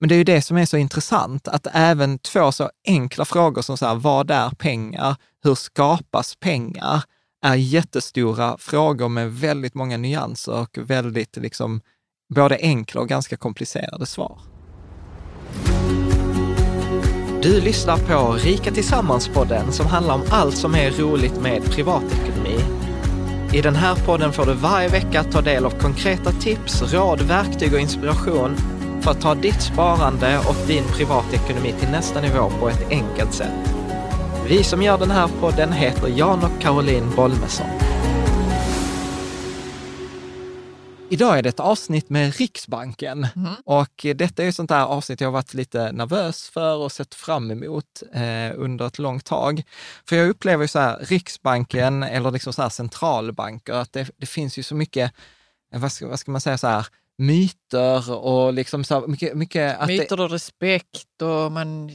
Men det är ju det som är så intressant, att även två så enkla frågor som så här, vad är pengar? Hur skapas pengar? är jättestora frågor med väldigt många nyanser och väldigt liksom både enkla och ganska komplicerade svar. Du lyssnar på Rika Tillsammans-podden som handlar om allt som är roligt med privatekonomi. I den här podden får du varje vecka ta del av konkreta tips, råd, verktyg och inspiration för att ta ditt sparande och din privatekonomi till nästa nivå på ett enkelt sätt. Vi som gör den här podden heter Jan och Caroline Bolmesson. Idag är det ett avsnitt med Riksbanken Mm. och detta är ju sånt där avsnitt jag har varit lite nervös för och sett fram emot eh, under ett långt tag. För jag upplever ju så här, Riksbanken eller liksom så här centralbanker, att det, det finns ju så mycket, eh, vad ska, vad ska man säga, så här, myter och liksom så mycket, mycket att det, Myter och respekt och man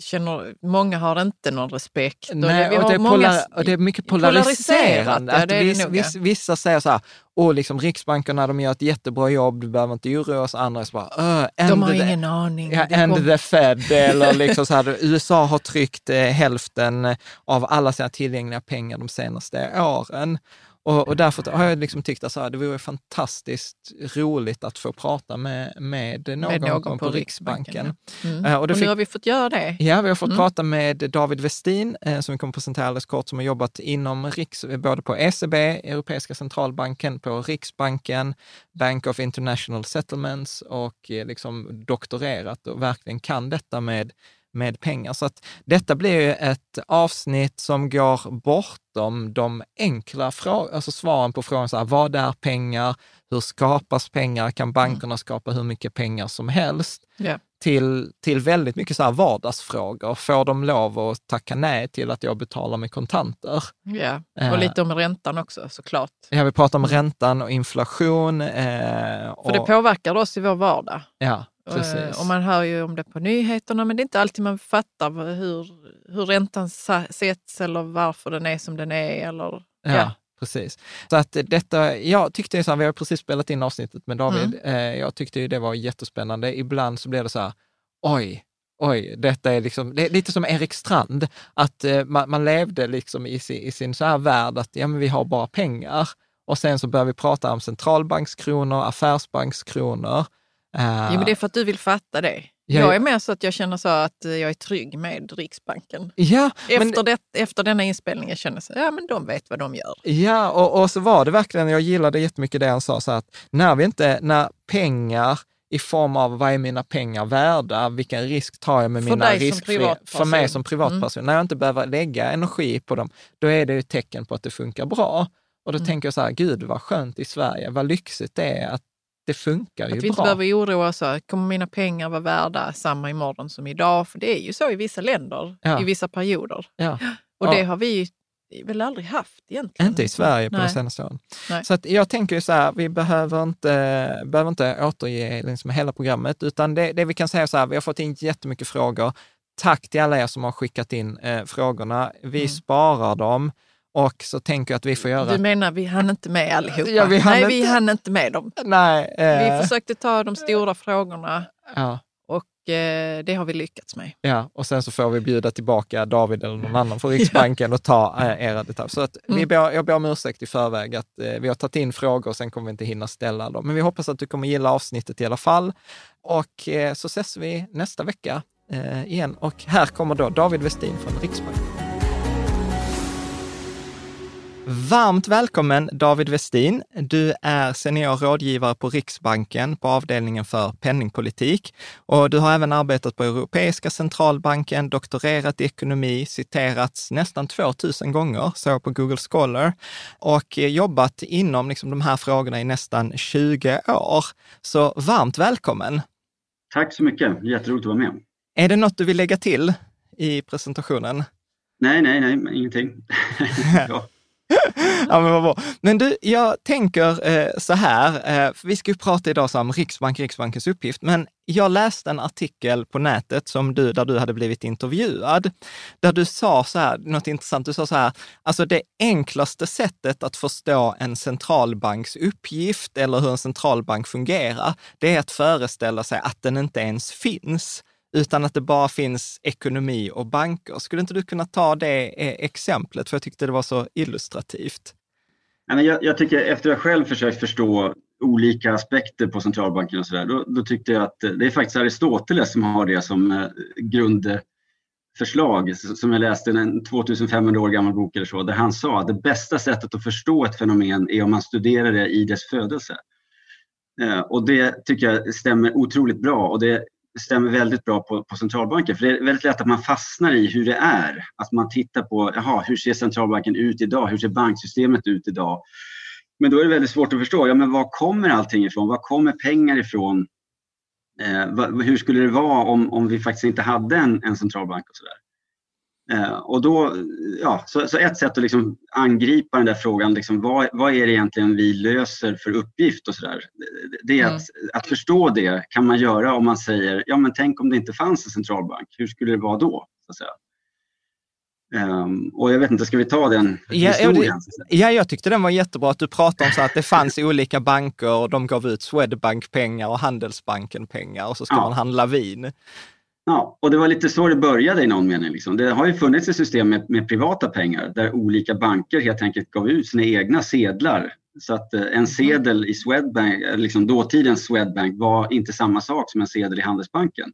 känner, många har inte någon respekt. Och Nej, och, har det är många- polar, och det är mycket polariserande. ja, att det det viss, ja. viss, vissa säger så här, åh, liksom riksbankerna de gör ett jättebra jobb, du behöver inte oroa oss. Andra så bara, "Öh, De har the- ingen aning. Ja, Det and kom- the Fed, eller liksom så här, USA har tryckt eh, hälften av alla sina tillgängliga pengar de senaste åren. Och, och därför har jag liksom tyckt att så här, det vore fantastiskt roligt att få prata med, med någon, med någon gång på, Riksbanken. ja. Mm. Eh, och Och, nu har vi fått göra det. Ja, vi har fått Mm. prata med David Westin, eh, som vi kommer presentera alldeles kort, som har jobbat inom Riks, både på ECB, Europeiska centralbanken, på Riksbanken, Bank of International Settlements och eh, liksom doktorerat och verkligen kan detta med, med pengar. Så att detta blir ju ett avsnitt som går bortom de enkla frå- alltså svaren på frågan, så här, vad är pengar? Hur skapas pengar? Kan bankerna skapa hur mycket pengar som helst? Ja. till, till väldigt mycket så här vardagsfrågor. Får de lov att tacka nej till att jag betalar med kontanter? Ja. Eh. Och lite om räntan också såklart. Jag vill prata om räntan och inflation. Eh, och, För det påverkar oss i vår vardag. Ja, precis. Och man hör ju om det på nyheterna, men det är inte alltid man fattar hur, hur räntan sätts eller varför den är som den är. Eller, Ja, precis. Så att detta, jag tyckte så här, vi har precis spelat in avsnittet med David. Mm. Eh, jag tyckte ju det var jättespännande. Ibland så blir det så här, oj, oj, detta är liksom, det är lite som Erik Strand, att eh, man, man levde liksom i sin, i sin så här värld att ja, men vi har bara pengar. Och sen så börjar vi prata om centralbankskronor, affärsbankskronor. Eh, Jo, men det är för att du vill fatta det. Ja, jag ja. är mer så att jag känner så att jag är trygg med Riksbanken. ja, men- Efter, det, efter denna inspelning jag känner så ja men de vet vad de gör. Ja, och, och så var det verkligen, jag gillade jättemycket det han sa, så att när vi inte, när pengar i form av vad är mina pengar värda, vilken risk tar jag med För mina riskfria, för mig som privatperson, Mm. när jag inte behöver lägga energi på dem, då är det ju ett tecken på att det funkar bra. Och då Mm. tänker jag så här, gud vad skönt i Sverige, vad lyxigt det är att det funkar ju Att vi inte bra. behöver oroa oss. Kommer mina pengar vara värda samma imorgon som idag? För det är ju så i vissa länder, Ja. i vissa perioder. Ja. Och Ja. det har vi väl aldrig haft egentligen. Inte i Sverige på Nej. de senaste åren. Nej. Så att jag tänker ju så här, vi behöver inte, behöver inte återge liksom hela programmet, utan det, det vi kan säga så här, vi har fått in jättemycket frågor. Tack till alla er som har skickat in eh, frågorna. Vi Mm. sparar dem och så tänker jag att vi får göra... Du menar vi hann inte med allihopa? Ja, vi Nej, inte. vi hann inte med dem. Nej, eh, Vi försökte ta de stora frågorna ja, och eh, det har vi lyckats med. ja, och sen så får vi bjuda tillbaka David eller någon annan från Riksbanken och ta eh, era detaljer. Så att vi Mm. ber, jag ber om ursäkt i förväg att eh, vi har tagit in frågor och sen kommer vi inte hinna ställa dem. Men vi hoppas att du kommer gilla avsnittet i alla fall. Och eh, så ses vi nästa vecka eh, igen. Och här kommer då David Westin från Riksbanken. Varmt välkommen David Westin. Du är senior rådgivare på Riksbanken på avdelningen för penningpolitik och du har även arbetat på Europeiska centralbanken, doktorerat i ekonomi, citerats nästan 2000 gånger, så på Google Scholar och jobbat inom liksom de här frågorna i nästan 20 år. Så varmt välkommen! Tack så mycket, jätteroligt att vara med. Är det något du vill lägga till i presentationen? Nej, nej, nej, ingenting. ja. Ja, men vad bra. Men du, jag tänker eh, så här, eh, för vi ska ju prata idag så om Riksbank, Riksbankens uppgift, men jag läste en artikel på nätet som du, där du hade blivit intervjuad, där du sa så här, något intressant, du sa så här, alltså det enklaste sättet att förstå en centralbanks uppgift eller hur en centralbank fungerar, det är att föreställa sig att den inte ens finns utan att det bara finns ekonomi och banker. Skulle inte du kunna ta det eh, exemplet? För jag tyckte det var så illustrativt. Jag, jag tycker efter att jag själv försökt förstå olika aspekter på centralbanken och sådär, då, då tyckte jag att eh, det är faktiskt Aristoteles som har det som eh, grundförslag, som jag läste i en 2500 år gammal bok eller så, där han sa att det bästa sättet att förstå ett fenomen är om man studerar det i dess födelse. Och det tycker jag stämmer otroligt bra och det stämmer väldigt bra på, på centralbanken. För det är väldigt lätt att man fastnar i hur det är. Att man tittar på, jaha, hur ser centralbanken ut idag? Hur ser banksystemet ut idag? Men då är det väldigt svårt att förstå, ja men var kommer allting ifrån? Var kommer pengar ifrån? Eh, hur skulle det vara om, om vi faktiskt inte hade en, en centralbank och så där? Och då, ja, så, så ett sätt att liksom angripa den där frågan, liksom, vad, vad är det egentligen vi löser för uppgift och sådär. Det, är Mm. att, att förstå det kan man göra om man säger, ja men tänk om det inte fanns en centralbank, hur skulle det vara då? Så. Ehm, och jag vet inte, ska vi ta den Ja, historien? Ja, jag tyckte den var jättebra att du pratade om så att det fanns olika banker och de gav ut Swedbank-pengar och Handelsbanken pengar och så ska Ja. man handla vin. Ja, och det var lite så det började i någon mening. Liksom. Det har ju funnits ett system med, med privata pengar där olika banker helt enkelt gav ut sina egna sedlar. Så att eh, en sedel i Swedbank, liksom dåtidens Swedbank var inte samma sak som en sedel i Handelsbanken.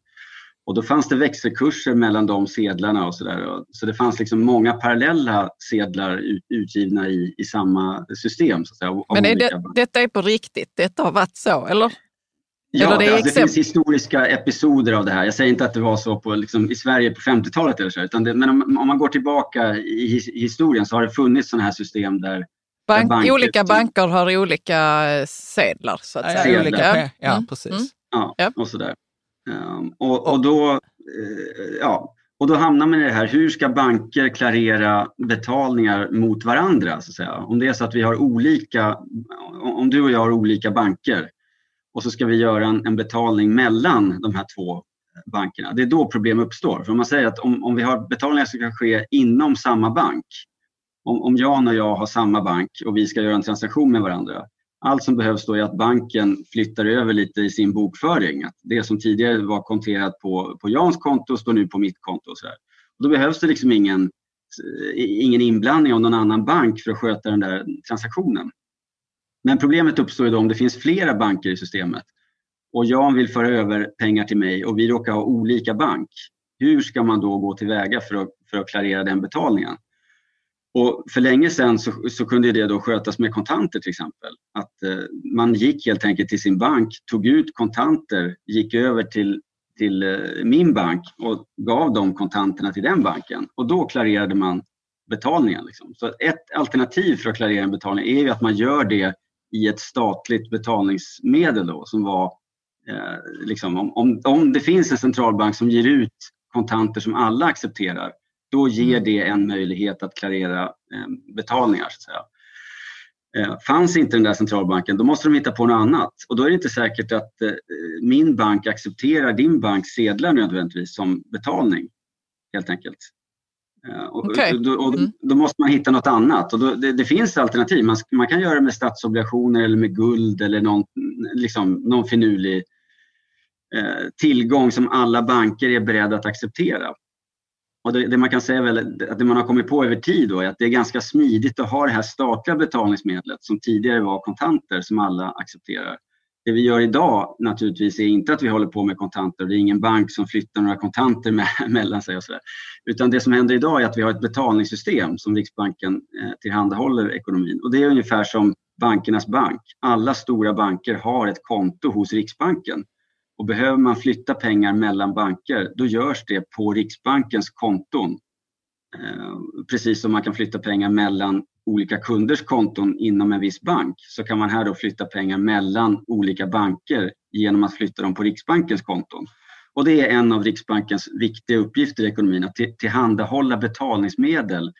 Och då fanns det växelkurser mellan de sedlarna och sådär. Så det fanns liksom många parallella sedlar ut, utgivna i, i samma system. Så att säga, Men det, detta är på riktigt? Detta har varit så, eller? Ja, det alltså, det finns historiska episoder av det här. Jag säger inte att det var så på, liksom, i Sverige på 50-talet eller så, utan det, men om, om man går tillbaka i his, historien så har det funnits sådana här system där Bank, banker olika som- banker har olika sedlar, så att Ja, säga. Sedlar. olika, ja Mm, precis. mm. Ja, Ja. och sådär. Um, och, och, då, eh, ja, och då hamnar man i det här, hur ska banker klarera betalningar mot varandra? Så att säga? Om det är så att vi har olika, om du och jag har olika banker och så ska vi göra en, en betalning mellan de här två eh, bankerna. Det är då problem uppstår. För om man säger att om, om vi har betalningar som kan ske inom samma bank. Om, om Jan och jag har samma bank och vi ska göra en transaktion med varandra. Allt som behövs då är att banken flyttar över lite i sin bokföring. Att det som tidigare var konterat på, på Jans konto står nu på mitt konto. Och så här. Och då behövs det liksom ingen, eh, ingen inblandning av någon annan bank för att sköta den där transaktionen. Men problemet uppstår ju då om det finns flera banker i systemet och Jan vill föra över pengar till mig och vi råkar ha olika bank. Hur ska man då gå tillväga för att, för att klarera den betalningen? Och för länge sedan så, så kunde det då skötas med kontanter till exempel. Att eh, man gick helt enkelt till sin bank, tog ut kontanter, gick över till, till eh, min bank och gav de kontanterna till den banken. Och då klarerade man betalningen. Liksom. Så ett alternativ för att klarera en betalning är ju att man gör det i ett statligt betalningsmedel då, som var eh, liksom, om, om, om det finns en centralbank som ger ut kontanter som alla accepterar, Då ger det en möjlighet att klarera eh, betalningar. Så att säga. Eh, fanns inte den där centralbanken, då måste de hitta på något annat. Och då är det inte säkert att eh, min bank accepterar din banks sedlar nödvändigtvis som betalning. Helt enkelt. Eh, och, och, då, och Mm. då måste man hitta något annat. Och då, det, det finns alternativ. Man, man kan göra det med statsobligationer eller med guld eller någon, liksom, någon finurlig eh, tillgång som alla banker är beredda att acceptera. Och det, det man kan säga väl att det man har kommit på över tid då är att det är ganska smidigt att ha det här statliga betalningsmedlet som tidigare var kontanter som alla accepterar. Det vi gör idag naturligtvis är inte att vi håller på med kontanter. Det är ingen bank som flyttar några kontanter med, mellan sig och så där. Utan det som händer idag är att vi har ett betalningssystem som Riksbanken eh, tillhandahåller ekonomin. Och det är ungefär som bankernas bank. Alla stora banker har ett konto hos Riksbanken. Och behöver man flytta pengar mellan banker, då görs det på Riksbankens konton. Eh, precis som man kan flytta pengar mellan olika kunders konton inom en viss bank så kan man här då flytta pengar mellan olika banker genom att flytta dem på Riksbankens konton. Och det är en av Riksbankens viktiga uppgifter i ekonomin, att tillhandahålla betalningsmedel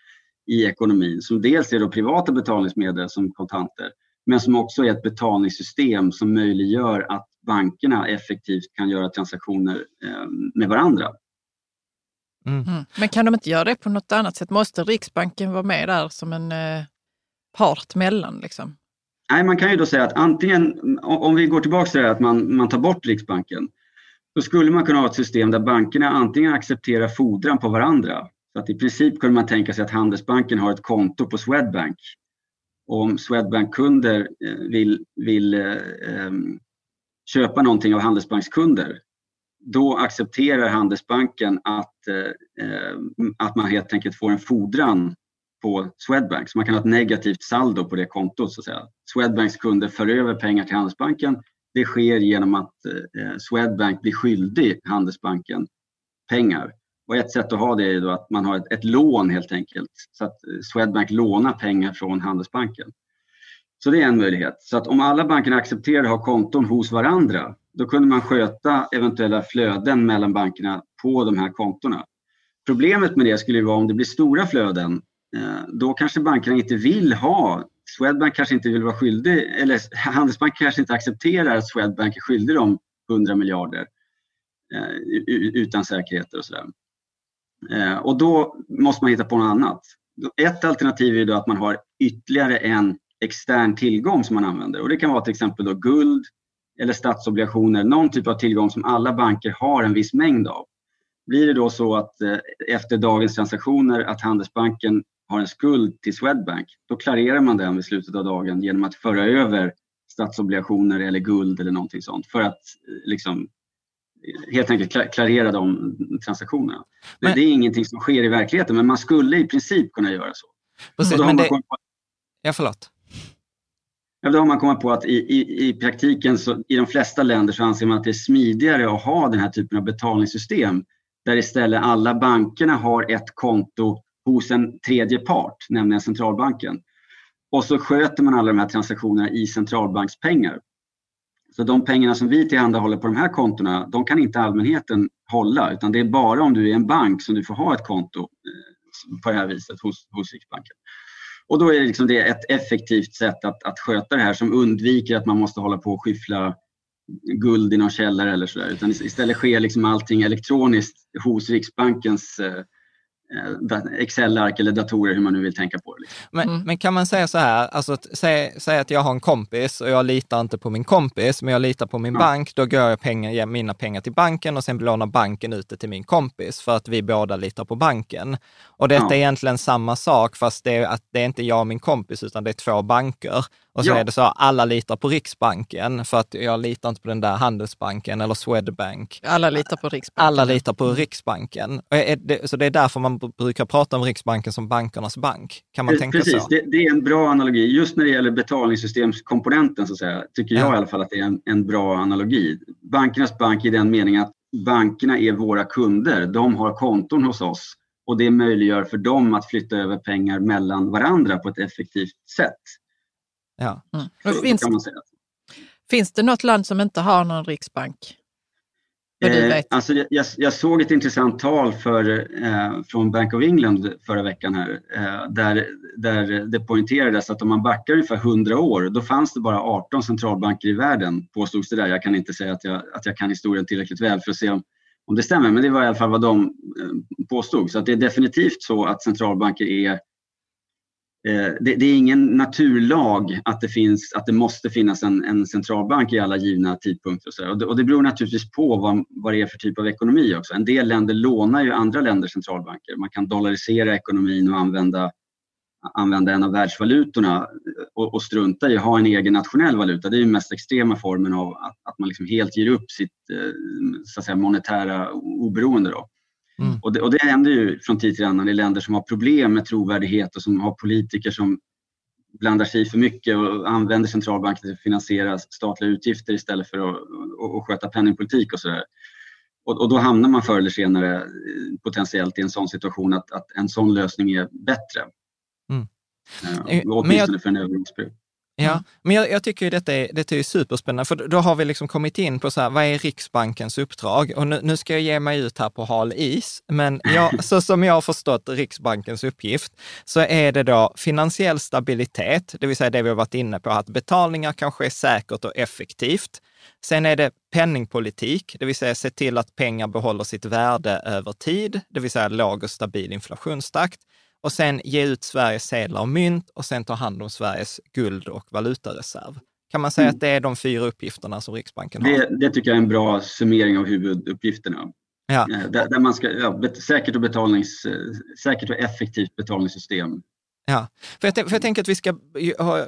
i ekonomin som dels är då privata betalningsmedel som kontanter men som också är ett betalningssystem som möjliggör att bankerna effektivt kan göra transaktioner eh, med varandra. Mm. Mm. Men kan de inte göra det på något annat sätt? Måste Riksbanken vara med där som en eh, part mellan? Liksom? Nej, man kan ju då säga att antingen, om vi går tillbaka till det här att man, man tar bort Riksbanken, då skulle man kunna ha ett system där bankerna antingen accepterar fordran på varandra. Så att i princip kunde man tänka sig att Handelsbanken har ett konto på Swedbank. Och om Swedbank-kunder eh, vill, vill eh, em, köpa någonting av Handelsbankskunder, då accepterar Handelsbanken att, eh, att man helt enkelt får en fordran på Swedbank. Så man kan ha ett negativt saldo på det kontot. Så att säga. Swedbanks kunder för över pengar till Handelsbanken. Det sker genom att eh, Swedbank blir skyldig Handelsbanken pengar. Och ett sätt att ha det är då att man har ett, ett lån helt enkelt. Så att eh, Swedbank lånar pengar från Handelsbanken. Så det är en möjlighet. Så att om alla bankerna accepterar att ha konton hos varandra, då kunde man sköta eventuella flöden mellan bankerna på de här kontona. Problemet med det skulle ju vara om det blir stora flöden, eh, då kanske bankerna inte vill ha, Swedbank kanske inte vill vara skyldig, eller Handelsbanken kanske inte accepterar att Swedbank är skyldig dem 100 miljarder eh, utan säkerheter och sådär. Eh, och då måste man hitta på något annat. Ett alternativ är då att man har ytterligare en extern tillgång som man använder och det kan vara till exempel då guld eller statsobligationer, någon typ av tillgång som alla banker har en viss mängd av. Blir det då så att eh, efter dagens transaktioner att Handelsbanken har en skuld till Swedbank, då klarerar man den vid slutet av dagen genom att föra över statsobligationer eller guld eller någonting sånt för att eh, liksom eh, helt enkelt kla- klarera de transaktionerna. Men- Det är ingenting som sker i verkligheten men man skulle i princip kunna göra så. Precis, men det, på- ja, förlåt. Ja, då har man kommit på att i, i, i praktiken, så, i de flesta länder, så anser man att det är smidigare att ha den här typen av betalningssystem där istället alla bankerna har ett konto hos en tredje part, nämligen centralbanken. Och så sköter man alla de här transaktionerna i centralbankspengar. Så de pengarna som vi tillhandahåller på de här kontona, de kan inte allmänheten hålla, utan det är bara om du är en bank som du får ha ett konto eh, på det här viset hos, hos Riksbanken. Och då är det, liksom det ett effektivt sätt att, att sköta det här som undviker att man måste hålla på och skyffla guld i någon källare eller sådär. Utan istället sker liksom allting elektroniskt hos Riksbankens eh, eh, Excel-ark eller datorer, hur man nu vill tänka på det. Liksom. Men, Mm. men kan man säga så här, alltså, att, säg, säg att jag har en kompis och jag litar inte på min kompis, men jag litar på min Ja. bank, då går jag pengar, ger mina pengar till banken och sen lånar banken ut det till min kompis för att vi båda litar på banken. Och detta Ja. är egentligen samma sak, fast det är, att det är inte jag och min kompis, utan det är två banker. Och så Ja. är det så, alla litar på Riksbanken, för att jag litar inte på den där Handelsbanken eller Swedbank. Alla litar på Riksbanken. Alla litar på Riksbanken. Det, så det är därför man brukar prata om Riksbanken som bankernas bank. Kan man tänka Precis, så? det, det är en bra analogi. Just när det gäller betalningssystemskomponenten så att säga, tycker jag Ja. i alla fall att det är en, en bra analogi. Bankernas bank i den meningen att bankerna är våra kunder. De har konton hos oss och det möjliggör för dem att flytta över pengar mellan varandra på ett effektivt sätt. Ja. Mm. Så, finns, kan man säga. finns det något land som inte har någon riksbank? Eh, alltså jag, jag, såg ett intressant tal för, eh, från Bank of England förra veckan här, eh, där, där det poängterades att om man backar ungefär 100 år, då fanns det bara 18 centralbanker i världen, påstods det där. Jag kan inte säga att jag, att jag kan historien tillräckligt väl för att se om, om det stämmer, men det var i alla fall vad de eh, påstod. Så att det är definitivt så att centralbanker är Eh, Eh, det, det, är ingen naturlag att det, finns, att det måste finnas en, en centralbank i alla givna tidpunkter. Och, så och det, och, det, beror naturligtvis på vad, vad det är för typ av ekonomi också. En del länder lånar ju andra länders centralbanker. Man kan dollarisera ekonomin och använda, använda en av världsvalutorna och, och strunta i att ha en egen nationell valuta. Det är den mest extrema formen av att, att man liksom helt ger upp sitt eh, så att säga, monetära oberoende. Då. Mm. Och, det, och det händer ju från tid till annan i länder som har problem med trovärdighet och som har politiker som blandar sig i för mycket och använder centralbanken till att finansiera statliga utgifter istället för att och, och sköta penningpolitik och sådär. Och, och, då hamnar man förr eller senare eh, potentiellt i en sån situation att, att en sån lösning är bättre. Mm. Uh, åtminstone jag... för en övergångsperiod. Ja, mm. men jag, jag tycker ju detta är, detta är superspännande, för då har vi liksom kommit in på så här, vad är Riksbankens uppdrag? Och nu, nu ska jag ge mig ut här på hal is, men jag, så som jag har förstått Riksbankens uppgift, så är det då finansiell stabilitet, det vill säga det vi har varit inne på, att betalningar kan ske säkert och effektivt. Sen är det penningpolitik, det vill säga se till att pengar behåller sitt värde över tid, det vill säga låg och stabil inflationstakt och sen ge ut Sveriges sedlar och mynt och sen ta hand om Sveriges guld och valutareserv. Kan man säga mm. att det är de fyra uppgifterna som Riksbanken har? Det, det tycker jag är en bra summering av huvuduppgifterna. Ja. Eh, där, där, man ska, ja, säkert, och betalnings, eh, säkert och effektivt betalningssystem Ja, för jag, för jag tänker att vi ska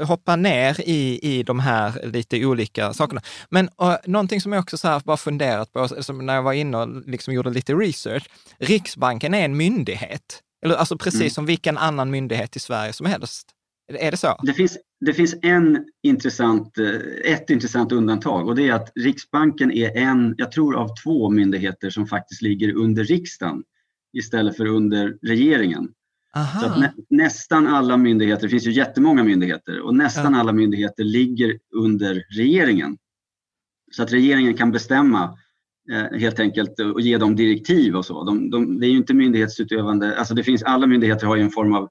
hoppa ner i, i de här lite olika sakerna. Men uh, någonting som jag också så här bara funderat på, som när jag var inne och liksom gjorde lite research. Riksbanken är en myndighet. Eller alltså precis mm. som vilken annan myndighet i Sverige som helst. Är det så? Det finns, det finns en intressant, eh, ett intressant undantag och det är att Riksbanken är en, jag tror av två myndigheter som faktiskt ligger under riksdagen istället för under regeringen. Så nä, nästan alla myndigheter, det finns ju jättemånga myndigheter och nästan ja. alla myndigheter ligger under regeringen. Så att regeringen kan bestämma Eh, helt enkelt eh, och ge dem direktiv och så. De, de, det är ju inte myndighetsutövande, alltså det finns, alla myndigheter har ju en form av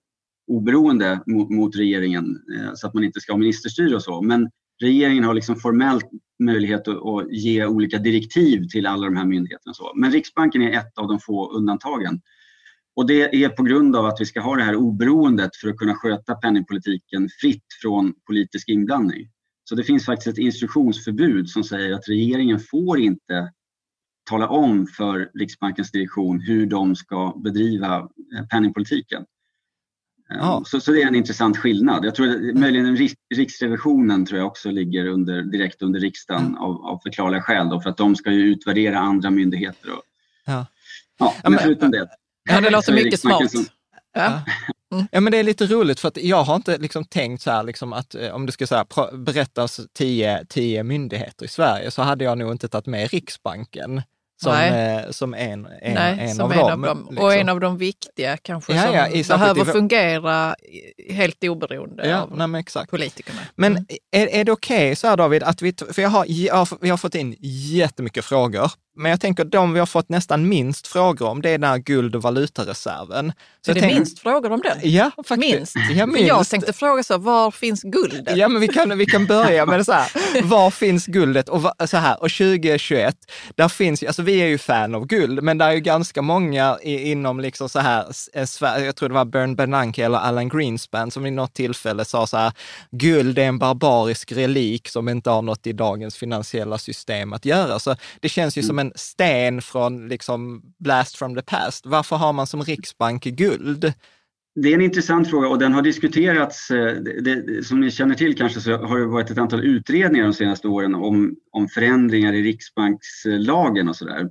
oberoende mot, mot regeringen eh, så att man inte ska ha ministerstyre och så. Men regeringen har liksom formellt möjlighet att, att, ge olika direktiv till alla de här myndigheterna. Så. Men Riksbanken är ett av de få undantagen. Och det är på grund av att vi ska ha det här oberoendet för att kunna sköta penningpolitiken fritt från politisk inblandning. Så det finns faktiskt ett instruktionsförbud som säger att regeringen får inte tala om för Riksbankens direktion hur de ska bedriva eh, penningpolitiken. Ja. Så, så, det är en intressant skillnad. Jag tror att mm. möjligen Riksrevisionen tror jag också ligger under, direkt under riksdagen mm. av, av förklarliga skäl då, för att de ska ju utvärdera andra myndigheter. Och, ja. Ja, men förutom det. Ja, det låter mycket smart. Som, ja. Mm. Ja, men det är lite roligt för att jag har inte liksom tänkt så här, liksom att eh, om det ska så här, berättas tio, tio myndigheter i Sverige så hade jag nog inte tagit med Riksbanken som, eh, som en, en, Nej, en, som av, en dem, av dem. Liksom. Och en av de viktiga kanske ja, som ja, behöver fungera helt oberoende ja, av nej, exakt. politikerna. Men mm. är, är det okej okay, så här David, att vi, för jag har, jag, jag har fått in jättemycket frågor men jag tänker de vi har fått nästan minst frågor om, det är den här guld och valutareserven. Så är det tänker, minst frågor om den? Ja, faktiskt. Minst? Ja, minst. Jag tänkte fråga så, var finns guldet? Ja, men vi kan, vi kan börja med det så här. Var finns guldet? Och så här, och 2021, där finns alltså vi är ju fan av guld, men det är ju ganska många i, inom liksom så här, jag tror det var Bern Bernanke eller Alan Greenspan som i något tillfälle sa så här, guld är en barbarisk relik som inte har något i dagens finansiella system att göra. Så det känns ju som en sten från liksom blast from the past. Varför har man som riksbank guld? Det är en intressant fråga och den har diskuterats. Eh, det, det, som ni känner till kanske så har det varit ett antal utredningar de senaste åren om, om förändringar i riksbankslagen och sådär.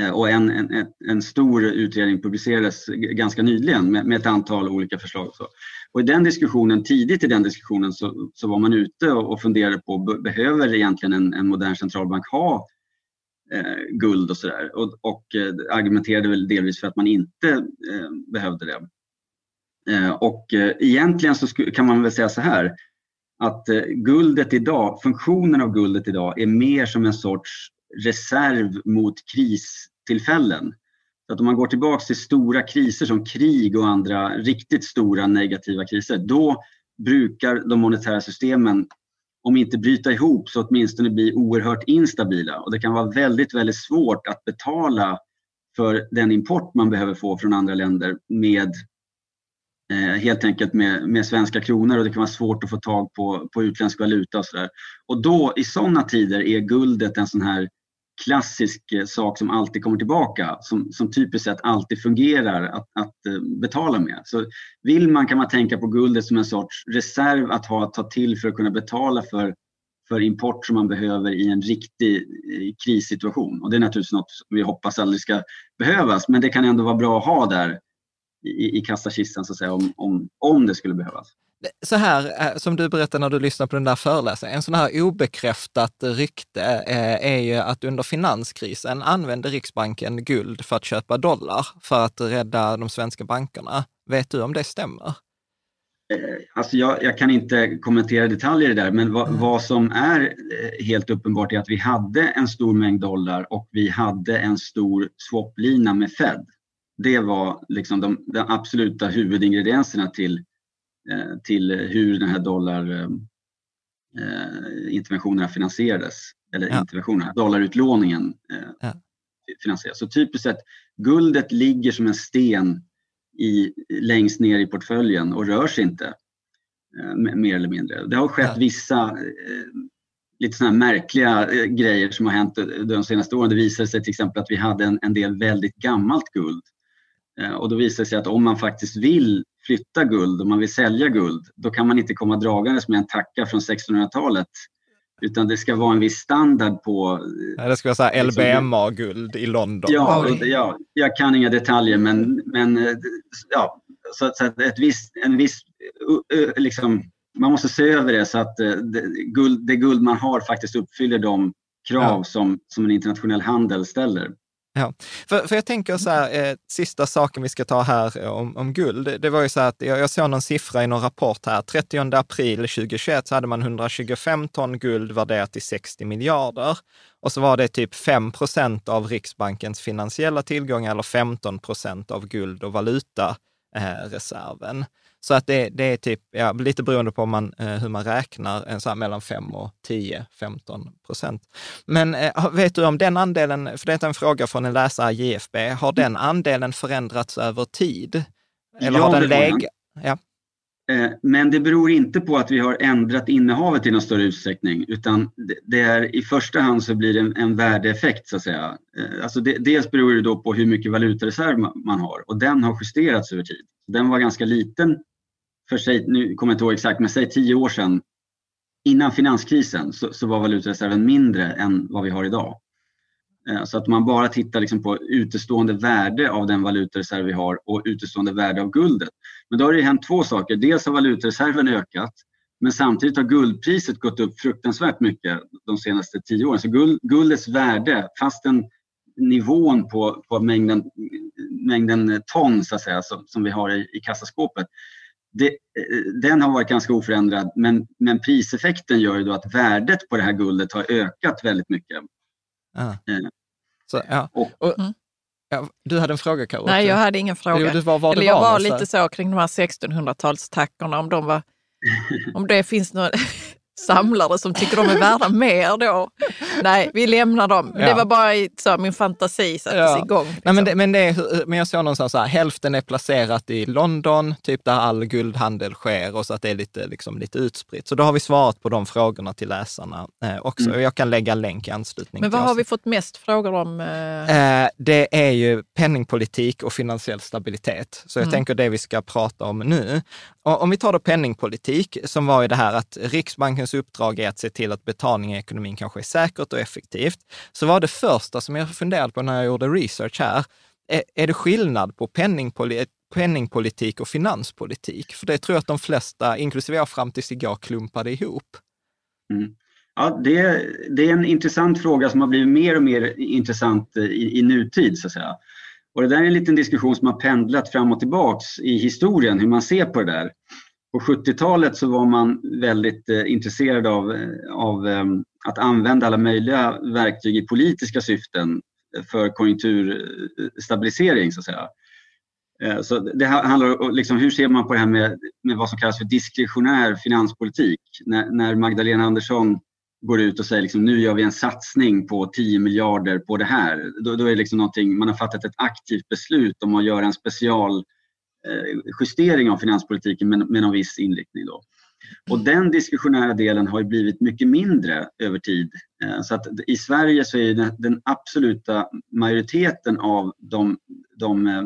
Eh, och en, en, en, stor utredning publicerades ganska nyligen med, med ett antal olika förslag. Och, så. och i den diskussionen, tidigt i den diskussionen så, så var man ute och funderade på behöver egentligen en, en modern centralbank ha eh, guld och sådär. Och, och eh, argumenterade väl delvis för att man inte eh, behövde det. Eh, och eh, egentligen så kan man väl säga så här att eh, guldet idag, funktionen av guldet idag är mer som en sorts reserv mot kristillfällen. Så att om man går tillbaks till stora kriser som krig och andra riktigt stora negativa kriser, då brukar de monetära systemen, om inte bryta ihop, så åtminstone bli oerhört instabila. Och det kan vara väldigt, väldigt svårt att betala för den import man behöver få från andra länder med eh, helt enkelt med, med svenska kronor och det kan vara svårt att få tag på, på utländsk valuta och sådär. Och då i sådana tider är guldet en sån här klassisk eh, sak som alltid kommer tillbaka, som, som typiskt sett alltid fungerar att, att eh, betala med. Så vill man kan man tänka på guldet som en sorts reserv att ha att ta till för att kunna betala för, för import som man behöver i en riktig eh, krissituation. Och det är naturligtvis något vi hoppas aldrig ska behövas, men det kan ändå vara bra att ha där i, i kassakistan så att säga, om, om, om det skulle behövas. Så här, som du berättade när du lyssnade på den där föreläsningen, en sån här obekräftat rykte är ju att under finanskrisen använde Riksbanken guld för att köpa dollar för att rädda de svenska bankerna. Vet du om det stämmer? Alltså jag, jag, kan inte kommentera detaljer där, men vad, mm. vad, som är helt uppenbart är att vi hade en stor mängd dollar och vi hade en stor swaplina med Fed. Det var liksom de, de absoluta huvudingredienserna till Eh, till hur den här dollarinterventionerna eh, finansierades. Eller ja. interventionerna, dollarutlåningen eh, ja. finansieras. Så typiskt sett, guldet ligger som en sten i, längst ner i portföljen och rör sig inte. Mer eller mindre. Det har skett ja. vissa lite sådana märkliga grejer som har hänt de senaste åren. Det visade sig till exempel att vi hade en, en del väldigt gammalt guld. Och då visade det sig att om man faktiskt vill flytta guld, om man vill sälja guld, då kan man inte komma dragandes med en tacka från 1600-talet. Utan det ska vara en viss standard på... Ja, det ska vara LBMA-guld i London. Ja, ja, jag kan inga detaljer men, men eh, ja, så, så att ett visst, en viss, liksom, man måste se över det så att eh, det guld, det guld man har faktiskt uppfyller de krav ja. som, som en internationell handel ställer. Ja, för, för jag tänker så här, eh, sista saken vi ska ta här eh, om, om guld, det, det var ju så här att jag, jag såg någon siffra i någon rapport här, 30 april 2021 så hade man 125 ton guld värderat till 60 miljarder. Och så var det typ 5 procent av Riksbankens finansiella tillgångar eller 15 procent av guld och valutareserven. Eh, så att det, det är typ, ja, lite beroende på man, eh, hur man räknar, en så mellan 5 och 10, 15 procent. Men eh, vet du om den andelen, för det är en fråga från en läsare JFB, har den andelen förändrats över tid? Eller ja, har den läg... Ja. Eh, men det beror inte på att vi har ändrat innehavet i någon större utsträckning utan det är i första hand så blir det en, en värdeeffekt så att säga. Eh, alltså det, dels beror det då på hur mycket valutareserv man har och den har justerats över tid. Den var ganska liten för sig, nu kommer jag inte ihåg exakt, men säg tio år sedan. Innan finanskrisen så, så var valutareserven mindre än vad vi har idag. Eh, så att man bara tittar liksom på utestående värde av den valutareserv vi har och utestående värde av guldet. Men då har det hänt två saker. Dels har valutareserven ökat men samtidigt har guldpriset gått upp fruktansvärt mycket de senaste tio åren. Så guld, guldets värde, fastän nivån på, på mängden, mängden ton så att säga, som, som vi har i, i kassaskåpet, det, den har varit ganska oförändrad men, men priseffekten gör ju då att värdet på det här guldet har ökat väldigt mycket. Ah. Så, ja. Och, och, mm. ja, du hade en fråga Karo? Nej, jag hade ingen fråga. Jo, var, var Eller jag var, var lite så kring de här 1600-talstackorna, om de var om det finns något samlare som tycker de är värda mer då. Nej, vi lämnar dem. Ja. Det var bara så, min fantasi sattes ja. igång. Liksom. Nej, men, det, men, det är, men jag såg någonstans så här, hälften är placerat i London, typ där all guldhandel sker och så att det är lite, liksom, lite utspritt. Så då har vi svarat på de frågorna till läsarna eh, också. Mm. Och jag kan lägga länk i anslutning Men vad har vi fått mest frågor om? Eh? Eh, det är ju penningpolitik och finansiell stabilitet. Så jag mm. tänker det vi ska prata om nu. Och om vi tar då penningpolitik, som var ju det här att Riksbankens uppdrag är att se till att betalning i ekonomin kanske är snabbt och effektivt, så var det första som jag funderade på när jag gjorde research här, är, är det skillnad på penningpolitik penningpolitik och finanspolitik? För det tror jag att de flesta, inklusive jag fram tills igår, klumpade ihop. Mm. Ja, det, det, är en intressant fråga som har blivit mer och mer intressant eh, i, i nutid. Så att säga. Och det där är en liten diskussion som har pendlat fram och tillbaks i historien, hur man ser på det där. På 70-talet så var man väldigt eh, intresserad av, eh, av eh, att använda alla möjliga verktyg i politiska syften för konjunkturstabilisering så att säga. Eh, så det handlar om liksom, hur ser man på det här med, med vad som kallas för diskretionär finanspolitik? När, när Magdalena Andersson går ut och säger liksom, nu gör vi en satsning på 10 miljarder på det här. Då, då är det liksom någonting, man har fattat ett aktivt beslut om att göra en specialjustering eh, av finanspolitiken med, med någon viss inriktning. Då. Och den diskretionära delen har blivit mycket mindre över tid. Eh, så att I Sverige så är den, den absoluta majoriteten av de, de eh, eh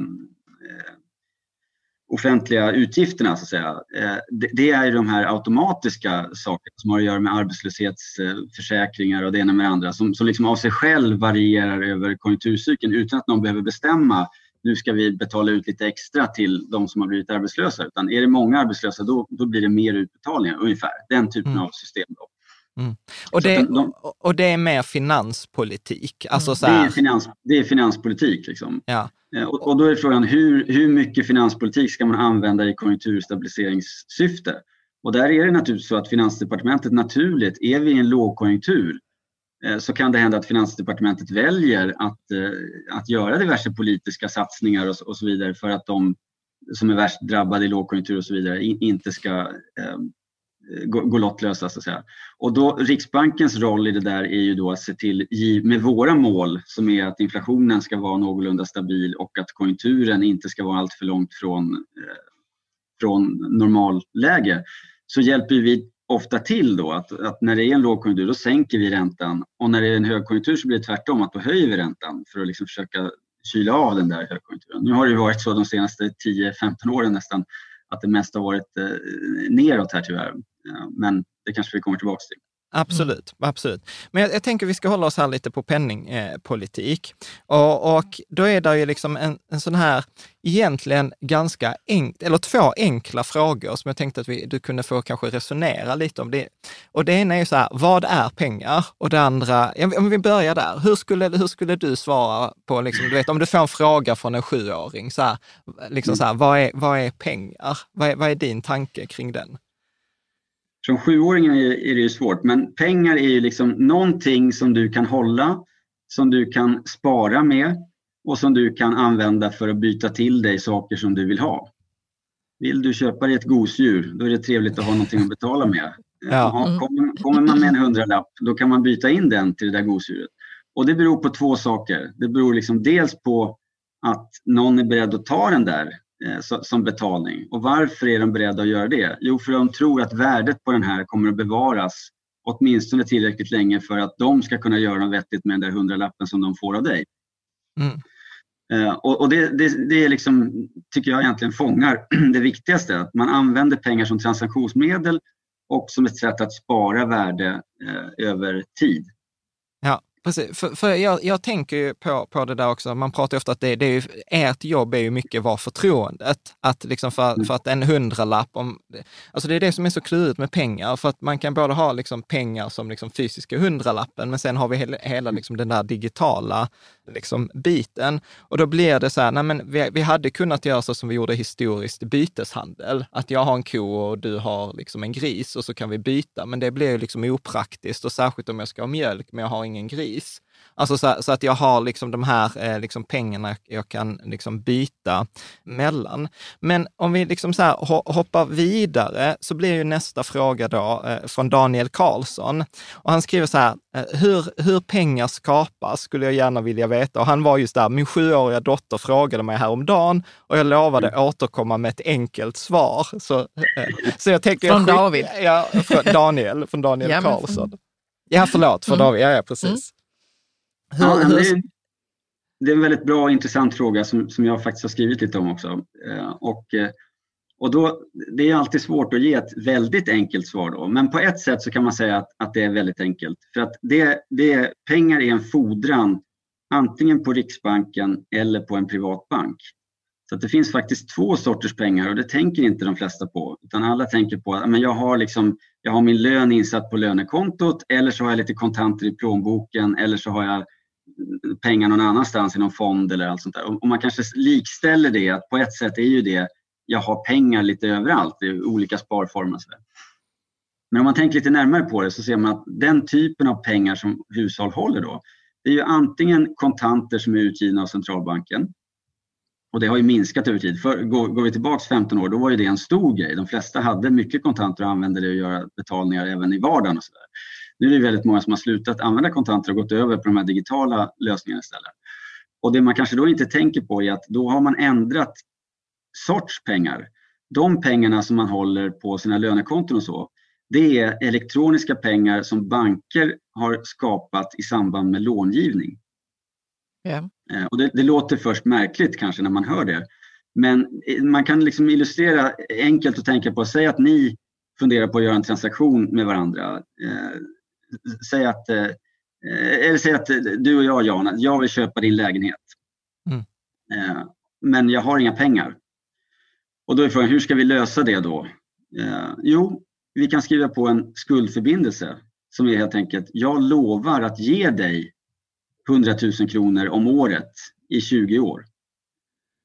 offentliga utgifterna, så att säga, eh, det är de här automatiska sakerna som har att göra med arbetslöshetsförsäkringar och det ena med det andra som, som liksom av sig själv varierar över konjunkturcykeln utan att någon behöver bestämma nu ska vi betala ut lite extra till de som har blivit arbetslösa. Utan är det många arbetslösa då, då blir det mer utbetalningar ungefär. Den typen mm. av system. Då. Mm. Och, det, de, och det är mer finanspolitik? Alltså så här... det, är finans, det är finanspolitik. Liksom. Ja. Eh, och, och, då är frågan hur, hur mycket finanspolitik ska man använda i konjunkturstabiliseringssyfte? Och där är det naturligtvis så att Finansdepartementet naturligt, är vi i en lågkonjunktur Eh, så kan det hända att Finansdepartementet väljer att, eh, att göra diverse politiska satsningar och, och så vidare för att de som är värst drabbade i lågkonjunktur och så vidare inte ska eh, gå, gå lottlösa så att säga. Och då Riksbankens roll i det där är ju då att se till med våra mål som är att inflationen ska vara någorlunda stabil och att konjunkturen inte ska vara allt för långt från, eh, från normalläge så hjälper vi ofta till då att, att, när det är en lågkonjunktur då sänker vi räntan och när det är en högkonjunktur så blir det tvärtom att då höjer vi räntan för att liksom försöka kyla av den där högkonjunkturen. Nu har det varit så de senaste 10-15 åren nästan att det mesta har varit eh, neråt här tyvärr. Eh, men det kanske vi kommer tillbaka till. Absolut, mm. absolut. Men jag, jag, tänker vi ska hålla oss här lite på penningpolitik. Eh, och, och, då är det ju liksom en, en sån här, egentligen ganska enkelt, eller två enkla frågor som jag tänkte att vi, du kunde få kanske resonera lite om. det. Och det ena är ju så här, vad är pengar? Och det andra, om vi börjar där, hur skulle, hur skulle du svara på, liksom, du vet, om du får en fråga från en sjuåring, så här, liksom så här, vad, är, vad är pengar? Vad är, vad är din tanke kring den? Som sjuåring är det ju svårt, men pengar är ju liksom någonting som du kan hålla, som du kan spara med och som du kan använda för att byta till dig saker som du vill ha. Vill du köpa dig ett gosedjur, då är det trevligt att ha någonting att betala med. Ja. Mm. Kommer, man med en hundralapp, då kan man byta in den till det där gosedjuret. Och det beror på två saker. Det beror liksom dels på att någon är beredd att ta den där som betalning. Och varför är de beredda att göra det? Jo, för de tror att värdet på den här kommer att bevaras åtminstone tillräckligt länge för att de ska kunna göra något vettigt med den där hundralappen som de får av dig. Mm. Eh, och, det, det, det är liksom, tycker jag egentligen fångar det viktigaste. Att man använder pengar som transaktionsmedel och som ett sätt att spara värde eh, över tid. Precis, för, för jag, jag, tänker ju på, på det där också, man pratar ofta att det, det är ju, ert jobb är ju mycket var förtroendet. Att liksom för, mm. för att en hundralapp, om, alltså det är det som är så klurigt med pengar, för att man kan både ha liksom pengar som liksom fysiska hundralappen, men sen har vi hela, hela liksom den där digitala liksom biten. Och då blir det så här, nej men vi, vi hade kunnat göra så som vi gjorde historiskt, byteshandel. Att jag har en ko och du har liksom en gris och så kan vi byta, men det blir ju liksom opraktiskt och särskilt om jag ska ha mjölk, men jag har ingen gris. Alltså så, så, att jag har liksom de här eh, liksom pengarna jag kan liksom byta mellan. Men om vi liksom så hoppar vidare så blir ju nästa fråga då eh, från Daniel Karlsson. Och han skriver så här, eh, hur, hur pengar skapas skulle jag gärna vilja veta. Och han var just där, min sjuåriga dotter frågade mig häromdagen och jag lovade mm. återkomma med ett enkelt svar. Så, eh, så jag tänker... Från jag, David? Ja, från Daniel, från Daniel ja, Karlsson. Ja, förlåt, för mm. David. Ja, ja precis. Mm. Hur, ja, det, är, det, är en väldigt bra och intressant fråga som, som jag faktiskt har skrivit lite om också. Eh, och, eh, och då, det är alltid svårt att ge ett väldigt enkelt svar då. Men på ett sätt så kan man säga att, att det är väldigt enkelt. För att det, det, pengar är en fordran antingen på Riksbanken eller på en privat bank. Så det finns faktiskt två sorters pengar och det tänker inte de flesta på. Utan alla tänker på att jag har, liksom, jag har min lön insatt på lönekontot eller så har jag lite kontanter i plånboken eller så har jag pengar någon annanstans i någon fond eller allt sånt där. Och man kanske likställer det att på ett sätt är ju det, jag har pengar lite överallt i olika sparformer. Och så där. Men om man tänker lite närmare på det så ser man att den typen av pengar som hushåll håller då, det är ju antingen kontanter som är utgivna av centralbanken och det har ju minskat över tid. För, går, går vi tillbaks 15 år, då var ju det en stor grej. De flesta hade mycket kontanter och använde det att göra betalningar även i vardagen. Och så där. Nu är det väldigt många som har slutat använda kontanter och gått över på de här digitala lösningarna istället. Och det man kanske då inte tänker på är att då har man ändrat sorts pengar. De pengarna som man håller på sina lönekonton och så, det är elektroniska pengar som banker har skapat i samband med långivning. Yeah. Och det, det, låter först märkligt kanske när man hör det. Men man kan liksom illustrera enkelt och tänka på, säg att ni funderar på att göra en transaktion med varandra. Eh, säg att, eh, eller säg att du och jag, Jan, jag vill köpa din lägenhet. Mm. Eh, men jag har inga pengar. Och då är frågan, hur ska vi lösa det då? Eh, jo, vi kan skriva på en skuldförbindelse som är helt enkelt, jag lovar att ge dig 100 000 kronor om året i 20 år.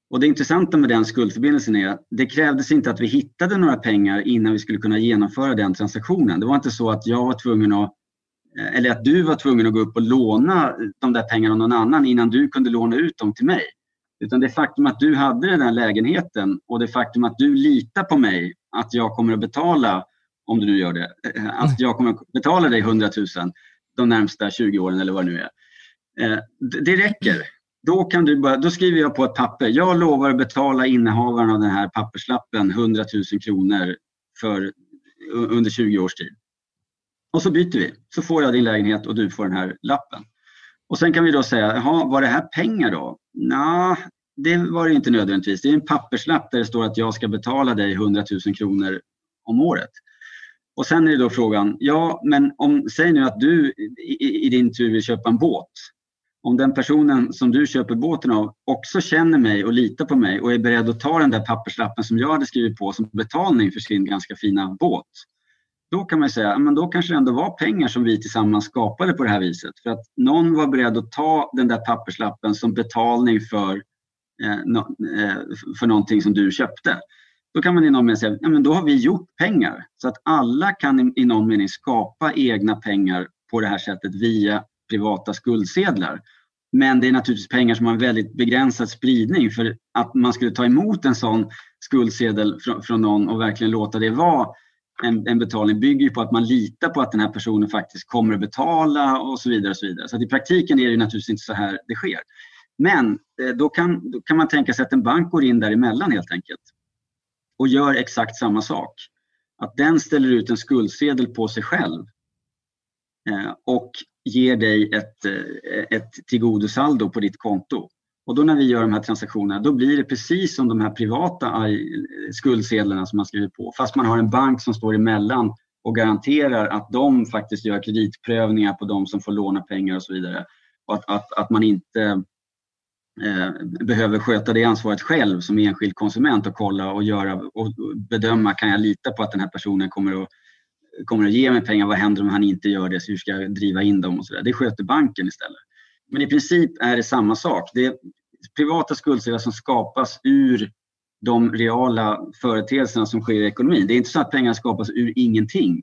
Och det intressanta med den skuldförbindelsen är att det krävdes inte att vi hittade några pengar innan vi skulle kunna genomföra den transaktionen. Det var inte så att jag var tvungen att eller att du var tvungen att gå upp och låna de där pengarna av någon annan innan du kunde låna ut dem till mig. Utan det faktum att du hade den här lägenheten och det faktum att du litar på mig att jag kommer att betala, om du nu gör det, eh, att jag kommer att betala dig 100 000 de närmsta 20 åren eller vad det nu är. Eh, det räcker. Då, kan du bara, då skriver jag på ett papper. Jag lovar att betala innehavaren av den här papperslappen 100 000 kronor för, under 20 års tid. Och så byter vi. Så får jag din lägenhet och du får den här lappen. Och sen kan vi då säga, jaha, var det här pengar då? Nej, det var det inte nödvändigtvis. Det är en papperslapp där det står att jag ska betala dig 100 000 kronor om året. Och sen är det då frågan, ja men om, säg nu att du i, i din tur vill köpa en båt. Om den personen som du köper båten av också känner mig och litar på mig och är beredd att ta den där papperslappen som jag hade skrivit på som betalning för sin ganska fina båt då kan man säga, men då kanske det ändå var pengar som vi tillsammans skapade på det här viset. För att någon var beredd att ta den där papperslappen som betalning för, eh, no, eh, för någonting som du köpte. Då kan man i någon mening säga, ja, men då har vi gjort pengar. Så att alla kan i, i någon mening skapa egna pengar på det här sättet via privata skuldsedlar. Men det är naturligtvis pengar som har en väldigt begränsad spridning för att man skulle ta emot en sån skuldsedel från, från någon och verkligen låta det vara en, en betalning bygger ju på att man litar på att den här personen faktiskt kommer att betala och så vidare. Och så vidare. Så att i praktiken är det naturligtvis inte så här det sker. Men eh, då kan, då kan man tänka sig att en bank går in däremellan helt enkelt och gör exakt samma sak. Att den ställer ut en skuldsedel på sig själv eh, och ger dig ett, eh, ett tillgodosaldo på ditt konto. Och då när vi gör de här transaktionerna, då blir det precis som de här privata skuldsedlarna som man skriver på. Fast man har en bank som står emellan och garanterar att de faktiskt gör kreditprövningar på de som får låna pengar och så vidare. Och att, att, att man inte eh, behöver sköta det ansvaret själv som enskild konsument och kolla och göra och bedöma, kan jag lita på att den här personen kommer att, kommer att ge mig pengar? Vad händer om han inte gör det? Så hur ska jag driva in dem? och så där. Det sköter banken istället. Men i princip är det samma sak. Det är privata skuldsedlar som skapas ur de reala företeelserna som sker i ekonomin. Det är inte så att pengar skapas ur ingenting.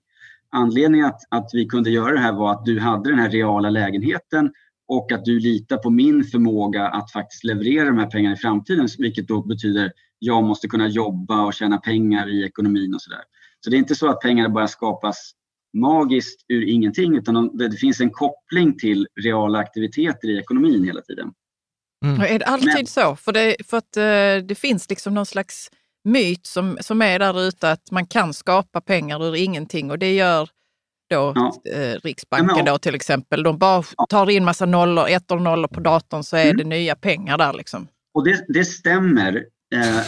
Anledningen att, att vi kunde göra det här var att du hade den här reala lägenheten och att du litar på min förmåga att faktiskt leverera de här pengarna i framtiden, vilket då betyder att jag måste kunna jobba och tjäna pengar i ekonomin och sådär. Så det är inte så att pengarna bara skapas magiskt ur ingenting utan det finns en koppling till reala aktiviteter i ekonomin hela tiden. Mm. Är det alltid Men, så? För, det, för att uh, det finns liksom någon slags myt som, som är där ute att man kan skapa pengar ur ingenting och det gör då ja. eh, Riksbanken ja, då till exempel. De bara tar in massa nollor, ettor och nollor på datorn så är mm. det nya pengar där liksom. Och det, det stämmer. Eh,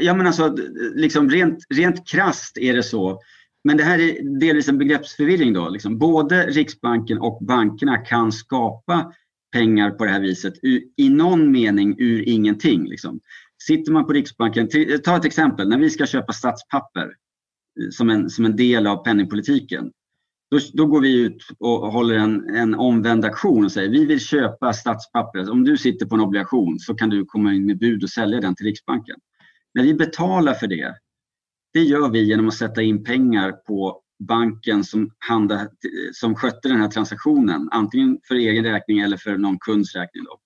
ja men alltså liksom rent, rent krast är det så men det här är delvis en begreppsförvirring. Då, liksom. Både Riksbanken och bankerna kan skapa pengar på det här viset i någon mening ur ingenting. Liksom. Sitter man på Riksbanken, ta ett exempel, när vi ska köpa statspapper eh, som en, som en del av penningpolitiken. Då, då går vi ut och håller en, en omvänd aktion och säger vi vill köpa statspapper. Om du sitter på en obligation så kan du komma in med bud och sälja den till Riksbanken. När vi betalar för det det gör vi genom att sätta in pengar på banken som, handla, som skötte den här transaktionen, antingen för egen räkning eller för någon kunds räkning. Då.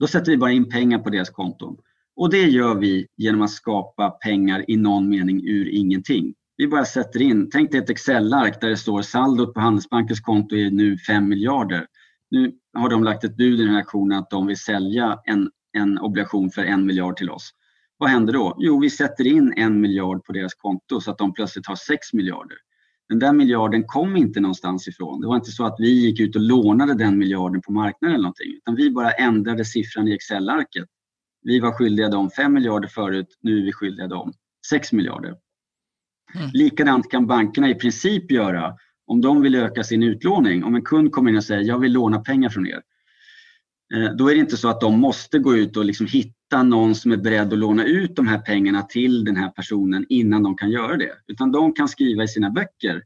då sätter vi bara in pengar på deras konton. Och det gör vi genom att skapa pengar i någon mening ur ingenting. Vi bara sätter in, tänk dig ett Excel-ark där det står saldot på Handelsbankens konto är nu 5 miljarder. Nu har de lagt ett bud i den här aktionen att de vill sälja en, en obligation för en miljard till oss. Vad händer då? Jo, vi sätter in en miljard på deras konto så att de plötsligt har 6 miljarder. Den där miljarden kom inte någonstans ifrån. Det var inte så att vi gick ut och lånade den miljarden på marknaden eller någonting, utan vi bara ändrade siffran i Excel-arket. Vi var skyldiga dem 5 miljarder förut, nu är vi skyldiga dem 6 miljarder. Mm. Likadant kan bankerna i princip göra om de vill öka sin utlåning. Om en kund kommer in och säger jag vill låna pengar från er. Eh, då är det inte så att de måste gå ut och liksom hitta någon som är beredd att låna ut de här pengarna till den här personen innan de kan göra det. Utan de kan skriva i sina böcker.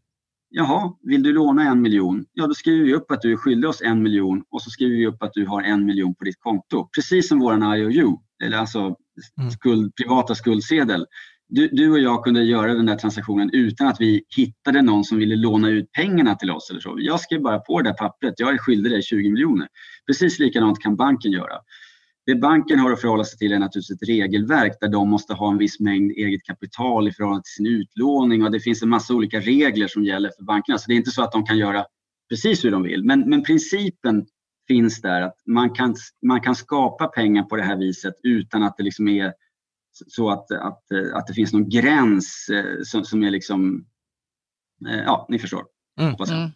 Jaha, vill du låna en miljon? Ja, då skriver vi upp att du är skyldig oss en miljon och så skriver vi upp att du har en miljon på ditt konto. Precis som våran IOU, eller alltså mm. skuld, privata skuldsedel du, du, och jag kunde göra den där transaktionen utan att vi hittade någon som ville låna ut pengarna till oss. Eller så. Jag skrev bara på det där pappret, jag är skyldig dig 20 miljoner. Precis likadant kan banken göra. Det banken har att förhålla sig till är naturligtvis ett regelverk där de måste ha en viss mängd eget kapital i förhållande till sin utlåning och det finns en massa olika regler som gäller för bankerna. Så det är inte så att de kan göra precis hur de vill. Men, men principen finns där att man kan, man kan skapa pengar på det här viset utan att det liksom är så att, att, att det finns någon gräns eh, som, som är liksom, eh, ja, ni förstår. Mm. Mm.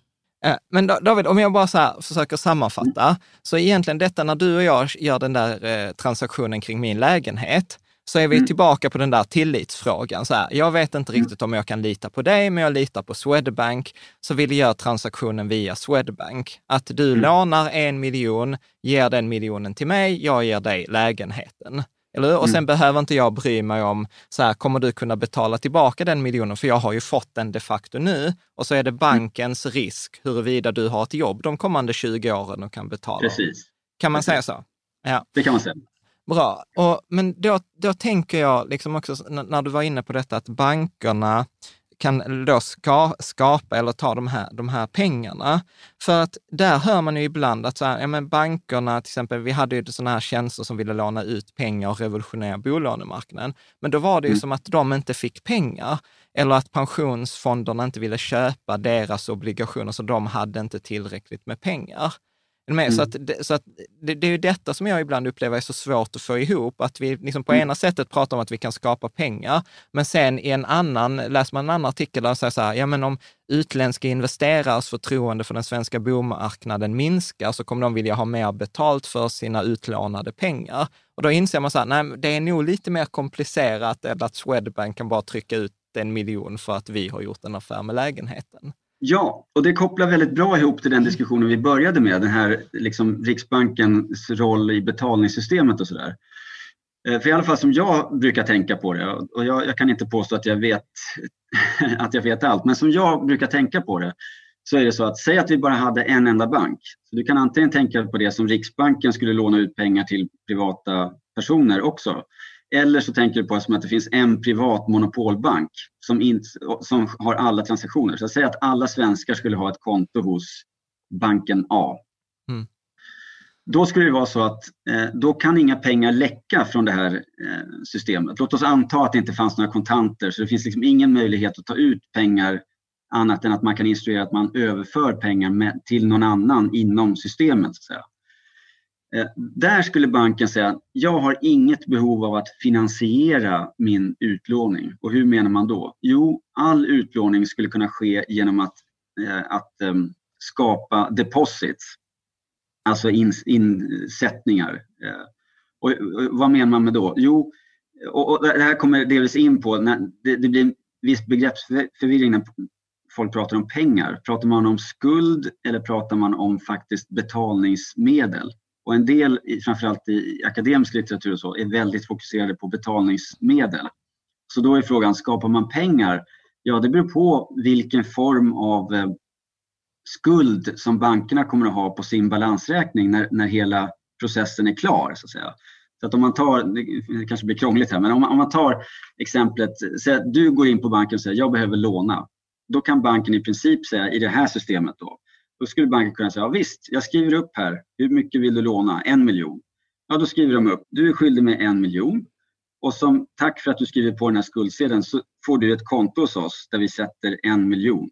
Eh, men David, om jag bara så försöker sammanfatta, mm. så egentligen detta när du och jag gör den där eh, transaktionen kring min lägenhet, så är vi mm. tillbaka på den där tillitsfrågan. Så här, jag vet inte mm. riktigt om jag kan lita på dig, men jag litar på Swedbank, så vill jag göra transaktionen via Swedbank. Att du lånar en miljon, ger den miljonen till mig, jag ger dig lägenheten. Eller hur? Och sen mm. behöver inte jag bry mig om, så här, kommer du kunna betala tillbaka den miljonen? För jag har ju fått den de facto nu. Och så är det mm. bankens risk huruvida du har ett jobb de kommande 20 åren och kan betala. Precis. Kan man Precis. säga så? Ja. Det kan man säga. Bra. Och, men då, då tänker jag liksom också, när du var inne på detta, att bankerna kan då ska, skapa eller ta de här, de här pengarna. För att där hör man ju ibland att så här, ja, men bankerna, till exempel, vi hade ju sådana här tjänster som ville låna ut pengar och revolutionera bolånemarknaden. Men då var det ju mm. som att de inte fick pengar eller att pensionsfonderna inte ville köpa deras obligationer, så de hade inte tillräckligt med pengar. Mm. Så, att, så att det, det, är ju detta som jag ibland upplever är så svårt att få ihop, att vi liksom på mm. ena sättet pratar om att vi kan skapa pengar, men sen i en annan, läser man en annan artikel där det säger så här, ja men om utländska investerares förtroende för den svenska bomarknaden minskar så kommer de vilja ha mer betalt för sina utlånade pengar. Och då inser man så här, nej det är nog lite mer komplicerat än att Swedbank kan bara trycka ut en miljon för att vi har gjort en affär med lägenheten. Ja, och det kopplar väldigt bra ihop till den diskussionen vi började med, den här liksom Riksbankens roll i betalningssystemet och sådär. Eh, för i alla fall som jag brukar tänka på det, och jag, jag, kan inte påstå att jag, vet, att jag vet allt, men som jag brukar tänka på det, så är det så att säg att vi bara hade en enda bank. Så du kan antingen tänka på det som Riksbanken skulle låna ut pengar till privata personer också. Eller så tänker du på att det finns en privat monopolbank som, in, som har alla transaktioner. Så säg att alla svenskar skulle ha ett konto hos banken A. Mm. Då skulle det vara så att eh, då kan inga pengar läcka från det här eh, systemet. Låt oss anta att det inte fanns några kontanter så det finns liksom ingen möjlighet att ta ut pengar annat än att man kan instruera att man överför pengar med, till någon annan inom systemet. Så att säga. Eh, där skulle banken säga, jag har inget behov av att finansiera min utlåning. Och hur menar man då? Jo, all utlåning skulle kunna ske genom att, eh, att ehm, skapa deposits, alltså insättningar. Eh, och, vad menar man med då? Jo, och, det här kommer delvis in på, när det, det blir en viss begreppsförvirring när folk pratar om pengar. Pratar man om skuld eller pratar man om faktiskt betalningsmedel? Och en del, framförallt i akademisk litteratur och så, är väldigt fokuserade på betalningsmedel. Så då är frågan, skapar man pengar? Ja, det beror på vilken form av eh, skuld som bankerna kommer att ha på sin balansräkning när, när hela processen är klar. Så att säga. Så att om man tar, det kanske blir krångligt här, men om man, om man tar exemplet, säg att du går in på banken och säger jag behöver låna. då kan banken i princip säga i det här systemet då, då skulle banken kunna säga, ja, visst, jag skriver upp här, hur mycket vill du låna? En miljon. Ja, då skriver de upp, du är skyldig mig en miljon och som tack för att du skriver på den här skuldsedeln så får du ett konto hos oss där vi sätter en miljon.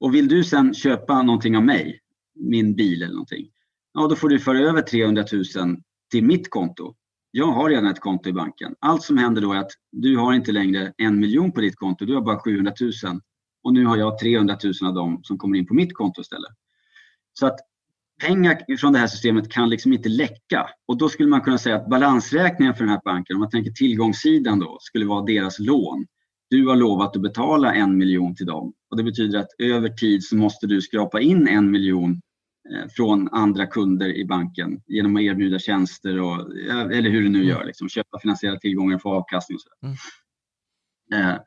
Och vill du sen köpa någonting av mig, min bil eller någonting, ja då får du föra över 300 000 till mitt konto. Jag har redan ett konto i banken. Allt som händer då är att du har inte längre en miljon på ditt konto, du har bara 700 000 och nu har jag 300 000 av dem som kommer in på mitt konto istället. Så att pengar från det här systemet kan liksom inte läcka och då skulle man kunna säga att balansräkningen för den här banken, om man tänker tillgångssidan då, skulle vara deras lån. Du har lovat att betala en miljon till dem och det betyder att över tid så måste du skrapa in en miljon eh, från andra kunder i banken genom att erbjuda tjänster och, eller hur du nu gör, liksom, köpa finansiella tillgångar och få avkastning. Och, så. Mm. Eh,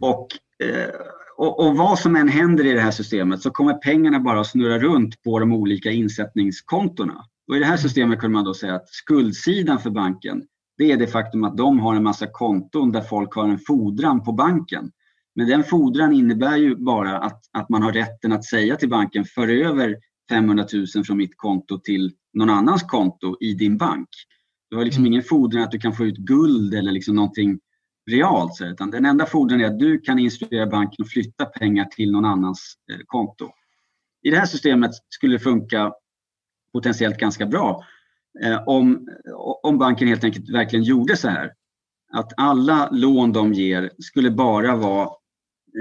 och eh, och, och, vad som än händer i det här systemet så kommer pengarna bara att snurra runt på de olika insättningskontona. Och I det här systemet kunde man då säga att skuldsidan för banken det är det faktum att de har en massa konton där folk har en fordran på banken. Men den fordran innebär ju bara att, att man har rätten att säga till banken för över 500 000 från mitt konto till någon annans konto i din bank. Du har liksom mm. ingen fordran att du kan få ut guld eller liksom någonting realt. Utan den enda fordran är att du kan instruera banken att flytta pengar till någon annans eh, konto. I det här systemet skulle det funka potentiellt ganska bra eh, om, om banken helt enkelt verkligen gjorde så här. Att alla lån de ger skulle bara vara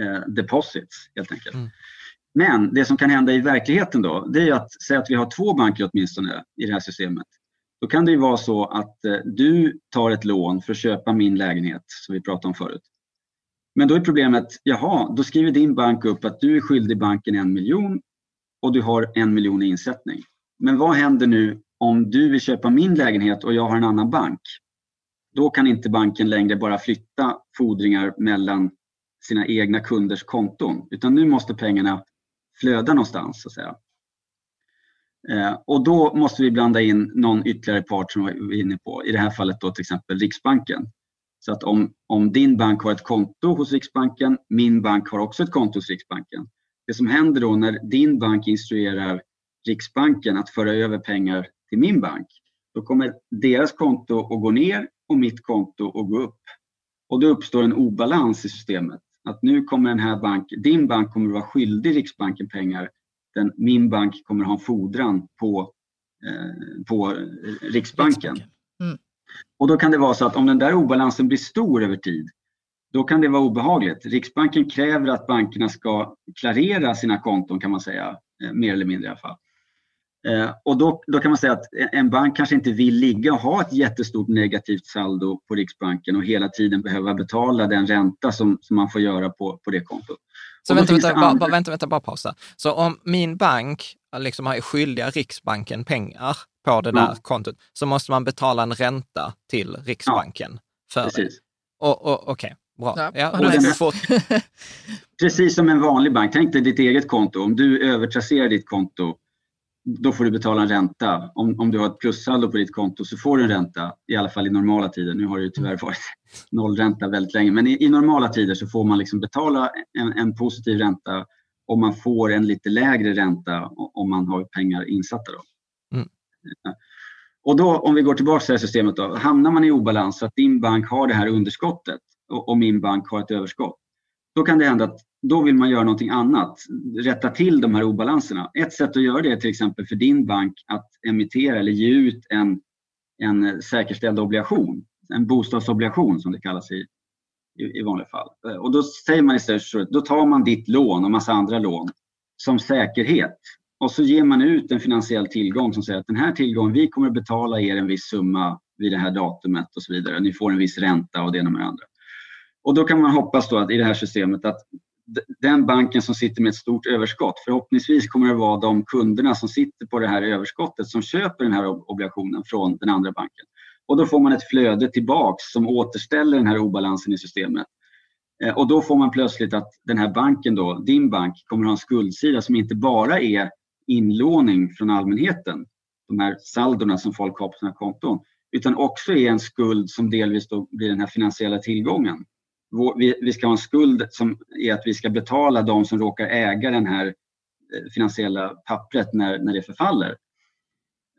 eh, deposits helt enkelt. Mm. Men det som kan hända i verkligheten då, det är att säga att vi har två banker åtminstone i det här systemet. Då kan det ju vara så att eh, du tar ett lån för att köpa min lägenhet som vi pratade om förut. Men då är problemet, jaha, då skriver din bank upp att du är skyldig banken en miljon och du har en miljon i insättning. Men vad händer nu om du vill köpa min lägenhet och jag har en annan bank? Då kan inte banken längre bara flytta fordringar mellan sina egna kunders konton utan nu måste pengarna flöda någonstans. Så att säga. Eh, och då måste vi blanda in någon ytterligare part som vi var inne på, i det här fallet då till exempel Riksbanken. Så att om, om din bank har ett konto hos Riksbanken, min bank har också ett konto hos Riksbanken. Det som händer då när din bank instruerar Riksbanken att föra över pengar till min bank, då kommer deras konto att gå ner och mitt konto att gå upp. Och då uppstår en obalans i systemet. Att nu kommer den här bank, din bank kommer att vara skyldig Riksbanken pengar den, min bank kommer ha en fordran på, eh, på Riksbanken. Mm. Och då kan det vara så att om den där obalansen blir stor över tid, då kan det vara obehagligt. Riksbanken kräver att bankerna ska klarera sina konton kan man säga, eh, mer eller mindre i alla fall. Eh, och då, då kan man säga att en bank kanske inte vill ligga och ha ett jättestort negativt saldo på Riksbanken och hela tiden behöva betala den ränta som, som man får göra på, på det kontot. Så vänta, vänta, andra... bara, vänta, vänta, bara pausa. Så om min bank liksom är skyldiga Riksbanken pengar på det där ja. kontot, så måste man betala en ränta till Riksbanken ja, för precis. det? Okej, okay, bra. Ja, ja, här, precis som en vanlig bank. Tänk dig ditt eget konto. Om du övertrasserar ditt konto då får du betala en ränta. Om, om du har ett plussaldo på ditt konto så får du en ränta, i alla fall i normala tider. Nu har det tyvärr mm. varit nollränta väldigt länge, men i, i normala tider så får man liksom betala en, en, positiv ränta och man får en lite lägre ränta om man har pengar insatta. Då. Mm. Och då, om vi går tillbaka till det här systemet, då, hamnar man i obalans så att din bank har det här underskottet och, och min bank har ett överskott, då kan det hända att då vill man göra någonting annat, rätta till de här obalanserna. Ett sätt att göra det är till exempel för din bank att emittera eller ge ut en, en säkerställd obligation, en bostadsobligation som det kallas i, i, i vanliga fall. Och då säger man istället så då tar man ditt lån och massa andra lån som säkerhet och så ger man ut en finansiell tillgång som säger att den här tillgången, vi kommer att betala er en viss summa vid det här datumet och så vidare. Ni får en viss ränta och det ena med det andra. Och då kan man hoppas då att i det här systemet att den banken som sitter med ett stort överskott, förhoppningsvis kommer det vara de kunderna som sitter på det här överskottet som köper den här obligationen från den andra banken. Och då får man ett flöde tillbaks som återställer den här obalansen i systemet. Eh, och då får man plötsligt att den här banken, då, din bank, kommer ha en skuldsida som inte bara är inlåning från allmänheten, de här saldorna som folk har på sina konton, utan också är en skuld som delvis då blir den här finansiella tillgången vi ska ha en skuld som är att vi ska betala de som råkar äga den här eh, finansiella pappret när, när det förfaller.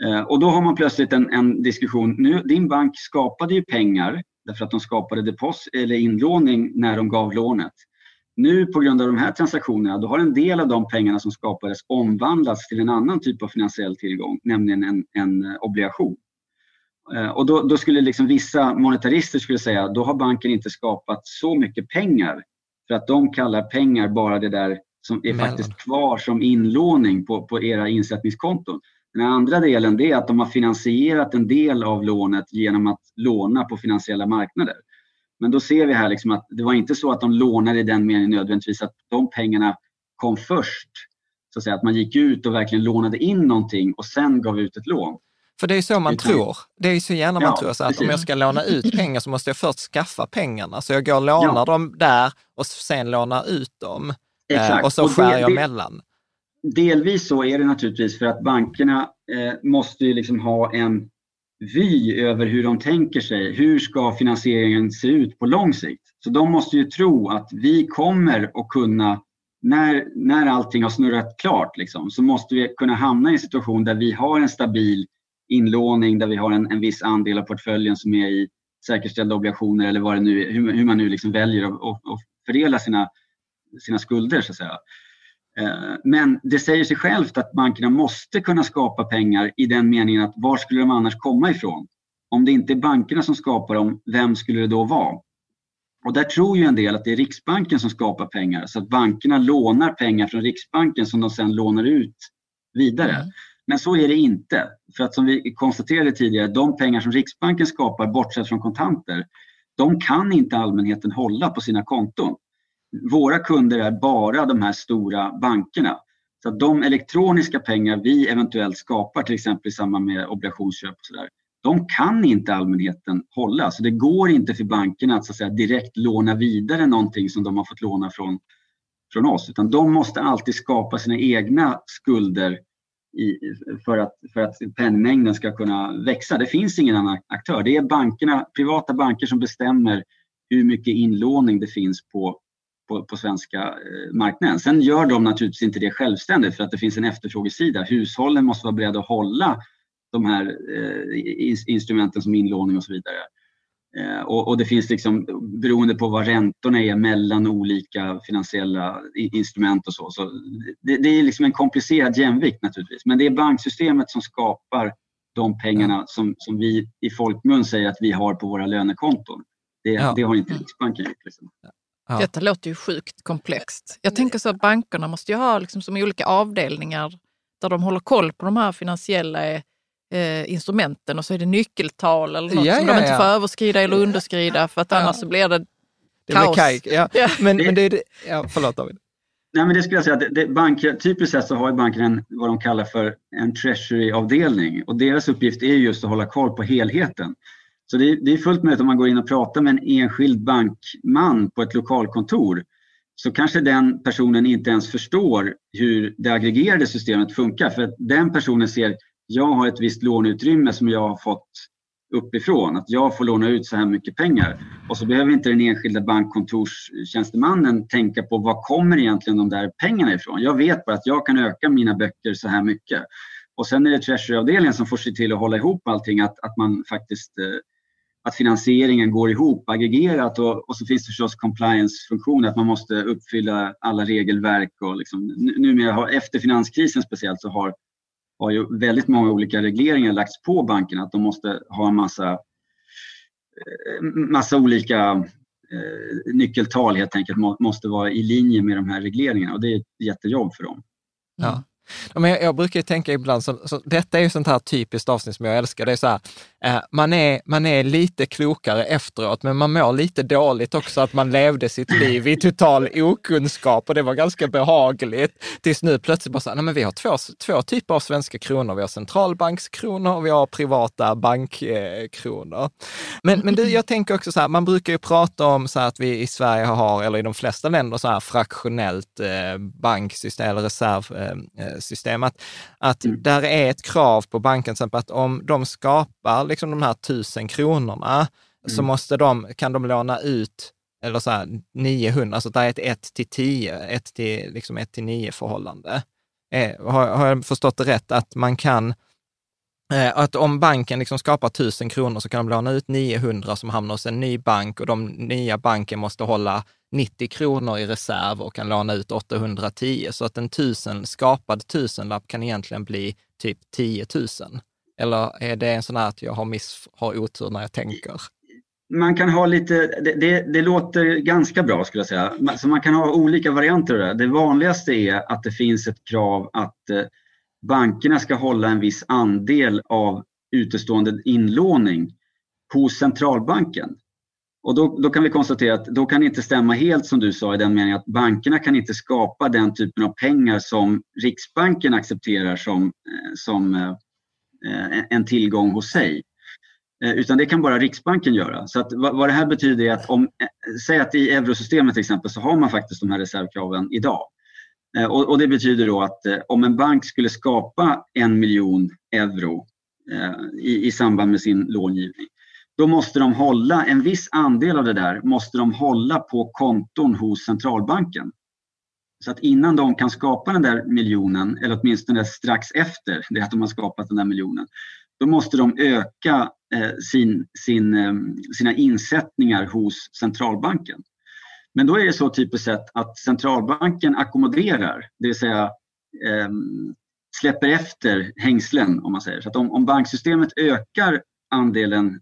Eh, och då har man plötsligt en, en, diskussion. Nu, din bank skapade ju pengar därför att de skapade depos eller inlåning när de gav lånet. Nu på grund av de här transaktionerna, då har en del av de pengarna som skapades omvandlats till en annan typ av finansiell tillgång, nämligen en, en eh, obligation. Eh, och då, då, skulle liksom vissa monetarister skulle säga då har banken inte skapat så mycket pengar för att de kallar pengar bara det där som är Mellan. faktiskt kvar som inlåning på, på era insättningskonton. Den andra delen är att de har finansierat en del av lånet genom att låna på finansiella marknader. Men då ser vi här liksom att det var inte så att de lånade i den meningen nödvändigtvis att de pengarna kom först. Så att, säga, att man gick ut och verkligen lånade in någonting och sen gav ut ett lån. För det är så man tror. Det är så gärna man ja, tror så att om jag ska låna ut pengar så måste jag först skaffa pengarna. Så jag går och lånar ja. dem där och sen lånar ut dem. Eh, Exakt. Och så och skär det, jag det, mellan. Delvis så är det naturligtvis för att bankerna eh, måste liksom ha en vy över hur de tänker sig. Hur ska finansieringen se ut på lång sikt? Så de måste ju tro att vi kommer att kunna, när, när allting har snurrat klart, liksom, så måste vi kunna hamna i en situation där vi har en stabil inlåning, där vi har en, en viss andel av portföljen som är i säkerställda obligationer eller vad det nu är, hur, hur man nu liksom väljer att fördela sina, sina skulder. Så att säga. Eh, men det säger sig självt att bankerna måste kunna skapa pengar i den meningen att var skulle de annars komma ifrån? Om det inte är bankerna som skapar dem, vem skulle det då vara? Och där tror ju en del att det är Riksbanken som skapar pengar så att bankerna lånar pengar från Riksbanken som de sen lånar ut vidare. Mm. Men så är det inte. För att som vi konstaterade tidigare, de pengar som Riksbanken skapar bortsett från kontanter, de kan inte allmänheten hålla på sina konton våra kunder är bara de här stora bankerna. Så att de elektroniska pengar vi eventuellt skapar, till exempel i samband med obligationsköp och sådär, de kan inte allmänheten hålla. Så det går inte för bankerna att, så att säga, direkt låna vidare någonting som de har fått låna från, från oss. Utan de måste alltid skapa sina egna skulder i, för, att, för att penningmängden ska kunna växa. Det finns ingen annan aktör. Det är bankerna, privata banker som bestämmer hur mycket inlåning det finns på på, på svenska eh, marknaden. Sen gör de naturligtvis inte det självständigt för att det finns en efterfrågesida. Hushållen måste vara beredda att hålla de här eh, instrumenten som inlåning och så vidare. Eh, och, och, det finns liksom, beroende på vad räntorna är mellan olika finansiella instrument och så. så det, det är liksom en komplicerad jämvikt naturligtvis. Men det är banksystemet som skapar de pengarna som, som vi i folkmun säger att vi har på våra lönekonton. Det, ja. det har inte Riksbanken gjort. Liksom. Ja. Detta låter ju sjukt komplext. Jag tänker så att bankerna måste ju ha liksom som olika avdelningar där de håller koll på de här finansiella eh, instrumenten och så är det nyckeltal eller något ja, som ja, de inte får överskrida eller underskrida för att annars så blir det det kaos. Blir ja. Men, men det är det, ja, förlåt David. Nej, men det skulle jag säga, det, det, banker, typiskt sett så har banken en, vad de kallar för en treasury-avdelning och deras uppgift är just att hålla koll på helheten. Så det är, det är fullt möjligt om man går in och pratar med en enskild bankman på ett lokalkontor så kanske den personen inte ens förstår hur det aggregerade systemet funkar. För att den personen ser, jag har ett visst låneutrymme som jag har fått uppifrån, att jag får låna ut så här mycket pengar. Och så behöver inte den enskilda bankkontorstjänstemannen tänka på var kommer egentligen de där pengarna ifrån. Jag vet bara att jag kan öka mina böcker så här mycket. Och sen är det Treasuryavdelningen som får se till att hålla ihop allting, att, att man faktiskt eh, att finansieringen går ihop aggregerat och, och så finns det förstås compliance-funktioner, att man måste uppfylla alla regelverk. Och liksom, numera, efter finanskrisen speciellt, så har, har ju väldigt många olika regleringar lagts på bankerna. Att de måste ha en massa, eh, massa olika eh, nyckeltal helt enkelt, måste vara i linje med de här regleringarna och det är ett jättejobb för dem. Ja. Men jag, jag brukar tänka ibland, så, så, detta är ju sånt här typiskt avsnitt som jag älskar. Det är så här, man, är, man är lite klokare efteråt, men man mår lite dåligt också att man levde sitt liv i total okunskap och det var ganska behagligt. Tills nu plötsligt bara så här, nej men vi har två, två typer av svenska kronor. Vi har centralbankskronor och vi har privata bankkronor. Men, men det, jag tänker också så här, man brukar ju prata om så att vi i Sverige har, eller i de flesta länder, så här fraktionellt eh, banksystem eller reservsystem. Att, att mm. där är ett krav på banken, att om de skapar liksom de här tusen kronorna, mm. så måste de, kan de låna ut eller så här 900, alltså det är ett 1 till 10, 1 till, liksom 1 till 9 förhållande. Eh, har, har jag förstått det rätt att man kan Eh, att om banken liksom skapar 1000 kronor så kan de låna ut 900 som hamnar hos en ny bank och de nya banken måste hålla 90 kronor i reserv och kan låna ut 810. Så att en tusen, skapad tusenlapp kan egentligen bli typ 10 000. Eller är det en sån här att jag har, miss, har otur när jag tänker? Man kan ha lite, det, det, det, låter ganska bra skulle jag säga. Så man kan ha olika varianter av det. Det vanligaste är att det finns ett krav att eh, bankerna ska hålla en viss andel av utestående inlåning hos centralbanken. Och då, då, kan vi konstatera att då kan det inte stämma helt som du sa i den meningen att bankerna kan inte skapa den typen av pengar som Riksbanken accepterar som, eh, som eh, Eh, en tillgång hos sig. Eh, utan det kan bara Riksbanken göra. Så att vad det här betyder är att om, eh, säg att i eurosystemet till exempel så har man faktiskt de här reservkraven idag. Och, och, det betyder då att om en bank skulle skapa en miljon euro i, i samband med sin långivning, då måste de hålla en viss andel av det där måste de hålla på konton hos centralbanken. Så att innan de kan skapa den där miljonen, eller åtminstone strax efter det att de har skapat den där miljonen, då måste de öka eh, sin, sin, eh, sina insättningar hos centralbanken. Men då är det så typiskt sett att centralbanken ackommoderar, det vill säga eh, släpper efter hängslen om man säger. Så att om, om banksystemet ökar andelen,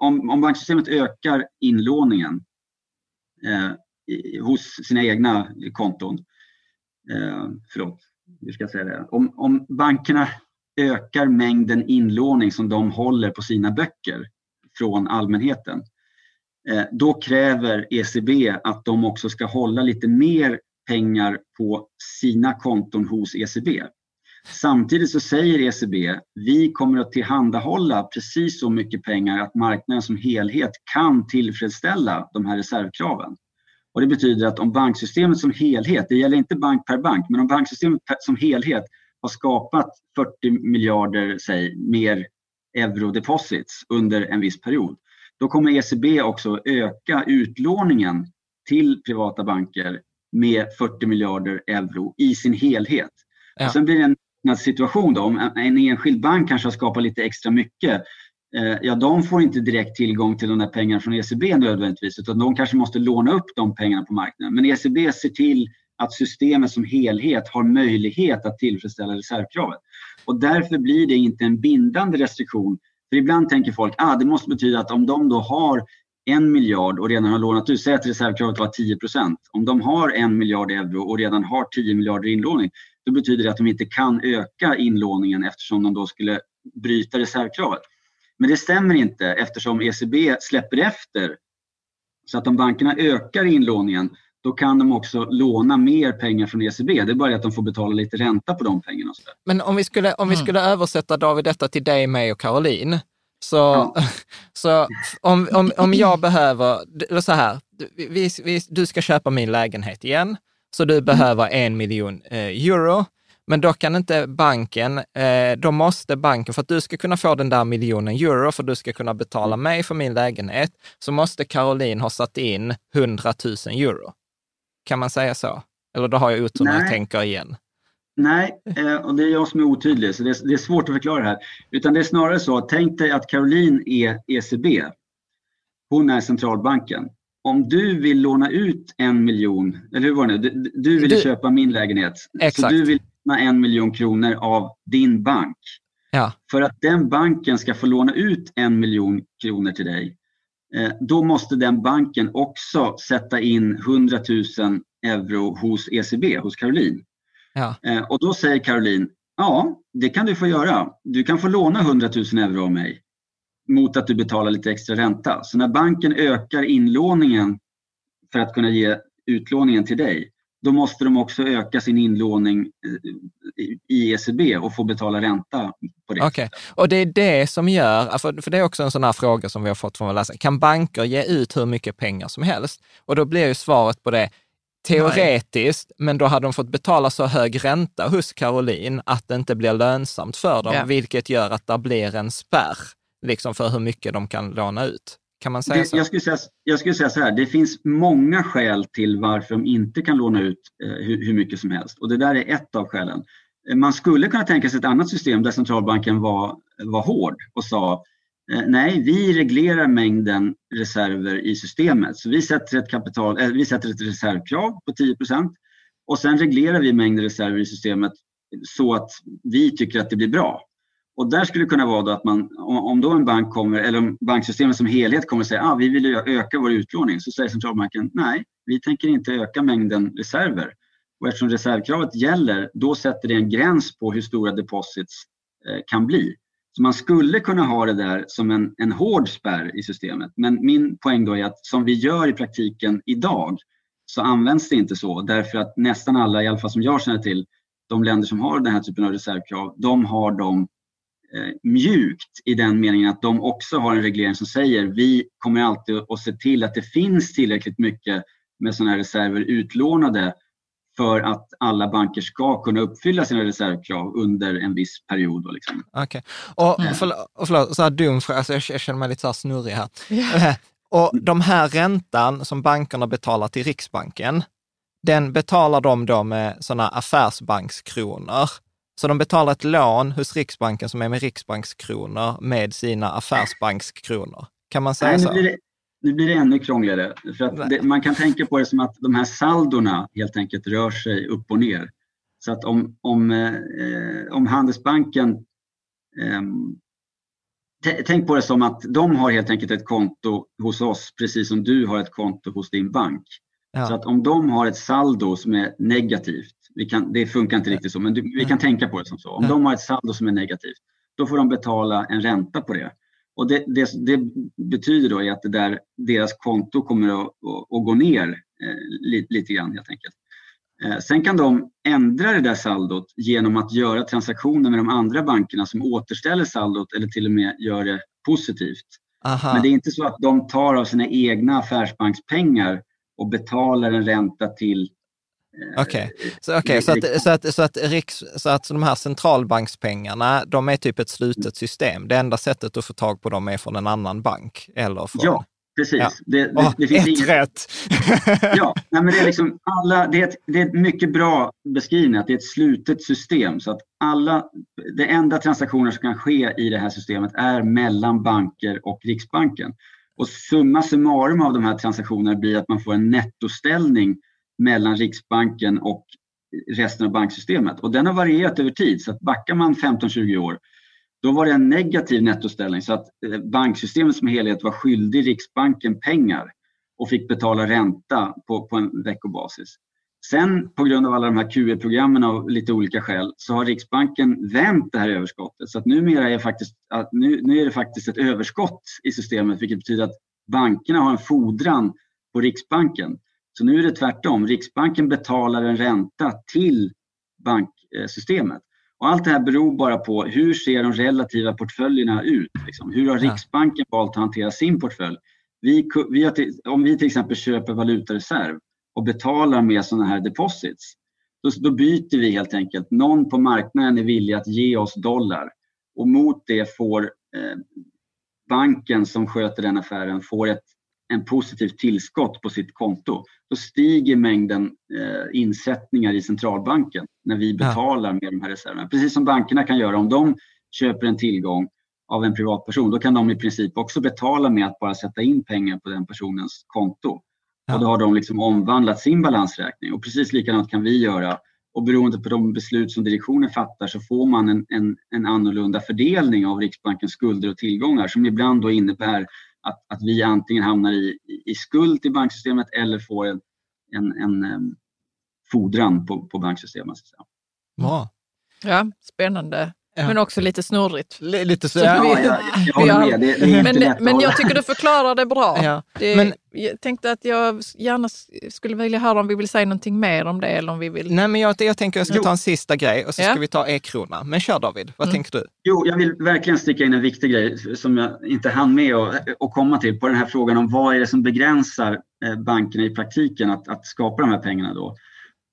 om, om banksystemet ökar inlåningen eh, i, hos sina egna konton, eh, förlåt, hur ska jag säga det? Om, om bankerna ökar mängden inlåning som de håller på sina böcker från allmänheten, Eh, då kräver ECB att de också ska hålla lite mer pengar på sina konton hos ECB. Samtidigt så säger ECB, vi kommer att tillhandahålla precis så mycket pengar att marknaden som helhet kan tillfredsställa de här reservkraven. Och det betyder att om banksystemet som helhet, det gäller inte bank per bank, men om banksystemet som helhet har skapat 40 miljarder, säg, mer eurodeposits under en viss period, då kommer ECB också öka utlåningen till privata banker med 40 miljarder euro i sin helhet. Ja. Och sen blir det en situation då, om en enskild bank kanske har skapat lite extra mycket, Eh, ja de får inte direkt tillgång till de där pengarna från ECB nödvändigtvis, utan de kanske måste låna upp de pengarna på marknaden. Men ECB ser till att systemet som helhet har möjlighet att tillfredsställa reservkravet. Och därför blir det inte en bindande restriktion för ibland tänker folk att ah, det måste betyda att om de då har en miljard och redan har lånat ut, säg att reservkravet var 10% Om de har en miljard euro och redan har 10 miljarder inlåning, då betyder det att de inte kan öka inlåningen eftersom de då skulle bryta reservkravet. Men det stämmer inte eftersom ECB släpper efter. Så att om bankerna ökar inlåningen då kan de också låna mer pengar från ECB. Det är bara att de får betala lite ränta på de pengarna. Men om vi skulle, om vi mm. skulle mm. översätta David detta till dig, mig och Caroline. Så, ja. så om, om, om jag behöver, så här, vi, vi, du ska köpa min lägenhet igen, så du mm. behöver en miljon eh, euro. Men då kan inte banken, eh, då måste banken, för att du ska kunna få den där miljonen euro, för att du ska kunna betala mm. mig för min lägenhet, så måste Caroline ha satt in 100 000 euro. Kan man säga så? Eller då har jag otur när jag tänker igen. Nej, eh, och det är jag som är otydlig, så det är, det är svårt att förklara det här. Utan det är snarare så, tänk dig att Caroline är ECB. Hon är centralbanken. Om du vill låna ut en miljon, eller hur var det Du, du ville du, köpa min lägenhet. Exakt. Så du vill låna en miljon kronor av din bank. Ja. För att den banken ska få låna ut en miljon kronor till dig Eh, då måste den banken också sätta in 100 000 euro hos ECB, hos Caroline. Ja. Eh, och då säger Caroline, ja det kan du få göra. Du kan få låna 100 000 euro av mig mot att du betalar lite extra ränta. Så när banken ökar inlåningen för att kunna ge utlåningen till dig, då måste de också öka sin inlåning eh, i ECB och få betala ränta på det. Okej, okay. och det är det som gör, för det är också en sån här fråga som vi har fått från våra läsare, kan banker ge ut hur mycket pengar som helst? Och då blir ju svaret på det, teoretiskt, Nej. men då hade de fått betala så hög ränta hos Caroline att det inte blir lönsamt för dem, ja. vilket gör att det blir en spärr liksom för hur mycket de kan låna ut. Kan man säga det, så? Jag skulle säga, jag skulle säga så här, det finns många skäl till varför de inte kan låna ut eh, hur, hur, mycket som helst och det där är ett av skälen. Eh, man skulle kunna tänka sig ett annat system där centralbanken var, var hård och sa eh, nej, vi reglerar mängden reserver i systemet. Så vi sätter ett, kapital, eh, vi sätter ett reservkrav på 10% och sen reglerar vi mängden reserver i systemet så att vi tycker att det blir bra. Och där skulle det kunna vara att man, om då en bank kommer, eller om banksystemet som helhet kommer att säga att ah, vi vill öka vår utlåning, så säger centralbanken nej, vi tänker inte öka mängden reserver. Och eftersom reservkravet gäller, då sätter det en gräns på hur stora deposits eh, kan bli. Så man skulle kunna ha det där som en, en hård spärr i systemet. Men min poäng då är att som vi gör i praktiken idag så används det inte så därför att nästan alla, i alla fall som jag känner till, de länder som har den här typen av reservkrav, de har dem mjukt i den meningen att de också har en reglering som säger vi kommer alltid att se till att det finns tillräckligt mycket med sådana här reserver utlånade för att alla banker ska kunna uppfylla sina reservkrav under en viss period. Liksom. Okej. Okay. Och, mm. förlåt, förlåt, så här dum fråga, alltså jag, jag känner mig lite så här snurrig här. Yeah. Och de här räntan som bankerna betalar till Riksbanken, den betalar de då med sådana affärsbankskronor. Så de betalar ett lån hos Riksbanken som är med riksbankskronor med sina affärsbankskronor. Kan man säga Nej, så? Nu blir, det, nu blir det ännu krångligare. För det, man kan tänka på det som att de här saldorna helt enkelt rör sig upp och ner. Så att om, om, eh, om Handelsbanken eh, Tänk på det som att de har helt enkelt ett konto hos oss precis som du har ett konto hos din bank. Ja. Så att om de har ett saldo som är negativt, kan, det funkar inte riktigt så, men du, vi kan tänka på det som så. Om de har ett saldo som är negativt, då får de betala en ränta på det. Och det, det, det betyder då att det där, deras konto kommer att, att, att gå ner eh, lite, lite grann helt enkelt. Eh, sen kan de ändra det där saldot genom att göra transaktioner med de andra bankerna som återställer saldot eller till och med gör det positivt. Aha. Men det är inte så att de tar av sina egna affärsbankspengar och betalar en ränta till Okej, okay. så, okay. så, att, så, att, så, att Riks, så att de här centralbankspengarna, de är typ ett slutet system. Det enda sättet att få tag på dem är från en annan bank? Eller från... Ja, Precis. Ja. Det, det, oh, det finns ett inget... rätt! ja, nej, men det, är liksom alla, det, är ett, det är ett mycket bra beskrivning att det är ett slutet system. Så att alla, det enda transaktioner som kan ske i det här systemet är mellan banker och Riksbanken. Och summa summarum av de här transaktionerna blir att man får en nettoställning mellan Riksbanken och resten av banksystemet. Och den har varierat över tid. Så att backar man 15-20 år då var det en negativ nettoställning så att eh, banksystemet som helhet var skyldig Riksbanken pengar och fick betala ränta på, på en veckobasis. Sen på grund av alla de här QE-programmen av lite olika skäl så har Riksbanken vänt det här överskottet. Så att numera är, faktiskt, att nu, nu är det faktiskt ett överskott i systemet vilket betyder att bankerna har en fordran på Riksbanken. Så nu är det tvärtom. Riksbanken betalar en ränta till banksystemet. Och allt det här beror bara på hur ser de relativa portföljerna ut? Liksom? Hur har Riksbanken valt att hantera sin portfölj? Vi, vi har, om vi till exempel köper valutareserv och betalar med sådana här deposits, då, då byter vi helt enkelt. Någon på marknaden är villig att ge oss dollar och mot det får eh, banken som sköter den affären får ett en positivt tillskott på sitt konto, då stiger mängden eh, insättningar i centralbanken när vi betalar med de här reserverna. Precis som bankerna kan göra om de köper en tillgång av en privatperson, då kan de i princip också betala med att bara sätta in pengar på den personens konto. Ja. Och då har de liksom omvandlat sin balansräkning och precis likadant kan vi göra. Och beroende på de beslut som direktionen fattar så får man en, en, en annorlunda fördelning av Riksbankens skulder och tillgångar som ibland då innebär att, att vi antingen hamnar i, i skuld till banksystemet eller får en, en, en, en fordran på, på banksystemet. Ja. ja, spännande. Ja. Men också lite snurrigt. L lite så. Ja, vi, ja, jag håller med. Det, det men, men jag tycker du förklarar det bra. Ja. Det, men, jag tänkte att jag gärna skulle vilja höra om vi vill säga någonting mer om det eller om vi vill... Nej, men jag, jag tänker jag ska jo. ta en sista grej och så ska vi ta e-krona. Men kör David, vad mm. tänker du? Jo, jag vill verkligen sticka in en viktig grej som jag inte hann med att komma till på den här frågan om vad är det som begränsar eh, bankerna i praktiken att, att skapa de här pengarna då.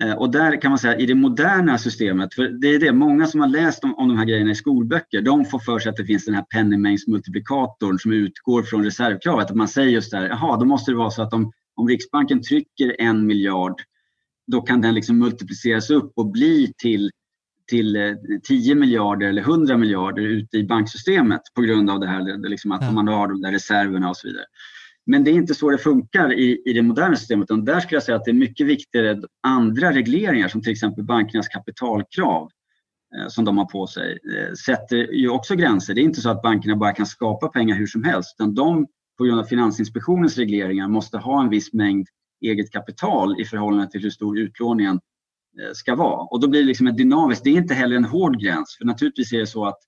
Eh, och där kan man säga i det moderna systemet, för det är det, många som har läst om, om de här grejerna i skolböcker, de får för sig att det finns den här penningmängdsmultiplikatorn som utgår från reservkravet. Att man säger just där, jaha, då måste det vara så att om, om Riksbanken trycker en miljard, då kan den liksom multipliceras upp och bli till, till 10 eh, miljarder eller 100 miljarder ute i banksystemet på grund av det här, liksom att man har de där reserverna och så vidare. Men det är inte så det funkar i, i det moderna systemet. Och där skulle jag säga att det är mycket viktigare andra regleringar som till exempel bankernas kapitalkrav eh, som de har på sig eh, sätter ju också gränser. Det är inte så att bankerna bara kan skapa pengar hur som helst utan de på grund av Finansinspektionens regleringar måste ha en viss mängd eget kapital i förhållande till hur stor utlåningen eh, ska vara. Och då blir det liksom en dynamiskt, det är inte heller en hård gräns. För naturligtvis är det så att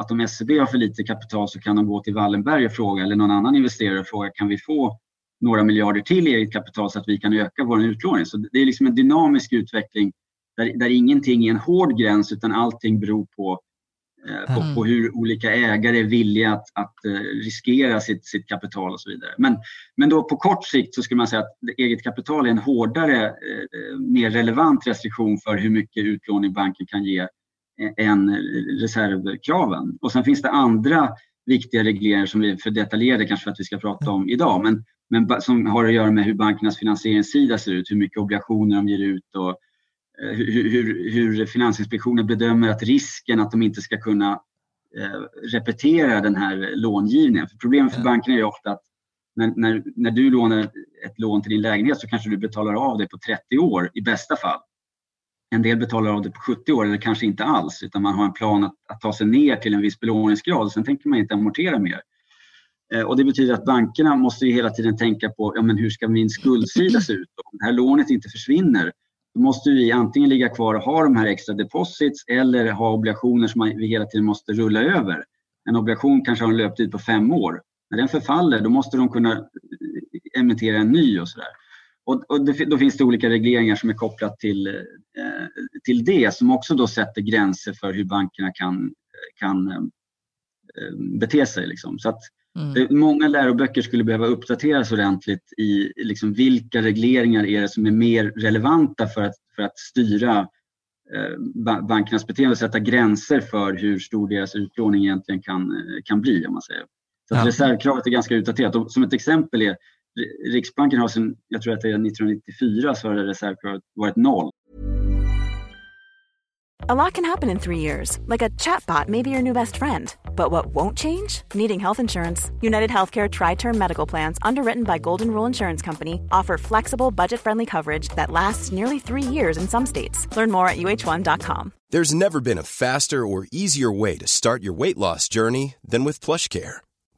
att om SEB har för lite kapital så kan de gå till Wallenberg och fråga eller någon annan investerare och fråga kan vi få några miljarder till i eget kapital så att vi kan öka vår utlåning. Så det är liksom en dynamisk utveckling där, där ingenting är en hård gräns utan allting beror på, eh, på, mm. på, hur olika ägare är villiga att, att eh, riskera sitt, sitt kapital och så vidare. Men, men då på kort sikt så skulle man säga att eget kapital är en hårdare, eh, mer relevant restriktion för hur mycket utlåning banken kan ge än reservkraven. Och sen finns det andra viktiga regleringar som är för detaljerade kanske för att vi ska prata om idag, men, men som har att göra med hur bankernas finansieringssida ser ut, hur mycket obligationer de ger ut och eh, hur, hur, hur Finansinspektionen bedömer att risken att de inte ska kunna eh, repetera den här långivningen. För problemet för bankerna är ofta att när, när, när du lånar ett lån till din lägenhet så kanske du betalar av det på 30 år i bästa fall. En del betalar av det på 70 år eller kanske inte alls utan man har en plan att, att ta sig ner till en viss belåningsgrad och sen tänker man inte amortera mer. Eh, och det betyder att bankerna måste hela tiden tänka på ja, men hur ska min skuldsida se ut? Om det här lånet inte försvinner då måste vi antingen ligga kvar och ha de här extra deposits eller ha obligationer som vi hela tiden måste rulla över. En obligation kanske har en löptid på fem år. När den förfaller då måste de kunna eh, emittera en ny och sådär. Och, och det, då finns det olika regleringar som är kopplat till, eh, till det som också då sätter gränser för hur bankerna kan, kan eh, bete sig. Liksom. Så att mm. det, många läroböcker skulle behöva uppdateras ordentligt i liksom, vilka regleringar är det som är mer relevanta för att, för att styra eh, bankernas beteende och sätta gränser för hur stor deras utlåning egentligen kan, kan bli. Om man säger. Så ja. Reservkravet är ganska utdaterat. Och som ett exempel är Riksbanken har sedan, jag tror att det är 1994, så har reservkravet varit noll. A lot can happen in three years, like a chatbot may be your new best friend. But what won't change? Needing health insurance. United Healthcare Tri Term Medical Plans, underwritten by Golden Rule Insurance Company, offer flexible, budget friendly coverage that lasts nearly three years in some states. Learn more at uh1.com. There's never been a faster or easier way to start your weight loss journey than with PlushCare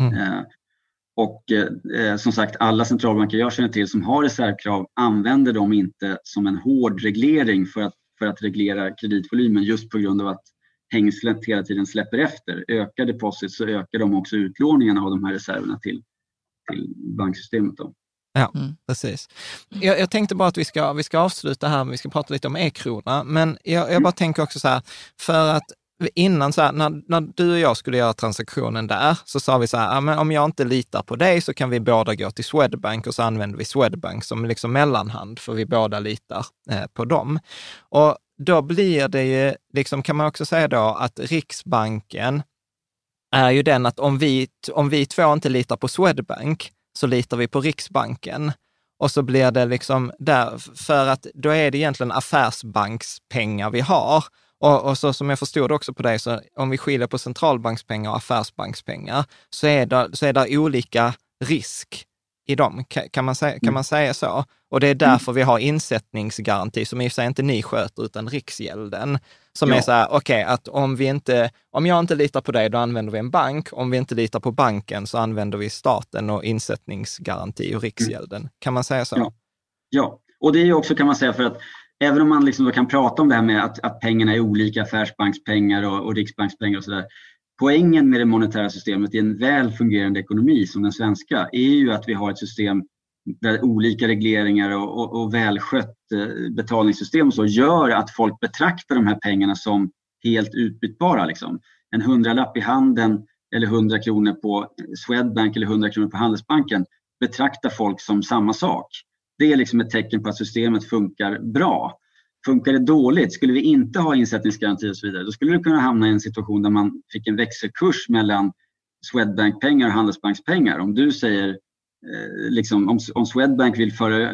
Mm. Eh, och eh, som sagt, alla centralbanker jag känner till som har reservkrav använder dem inte som en hård reglering för att, för att reglera kreditvolymen just på grund av att hängslet hela tiden släpper efter. Ökar deposits så ökar de också utlåningarna av de här reserverna till, till banksystemet. Då. Ja, mm. precis. Jag, jag, tänkte bara att vi ska, vi ska avsluta här, vi ska prata lite om e-krona, men jag, jag bara tänker också så här, för att innan, så här, när, när du och jag skulle göra transaktionen där, så sa vi så här, ah, men om jag inte litar på dig så kan vi båda gå till Swedbank och så använder vi Swedbank som liksom mellanhand, för vi båda litar eh, på dem. Och då blir det ju, liksom, kan man också säga då, att Riksbanken är ju den att om vi, om vi två inte litar på Swedbank, så litar vi på Riksbanken. och så blir det liksom där, för att då är det egentligen affärsbankspengar vi har. Och, och, så som jag förstod det också på dig, så om vi skiljer på centralbankspengar och affärsbankspengar, så är det, så är det olika risk i dem. Kan man, säga, kan mm. man säga så? Och det är mm. därför vi har insättningsgaranti, som i och för sig inte ni sköter, utan Riksgälden. Som ja. är så här, okej, okay, att om vi inte, om jag inte litar på dig, då använder vi en bank. Om vi inte litar på banken så använder vi staten och insättningsgaranti och Riksgälden. Mm. Kan man säga så? Ja. ja, och det är också kan man säga för att även om man liksom kan prata om det här med att, att pengarna är olika, affärsbankspengar och, och riksbankspengar och sådär. Poängen med det monetära systemet i en väl fungerande ekonomi som den svenska är ju att vi har ett system där olika regleringar och, och, och välskött eh, betalningssystem och så gör att folk betraktar de här pengarna som helt utbytbara. Liksom. En hundralapp i handen eller 100 kronor på Swedbank eller 100 kronor på Handelsbanken betraktar folk som samma sak. Det är liksom ett tecken på att systemet funkar bra. Funkar det dåligt, skulle vi inte ha insättningsgaranti och så vidare, då skulle du kunna hamna i en situation där man fick en växelkurs mellan Swedbank-pengar och Handelsbankspengar. Om du säger, eh, liksom, om, om Swedbank vill föra,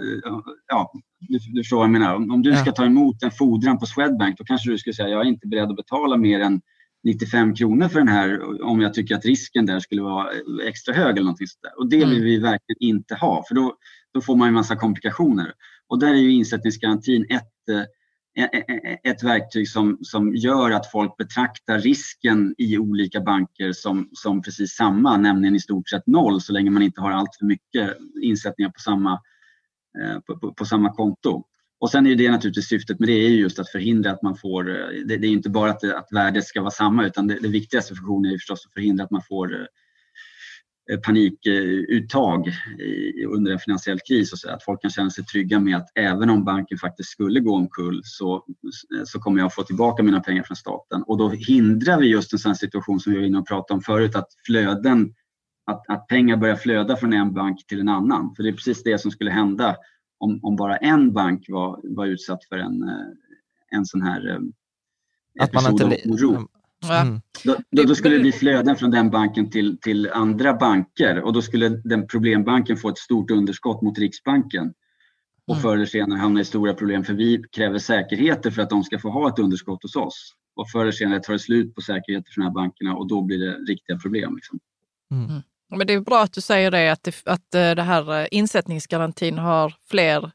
ja, du, du förstår vad jag menar. Om, om du ska ta emot en fordran på Swedbank, då kanske du skulle säga, jag är inte beredd att betala mer än 95 kronor för den här om jag tycker att risken där skulle vara extra hög eller någonting sånt Och det vill mm. vi verkligen inte ha för då, då får man en massa komplikationer. Och där är ju insättningsgarantin ett, eh, eh, eh, ett verktyg som, som gör att folk betraktar risken i olika banker som, som precis samma, nämligen i stort sett noll så länge man inte har allt för mycket insättningar på samma, på, på, på samma konto. Och sen är det naturligtvis syftet med det är just att förhindra att man får, det, det är inte bara att, att värdet ska vara samma utan det, det viktigaste funktionen är förstås att förhindra att man får panikuttag under en finansiell kris och så att folk kan känna sig trygga med att även om banken faktiskt skulle gå omkull så, så kommer jag få tillbaka mina pengar från staten. Och då hindrar vi just en sån situation som vi var inne och pratade om förut, att flöden, att, att pengar börjar flöda från en bank till en annan. För det är precis det som skulle hända om, om bara en bank var, var utsatt för en, eh, en sån här eh, att man inte, oro. Mm. Då, då, då, skulle det bli flöden från den banken till, till andra banker och då skulle den problembanken få ett stort underskott mot Riksbanken och mm. förr eller senare hamna i stora problem för vi kräver säkerheter för att de ska få ha ett underskott hos oss. Och förr eller senare tar det slut på säkerheter för de här bankerna och då blir det riktiga problem. Liksom. Mm. mm. Men det är bra att du säger det, att, det, att eh, det här eh, insättningsgarantin har fler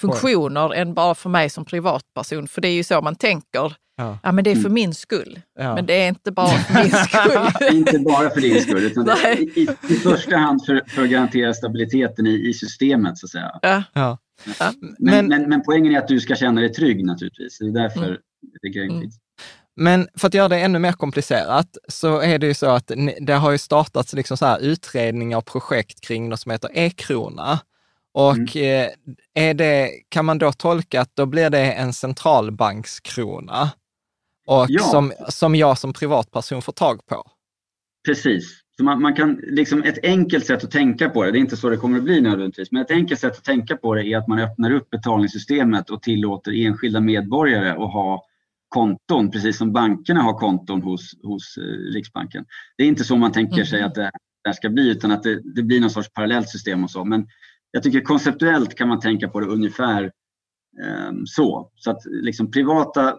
funktioner än bara för mig som privatperson. För det är ju så man tänker Ja. ja, men det är för mm. min skull. Ja. Men det är inte bara för min skull. inte bara för din skull, utan i, i, i, första hand för, för att garantera stabiliteten i, i systemet. så att säga. Ja. ja. Men, men, men, men, poängen är att du ska känna dig trygg naturligtvis. Det är därför mm. det är grejen mm. Men för att göra det ännu mer komplicerat så är det ju så att det har ju startats liksom så här utredningar och projekt kring något som heter e-krona. Och mm. Eh, är det, kan man då tolka att då blir det en centralbankskrona? och ja. som, som jag som privatperson får tag på. Precis. Så man, man, kan, liksom ett enkelt sätt att tänka på det, det är inte så det kommer att bli nödvändigtvis, men ett enkelt sätt att tänka på det är att man öppnar upp betalningssystemet och tillåter enskilda medborgare att ha konton, precis som bankerna har konton hos, hos eh, Riksbanken. Det är inte så man tänker sig mm. att det, det ska bli, utan att det, det, blir någon sorts parallellt system och så. Men jag tycker konceptuellt kan man tänka på det ungefär ehm, så, så att liksom privata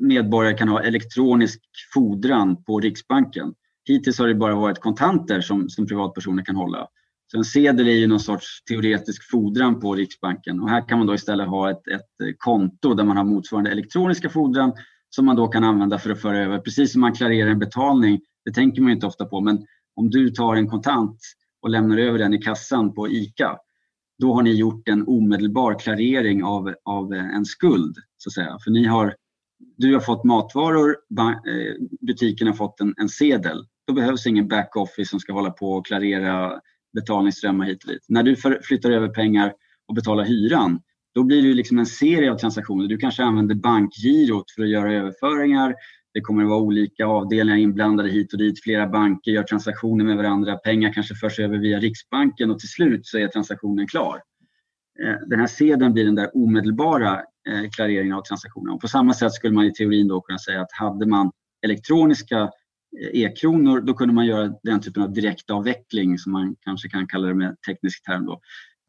medborgare kan ha elektronisk fordran på Riksbanken. Hittills har det bara varit kontanter som, som privatpersoner kan hålla. Så en sedel är ju någon sorts teoretisk fordran på Riksbanken och här kan man då istället ha ett, ett konto där man har motsvarande elektroniska fordran som man då kan använda för att föra över, precis som man klarerar en betalning. Det tänker man inte ofta på, men om du tar en kontant och lämnar över den i kassan på ICA då har ni gjort en omedelbar klarering av, av eh, en skuld. Så att säga. För ni har, du har fått matvaror, eh, butiken har fått en, en sedel. Då behövs ingen backoffice som ska hålla på och klarera betalningsströmmar hit och dit. När du flyttar över pengar och betalar hyran, då blir det liksom en serie av transaktioner. Du kanske använder bankgirot för att göra överföringar. Det kommer att vara olika avdelningar inblandade hit och dit. Flera banker gör transaktioner med varandra. Pengar kanske förs över via Riksbanken och till slut så är transaktionen klar. Eh, den här sedeln blir den där omedelbara eh, klareringen av transaktionen. Och på samma sätt skulle man i teorin då kunna säga att hade man elektroniska eh, e-kronor då kunde man göra den typen av direktavveckling som man kanske kan kalla det med teknisk term. Då.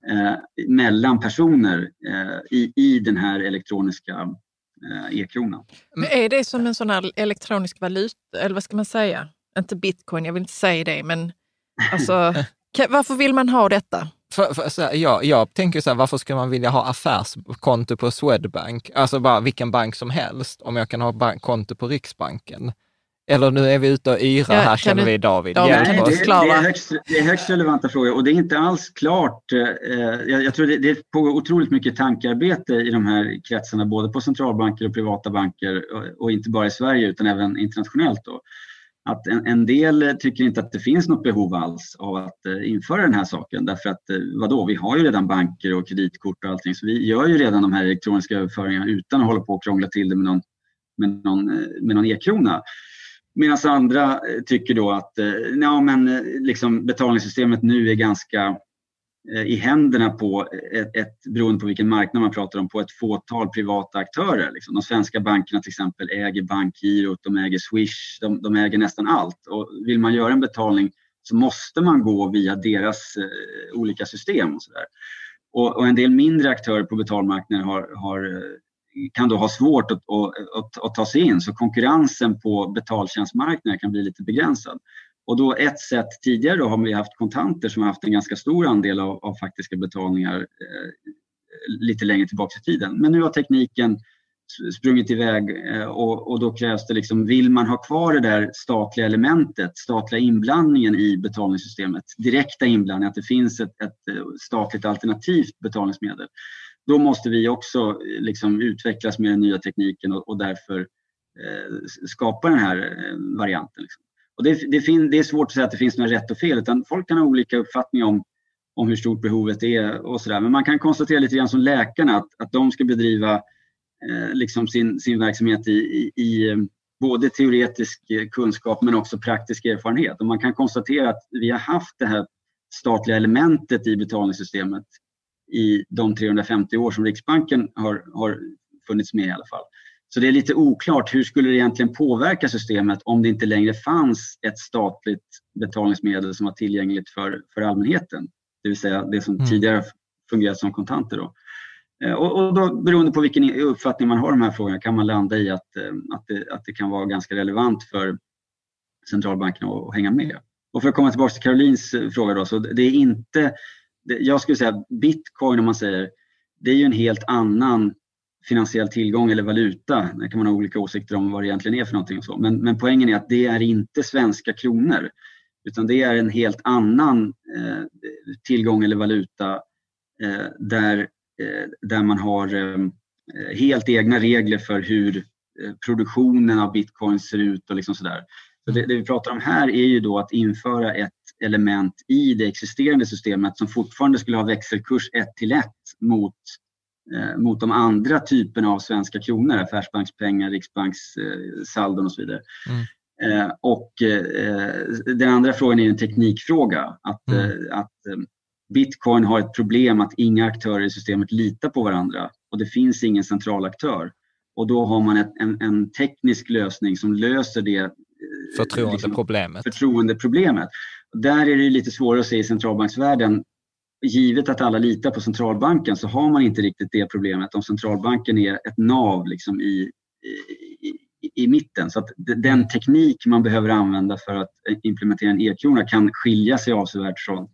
eh, mellan personer eh, i, i den här elektroniska e-kronan. Men är det som en sån här elektronisk valuta, eller vad ska man säga? Inte bitcoin, jag vill inte säga det, men alltså, varför vill man ha detta? För, för, så här, jag, jag tänker så här, varför ska man vilja ha affärskonto på Swedbank? Alltså bara vilken bank som helst, om jag kan ha bank, konto på Riksbanken. Eller nu är vi ute och yrar ja, här känner du, vi David. David Nej, det, det, är högst, det är högst relevanta frågor och det är inte alls klart. Eh, jag, jag, tror det, det pågår otroligt mycket tankarbete i de här kretsarna, både på centralbanker och privata banker och, och inte bara i Sverige utan även internationellt. Då att en, en, del tycker inte att det finns något behov alls av att uh, införa den här saken därför att vadå, vi har ju redan banker och kreditkort och allting så vi gör ju redan de här elektroniska överföringarna utan att hålla på och krångla till det med någon, med någon, med någon e-krona. Medan andra eh, tycker då att eh, ja, men, eh, liksom, betalningssystemet nu är ganska i händerna på, ett, ett, beroende på vilken marknad man pratar om, på ett fåtal privata aktörer. Liksom. De svenska bankerna till exempel äger Bankgirot, de äger Swish, de, de, äger nästan allt. Och vill man göra en betalning så måste man gå via deras eh, olika system. Och, så där. Och, och, en del mindre aktörer på betalmarknaden har, har kan då ha svårt att, att, att, att, ta sig in. Så konkurrensen på betaltjänstmarknaden kan bli lite begränsad. Och då ett sätt tidigare då har vi haft kontanter som har haft en ganska stor andel av, av faktiska betalningar eh, lite längre tillbaka i tiden. Men nu har tekniken sprungit iväg eh, och, och, då krävs det liksom, vill man ha kvar det där statliga elementet, statliga inblandningen i betalningssystemet, direkta inblandningen, att det finns ett, ett eh, statligt alternativt betalningsmedel, då måste vi också eh, liksom utvecklas med den nya tekniken och, och därför eh, skapa den här eh, varianten. Liksom. Och det, det, fin, det är svårt att säga att det finns något rätt och fel utan folk kan ha olika uppfattningar om, om hur stort behovet är och sådär. Men man kan konstatera lite grann som läkarna att, att de ska bedriva eh, liksom sin, sin verksamhet i, i, i eh, både teoretisk kunskap men också praktisk erfarenhet. Och man kan konstatera att vi har haft det här statliga elementet i betalningssystemet i de 350 år som Riksbanken har, har funnits med i alla fall. Så det är lite oklart hur skulle det egentligen påverka systemet om det inte längre fanns ett statligt betalningsmedel som var tillgängligt för, för allmänheten. Det vill säga det som mm. tidigare fungerat som kontanter. Då. Eh, och, och då, beroende på vilken uppfattning man har om de här frågorna kan man landa i att, eh, att, det, att det kan vara ganska relevant för centralbankerna att, att hänga med. Och för att komma tillbaka till Karolins eh, fråga då, så det är inte, jag skulle säga bitcoin om man säger, det är ju en helt annan finansiell tillgång eller valuta. Där kan man ha olika åsikter om vad det egentligen är för någonting. Och så. Men, men poängen är att det är inte svenska kronor utan det är en helt annan eh, tillgång eller valuta eh, där, eh, där man har ehm, eh, helt egna regler för hur eh, produktionen av bitcoin ser ut och liksom sådär. Så det, det, vi pratar om här är ju då att införa ett element i det existerande systemet som fortfarande skulle ha växelkurs 1 till 1 mot Eh, mot de andra typerna av svenska kronor, affärsbankspengar, riksbankssaldon och så vidare. Mm. Eh, och eh, den andra frågan är en teknikfråga. Att, mm. att bitcoin har ett problem att inga aktörer i systemet litar på varandra och det finns ingen central aktör. Och då har man ett, en, en, teknisk lösning som löser det förtroendeproblemet. Liksom, förtroendeproblemet. Där är det lite svårare att se i centralbanksvärlden givet att alla litar på centralbanken så har man inte riktigt det problemet om centralbanken är ett nav liksom i, i, i mitten. Så att den teknik man behöver använda för att eh, implementera en e-krona kan skilja sig avsevärt från,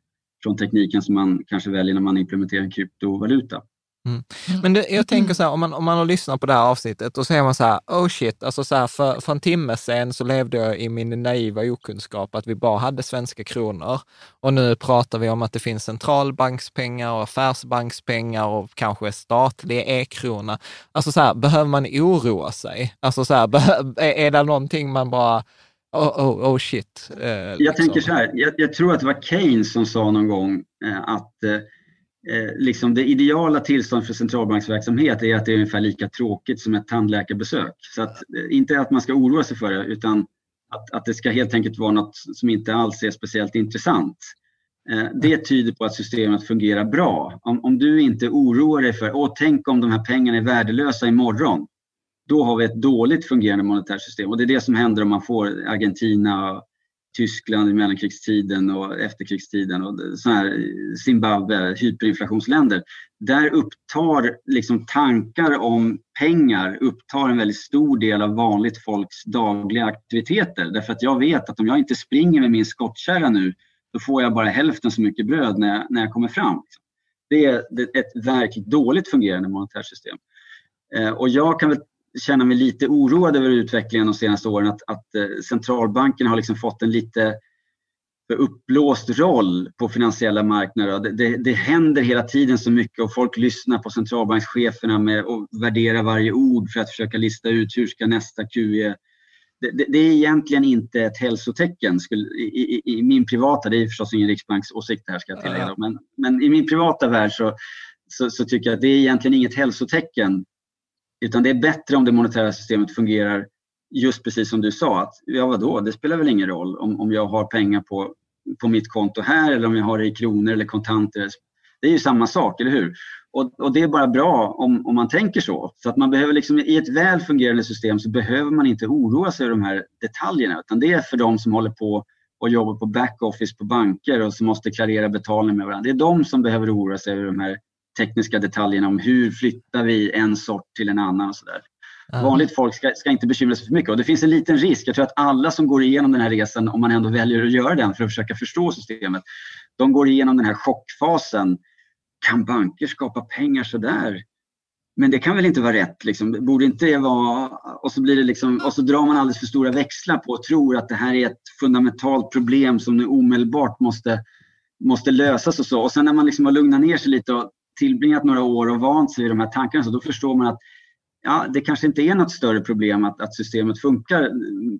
från tekniken som man kanske väljer när man implementerar en kryptovaluta. Mm. Men det, jag tänker så här, om man, om man har lyssnat på det här avsnittet och så är man så här, oh shit, alltså så här, för, för en timme sedan så levde jag i min naiva okunskap att vi bara hade svenska kronor. Och nu pratar vi om att det finns centralbankspengar och affärsbankspengar och kanske statlig e-krona. Alltså så här, behöver man oroa sig? Alltså så här, är det någonting man bara, Oh, oh, oh shit. Eh, jag liksom. tänker så här, jag, jag, tror att det var Keynes som sa någon gång eh, att eh, Eh, liksom det ideala tillståndet för centralbanksverksamhet är att det är ungefär lika tråkigt som ett tandläkarbesök. Så att, eh, inte att man ska oroa sig för det utan att, att det ska helt enkelt vara något som inte alls är speciellt intressant. Eh, det tyder på att systemet fungerar bra. Om, om du inte oroar dig för, åh tänk om de här pengarna är värdelösa imorgon. Då har vi ett dåligt fungerande monetärt system och det är det som händer om man får Argentina Tyskland i mellankrigstiden och efterkrigstiden och sådana här Zimbabwe, hyperinflationsländer. Där upptar liksom tankar om pengar upptar en väldigt stor del av vanligt folks dagliga aktiviteter. Därför att jag vet att om jag inte springer med min skottkärra nu, då får jag bara hälften så mycket bröd när jag, när jag kommer fram. Det är ett verkligt dåligt fungerande monetärt system. Eh, och jag kan väl känna mig lite oroad över utvecklingen de senaste åren. Att, att eh, centralbanken har liksom fått en lite för uppblåst roll på finansiella marknader. Det, det, det, händer hela tiden så mycket och folk lyssnar på centralbankscheferna med och värderar varje ord för att försöka lista ut hur ska nästa QE det, det, är egentligen inte ett hälsotecken skulle, i, i, i, min privata, det är förstås ingen riksbanks åsikt här ska jag tillägga, men, men i min privata värld så, så, så, tycker jag att det är egentligen inget hälsotecken utan det är bättre om det monetära systemet fungerar just precis som du sa. Att, ja, vadå, det spelar väl ingen roll om, om jag har pengar på, på mitt konto här eller om jag har det i kronor eller kontanter. Det är ju samma sak, eller hur? Och, och, det är bara bra om, om man tänker så. Så att man behöver liksom, I ett väl fungerande system så behöver man inte oroa sig över de här detaljerna. Utan det är för de som håller på och jobbar på backoffice på banker och som måste klarera betalning med varandra. Det är de som behöver oroa sig över de här tekniska detaljerna om hur flyttar vi en sort till en annan och sådär. Mm. Vanligt folk ska, ska, inte bekymra sig för mycket och det finns en liten risk. Jag tror att alla som går igenom den här resan, om man ändå väljer att göra den för att försöka förstå systemet, de går igenom den här chockfasen. Kan banker skapa pengar sådär? Men det kan väl inte vara rätt? Liksom. Borde inte det vara... Och så, blir det liksom, och så drar man alldeles för stora växlar på och tror att det här är ett fundamentalt problem som nu omedelbart måste, måste lösas och så. Och sen när man liksom har lugnat ner sig lite och tillbringat några år och vant sig vid de här tankarna så då förstår man att ja, det kanske inte är något större problem att, att systemet funkar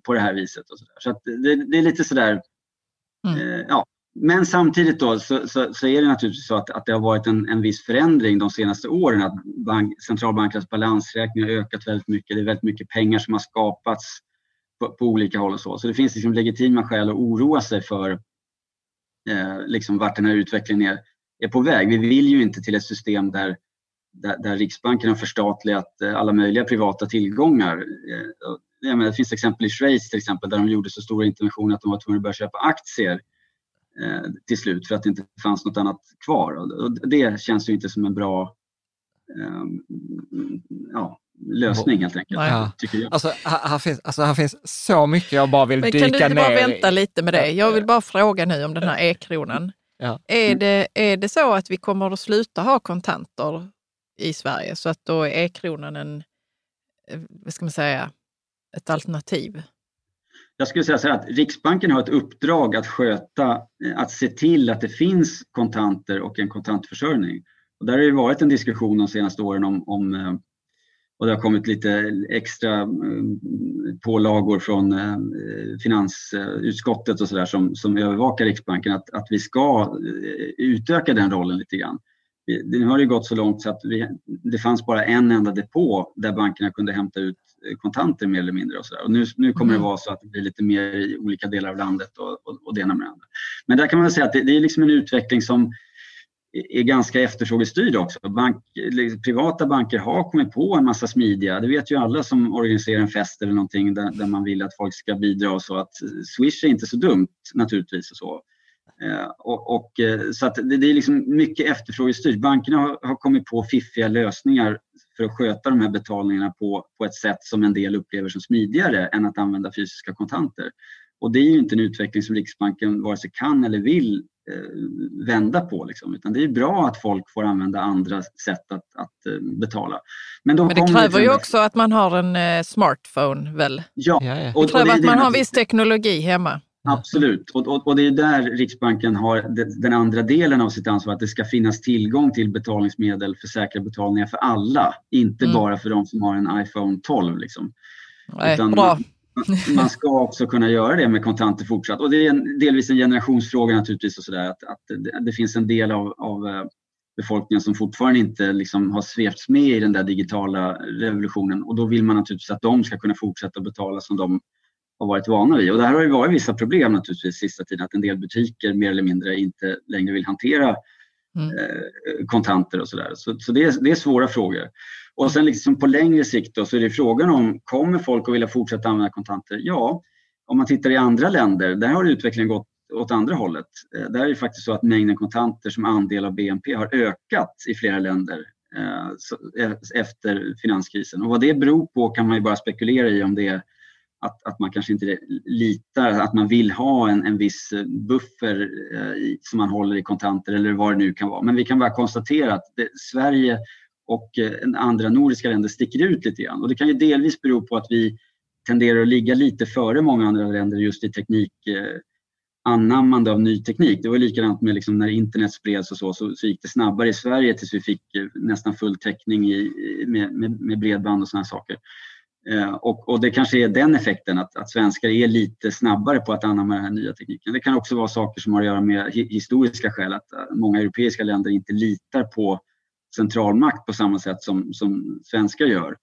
på det här viset. Och så där. så det, det är lite sådär, mm. eh, ja. Men samtidigt då så, så, så, är det naturligtvis så att, att det har varit en, en viss förändring de senaste åren. Att bank, centralbankernas balansräkning har ökat väldigt mycket. Det är väldigt mycket pengar som har skapats på, på olika håll och så. Så det finns liksom legitima skäl att oroa sig för eh, liksom vart den här utvecklingen är är på väg. Vi vill ju inte till ett system där, där, där Riksbanken har förstatligat eh, alla möjliga privata tillgångar. Eh, menar, det finns exempel i Schweiz till exempel där de gjorde så stora interventioner att de var tvungna att börja köpa aktier eh, till slut för att det inte fanns något annat kvar. Och det känns ju inte som en bra eh, ja, lösning helt enkelt. Ja. Tycker jag. Alltså, här, finns, alltså, här finns så mycket jag bara vill dyka ner i. Kan du bara vänta lite med det? Jag vill bara fråga nu om den här e-kronan. Ja. Är, det, är det så att vi kommer att sluta ha kontanter i Sverige så att då är e-kronan en, eh, vad ska man säga, ett alternativ? Jag skulle säga så här att Riksbanken har ett uppdrag att sköta, eh, att se till att det finns kontanter och en kontantförsörjning. Och där har det varit en diskussion de senaste åren om, om eh, och det har kommit lite extra eh, pålagor från eh, finansutskottet och sådär som, som övervakar Riksbanken att, att vi ska eh, utöka den rollen lite grann. Nu har det gått så långt så att vi, det fanns bara en enda depå där bankerna kunde hämta ut kontanter mer eller mindre. Och, så och nu, nu kommer det mm. vara så att det blir lite mer i olika delar av landet och, och, och det ena med det andra. Men där kan man säga att det, det är liksom en utveckling som är ganska efterfrågestyrd också. Bank, liksom, privata banker har kommit på en massa smidiga, det vet ju alla som organiserar en fest eller någonting där, där man vill att folk ska bidra och så att Swish är inte så dumt naturligtvis och så. Eh, och, och, eh, så att det, det, är liksom mycket efterfrågestyrt. Bankerna har, har, kommit på fiffiga lösningar för att sköta de här betalningarna på, på ett sätt som en del upplever som smidigare än att använda fysiska kontanter. Och det är ju inte en utveckling som Riksbanken vare sig kan eller vill vända på. Liksom. Utan det är bra att folk får använda andra sätt att, att eh, betala. Men, Men det kräver ju också att man har en eh, smartphone väl? Ja. Och, det kräver och det, att man har viss teknologi hemma. Absolut, och, och, och, det är där Riksbanken har den andra delen av sitt ansvar, att det ska finnas tillgång till betalningsmedel för säkra betalningar för alla, inte mm. bara för de som har en iPhone 12. Liksom. Nej, Utan bra man ska också kunna göra det med kontanter fortsatt. Och det är en, delvis en generationsfråga naturligtvis. Och så där, att, att det, det, finns en del av, av eh, befolkningen som fortfarande inte liksom har svepts med i den där digitala revolutionen. Och då vill man naturligtvis att de ska kunna fortsätta betala som de har varit vana vid. Och där har ju varit vissa problem naturligtvis sista tiden. Att en del butiker mer eller mindre inte längre vill hantera mm. Eh, kontanter och sådär. Så, så det, är, det är svåra frågor. Och sen liksom på längre sikt då, så är det frågan om, kommer folk att vilja fortsätta använda kontanter? Ja, om man tittar i andra länder, där har utvecklingen gått åt andra hållet. Eh, där är det faktiskt så att mängden kontanter som andel av BNP har ökat i flera länder eh, eh, efter finanskrisen. Och vad det beror på kan man ju bara spekulera i om det är att, att man kanske inte litar, att man vill ha en, en viss eh, buffer eh, som man håller i kontanter eller vad det nu kan vara. Men vi kan bara konstatera att det, Sverige och eh, andra nordiska länder sticker ut lite grann. Och det kan ju delvis bero på att vi tenderar att ligga lite före många andra länder just i teknik eh, anammande av ny teknik. Det var likadant med liksom när internet spreds och så, så, så, gick det snabbare i Sverige tills vi fick eh, nästan full täckning i, med, med, med bredband och sådana saker. Eh, och, och, det kanske är den effekten att, att svenskar är lite snabbare på att anamma den här nya tekniken. Det kan också vara saker som har att göra med historiska skäl, att eh, många europeiska länder inte litar på centralmakt på samma sätt som, som svenskar gör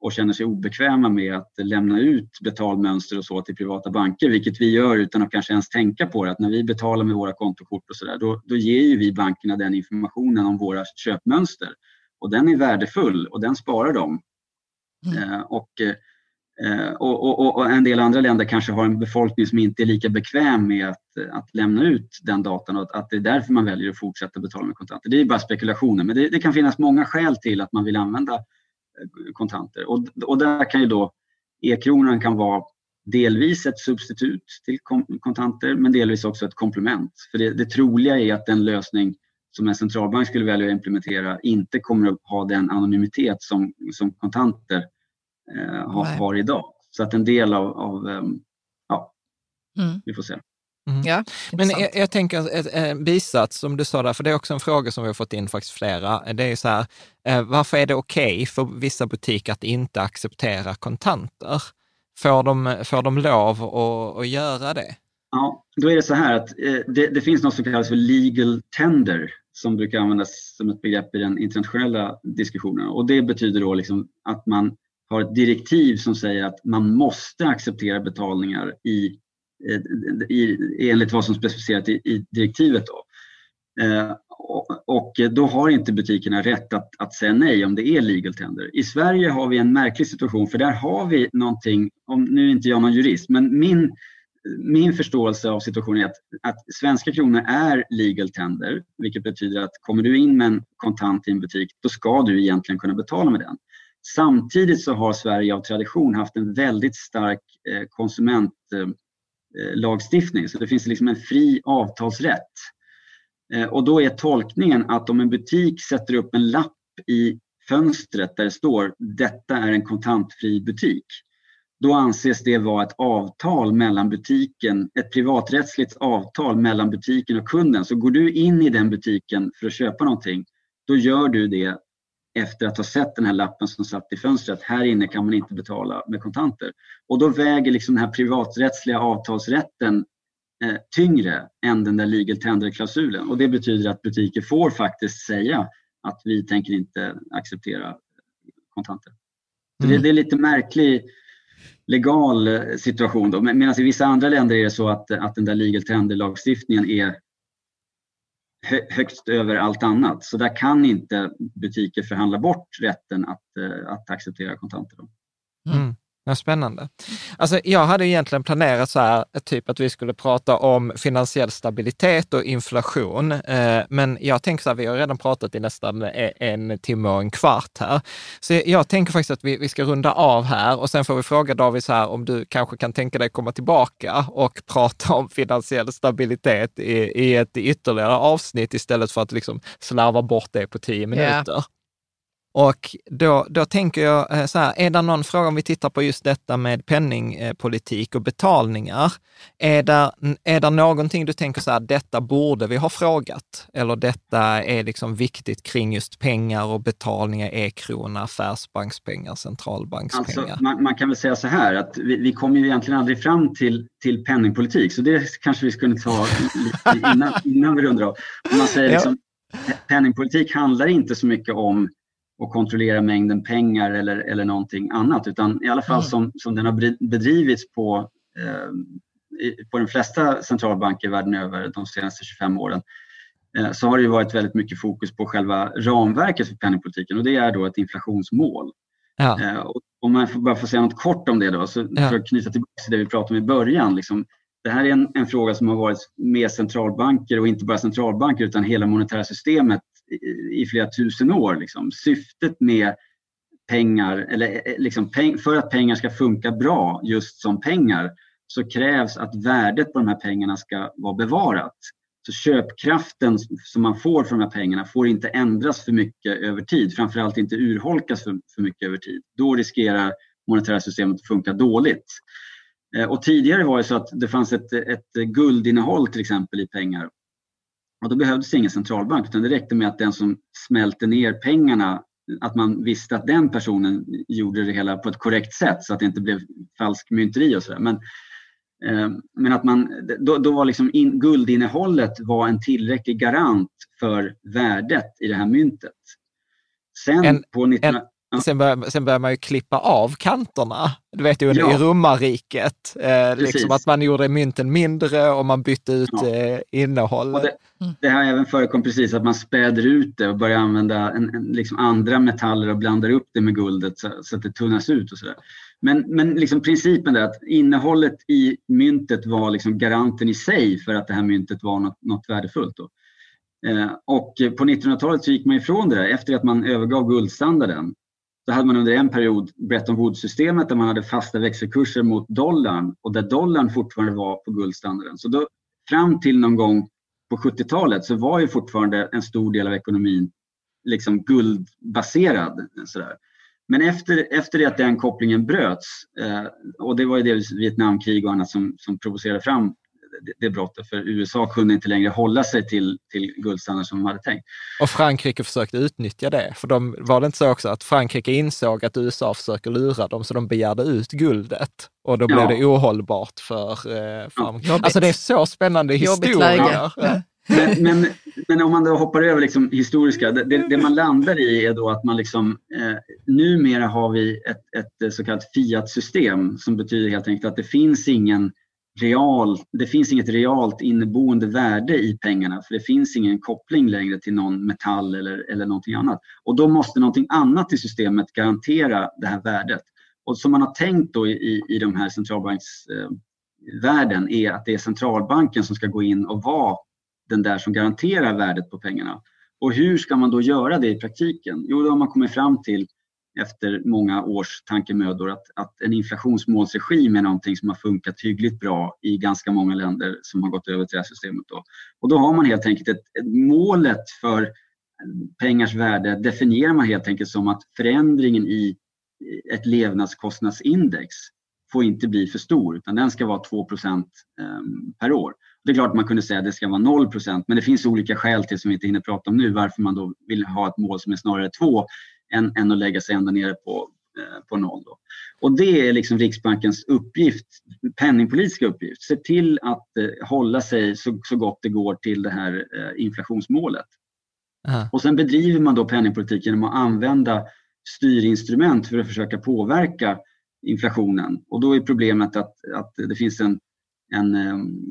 och känner sig obekväma med att lämna ut betalmönster och så till privata banker, vilket vi gör utan att kanske ens tänka på det. Att när vi betalar med våra kontokort och så där, då, då ger ju vi bankerna den informationen om våra köpmönster. Och den är värdefull och den sparar de. Mm. Eh, och, eh, och, och, och, en del andra länder kanske har en befolkning som inte är lika bekväm med att, att lämna ut den datan och att det är därför man väljer att fortsätta betala med kontanter. Det är bara spekulationer, men det, det kan finnas många skäl till att man vill använda eh, kontanter. Och, och där kan ju då e-kronan kan vara delvis ett substitut till kontanter men delvis också ett komplement. För det, det troliga är att den lösning som en centralbank skulle välja att implementera inte kommer att ha den anonymitet som, som kontanter eh, har, har, idag. Så att en del av, av um, ja, mm. vi får se. Mm. Ja, Men jag, jag, tänker en bisats som du sa där, för det är också en fråga som vi har fått in faktiskt flera. Det är så här, eh, varför är det okej okay för vissa butiker att inte acceptera kontanter? Får de, får de lov att, att göra det? Ja, då är det så här att eh, det, det, finns något som kallas för legal tender som brukar användas som ett begrepp i den internationella diskussionen. Och det betyder då liksom att man har ett direktiv som säger att man måste acceptera betalningar i i, enligt vad som specificerat i, i direktivet. Då. Eh, och, då har inte butikerna rätt att, att säga nej om det är legal tender. I Sverige har vi en märklig situation för där har vi någonting, om, nu är inte jag någon jurist, men min, min förståelse av situationen är att, att svenska kronor är legal tender, vilket betyder att kommer du in med en kontant i en butik, då ska du egentligen kunna betala med den. Samtidigt så har Sverige av tradition haft en väldigt stark eh, konsumentlagstiftning. Eh, eh, så det finns liksom en fri avtalsrätt. Och då är tolkningen att om en butik sätter upp en lapp i fönstret där det står detta är en kontantfri butik. Då anses det vara ett avtal mellan butiken, ett privaträttsligt avtal mellan butiken och kunden. Så går du in i den butiken för att köpa någonting, då gör du det efter att ha sett den här lappen som satt i fönstret. Här inne kan man inte betala med kontanter. Och då väger liksom den här privaträttsliga avtalsrätten eh, tyngre än den där legal tender-klausulen. Och det betyder att butiker får faktiskt säga att vi tänker inte acceptera kontanter. Så mm. det, det, är lite märklig legal eh, situation då. Medan i vissa andra länder är det så att, att den där legal tender-lagstiftningen är högst över allt annat. Så där kan inte butiker förhandla bort rätten att, eh, att acceptera kontanter. Mm. Ja, spännande. Alltså, jag hade egentligen planerat så här, typ att vi skulle prata om finansiell stabilitet och inflation. Eh, men jag tänker så här, vi har redan pratat i nästan e, en timme och en kvart här. Så jag tänker faktiskt att vi, vi ska runda av här och sen får vi fråga David så här om du kanske kan tänka dig komma tillbaka och prata om finansiell stabilitet i, i ett ytterligare avsnitt istället för att liksom slarva bort det på tio minuter. Yeah. Och då, då tänker jag eh, så här, är det någon fråga om vi tittar på just detta med penningpolitik och betalningar? Är det, är det någonting du tänker så här, detta borde vi ha frågat? Eller detta är liksom viktigt kring just pengar och betalningar, e-krona, affärsbankspengar, centralbankspengar? Alltså, man, man, kan väl säga så här att vi, vi kommer ju egentligen aldrig fram till, till penningpolitik, så det kanske vi skulle ta innan, innan vi rundar av. Man säger liksom, penningpolitik handlar inte så mycket om och kontrollera mängden pengar eller, eller någonting annat utan i alla fall mm. som, som den har bedrivits på, eh, på de flesta centralbanker världen över de senaste 25 åren eh, så har det varit väldigt mycket fokus på själva ramverket för penningpolitiken och det är då ett inflationsmål. Ja. Eh, och om man bara får säga något kort om det då, så ja. för att knyta tillbaka till det vi pratade om i början. Liksom, det här är en, en, fråga som har varit med centralbanker och inte bara centralbanker utan hela monetära systemet i, i flera tusen år. Liksom. Syftet med pengar, eller eh, eh, liksom peng, för att pengar ska funka bra just som pengar så krävs att värdet på de här pengarna ska vara bevarat. Så köpkraften som man får för de här pengarna får inte ändras för mycket över tid, framförallt inte urholkas för, för mycket över tid. Då riskerar monetära systemet att funka dåligt. Eh, och tidigare var det så att det fanns ett, ett guldinnehåll till exempel i pengar. Och då behövdes ingen centralbank utan det räckte med att den som smälte ner pengarna, att man visste att den personen gjorde det hela på ett korrekt sätt så att det inte blev falsk mynteri och sådär. Men Eh, men att man, då, då var liksom in, guldinnehållet var en tillräcklig garant för värdet i det här myntet. Sen en, på 19... En. Sen, börjar, sen börjar man ju klippa av kanterna. Du vet ju ja. i romarriket, eh, liksom att man gjorde mynten mindre och man bytte ut ja. eh, innehållet. Det, det, har även förekommit precis att man späder ut det och börjar använda en, en, liksom andra metaller och blandar upp det med guldet så, så att det tunnas ut och sådär. Men, men liksom principen är att innehållet i myntet var liksom garanten i sig för att det här myntet var något, något värdefullt. Då. Eh, och på 1900-talet så gick man ifrån det där. Efter att man övergav guldstandarden då hade man under en period Bretton Woods-systemet där man hade fasta växelkurser mot dollarn och där dollarn fortfarande var på guldstandarden. Så då, fram till någon gång på 70-talet så var ju fortfarande en stor del av ekonomin liksom guldbaserad. Sådär. Men efter, efter det att den kopplingen bröts, eh, och det var ju delvis Vietnamkrig och annat som, som provocerade fram det, brottet, för USA kunde inte längre hålla sig till, till guldstandard som de hade tänkt. Och Frankrike försökte utnyttja det, för de, var det inte så också att Frankrike insåg att USA försöker lura dem, så de begärde ut guldet och då blev det ohållbart för eh, Frankrike. Ja. Alltså det är så spännande historier. Ja. Men, men, men, om man då hoppar över liksom historiska, det, det, man landar i är då att man liksom, eh, numera har vi ett, ett så kallat fiat-system som betyder helt enkelt att det finns ingen real, det finns inget realt inneboende värde i pengarna för det finns ingen koppling längre till någon metall eller, eller någonting annat. Och då måste någonting annat i systemet garantera det här värdet. Och som man har tänkt då i, i de här centralbanksvärlden eh, är att det är centralbanken som ska gå in och vara den där som garanterar värdet på pengarna. Och hur ska man då göra det i praktiken? Jo, då har man kommit fram till efter många års tankemödor att, att en inflationsmålsregim är någonting som har funkat hyggligt bra i ganska många länder som har gått över till det här systemet. Då. Och då har man helt enkelt ett, ett målet för pengars värde definierar man helt enkelt som att förändringen i ett levnadskostnadsindex får inte bli för stor utan den ska vara 2% ehm, per år. Det är klart att man kunde säga att det ska vara 0% men det finns olika skäl till som vi inte hinner prata om nu varför man då vill ha ett mål som är snarare 2 än, än att lägga sig ända nere på, eh, på noll. Då. Och det är liksom Riksbankens uppgift, penningpolitiska uppgift. Se till att eh, hålla sig så, så gott det går till det här eh, inflationsmålet. Aha. Och sen bedriver man då penningpolitik genom att använda styrinstrument för att försöka påverka inflationen. Och då är problemet att, att det finns en en um,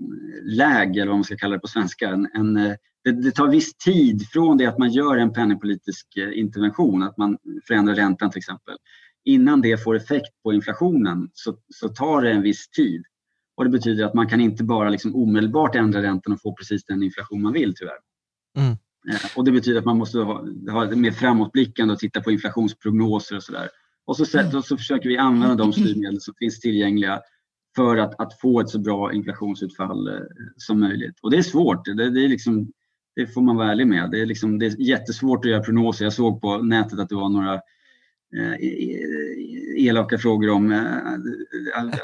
läg, eller vad man ska kalla det på svenska. En, en, eh, det, det, tar viss tid från det att man gör en penningpolitisk eh, intervention, att man förändrar räntan till exempel. Innan det får effekt på inflationen så, så tar det en viss tid. Och Det betyder att man kan inte bara liksom omedelbart ändra räntan och få precis den inflation man vill tyvärr. Mm. Eh, och Det betyder att man måste ha, ha mer framåtblickande och titta på inflationsprognoser och sådär. Och så, mm. så försöker vi använda de styrmedel som finns tillgängliga för att, att få ett så bra inflationsutfall eh, som möjligt. Och det är svårt, det, det, är liksom, det får man vara ärlig med. Det är, liksom, det är jättesvårt att göra prognoser. Jag såg på nätet att det var några eh, elaka frågor om eh,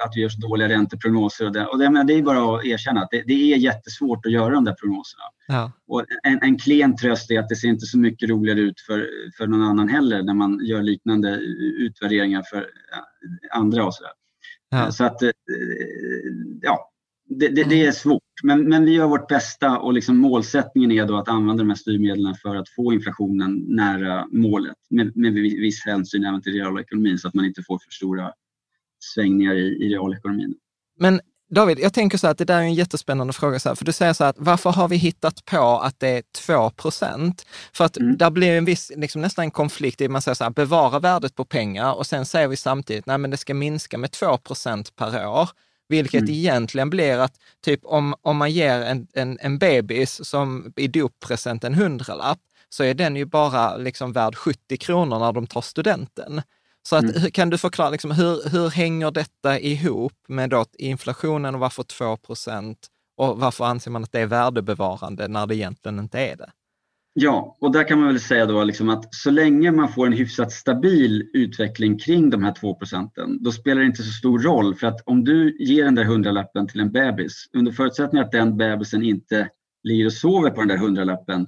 att vi gör så dåliga ränteprognoser. Och det, och det, det är bara att erkänna att det, det är jättesvårt att göra de där prognoserna. Ja. Och en, en klen tröst är att det ser inte så mycket roligare ut för, för någon annan heller när man gör liknande utvärderingar för andra. och så där. Ja. Så att, eh, ja, det, det, det, är svårt. Men, men vi gör vårt bästa och liksom målsättningen är då att använda de här styrmedlen för att få inflationen nära målet med, med viss hänsyn även till realekonomin så att man inte får för stora svängningar i, i realekonomin. Men David, jag tänker så att det där är en jättespännande fråga. Så här, för du säger så här att varför har vi hittat på att det är 2 procent? För att mm. där blir en viss, liksom nästan en konflikt i man säger så här, bevara värdet på pengar och sen säger vi samtidigt, nej men det ska minska med 2 procent per år. Vilket mm. egentligen blir att typ om, om man ger en, en, en bebis som i doppresent en hundralapp, så är den ju bara liksom värd 70 kronor när de tar studenten. Så att, mm. kan du förklara, liksom, hur, hur hänger detta ihop med då inflationen och varför 2 procent och varför anser man att det är värdebevarande när det egentligen inte är det? Ja, och där kan man väl säga då liksom att så länge man får en hyfsat stabil utveckling kring de här 2 procenten, då spelar det inte så stor roll. För att om du ger den där hundralappen till en bebis, under förutsättning att den bebisen inte ligger och sover på den där hundralappen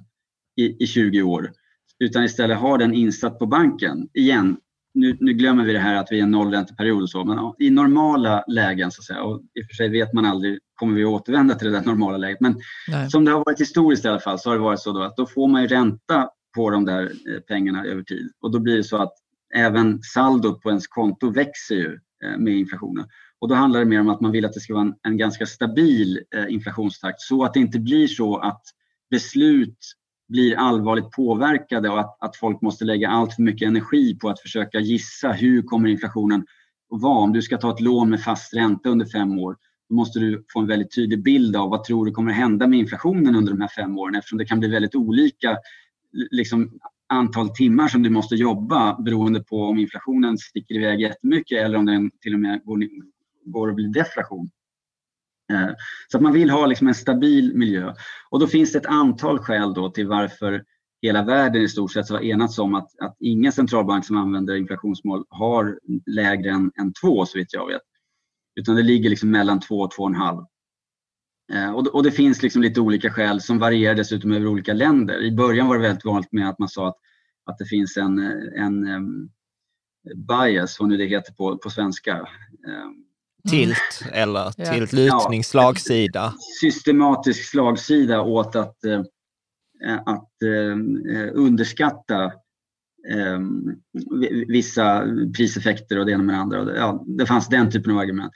i, i 20 år, utan istället har den insatt på banken. Igen, nu, nu, glömmer vi det här att vi är en nollränteperiod och så, men i normala lägen, så att säga, och i och för sig vet man aldrig, kommer vi återvända till det där normala läget, men Nej. som det har varit historiskt i alla fall så har det varit så då att då får man ju ränta på de där eh, pengarna över tid och då blir det så att även saldot på ens konto växer ju eh, med inflationen. Och då handlar det mer om att man vill att det ska vara en, en ganska stabil eh, inflationstakt så att det inte blir så att beslut blir allvarligt påverkade och att, att folk måste lägga allt för mycket energi på att försöka gissa hur kommer inflationen att vara. Om du ska ta ett lån med fast ränta under fem år, då måste du få en väldigt tydlig bild av vad tror du kommer hända med inflationen under de här fem åren eftersom det kan bli väldigt olika liksom, antal timmar som du måste jobba beroende på om inflationen sticker iväg jättemycket eller om den till och med går, går att bli deflation. Eh, så att man vill ha liksom en stabil miljö. Och då finns det ett antal skäl då till varför hela världen i stort sett har enats om att, att ingen centralbank som använder inflationsmål har lägre än, än två så vitt jag vet. Utan det ligger liksom mellan två och två och en halv. Eh, och, och det finns liksom lite olika skäl som varierar dessutom över olika länder. I början var det väldigt vanligt med att man sa att, att det finns en, en um, bias, vad nu det heter på, på svenska. Um, tilt mm. eller ja. tilt lutning, slagsida? Systematisk slagsida åt att, eh, att eh, underskatta eh, vissa priseffekter och det ena med det andra. Ja, det fanns den typen av argument.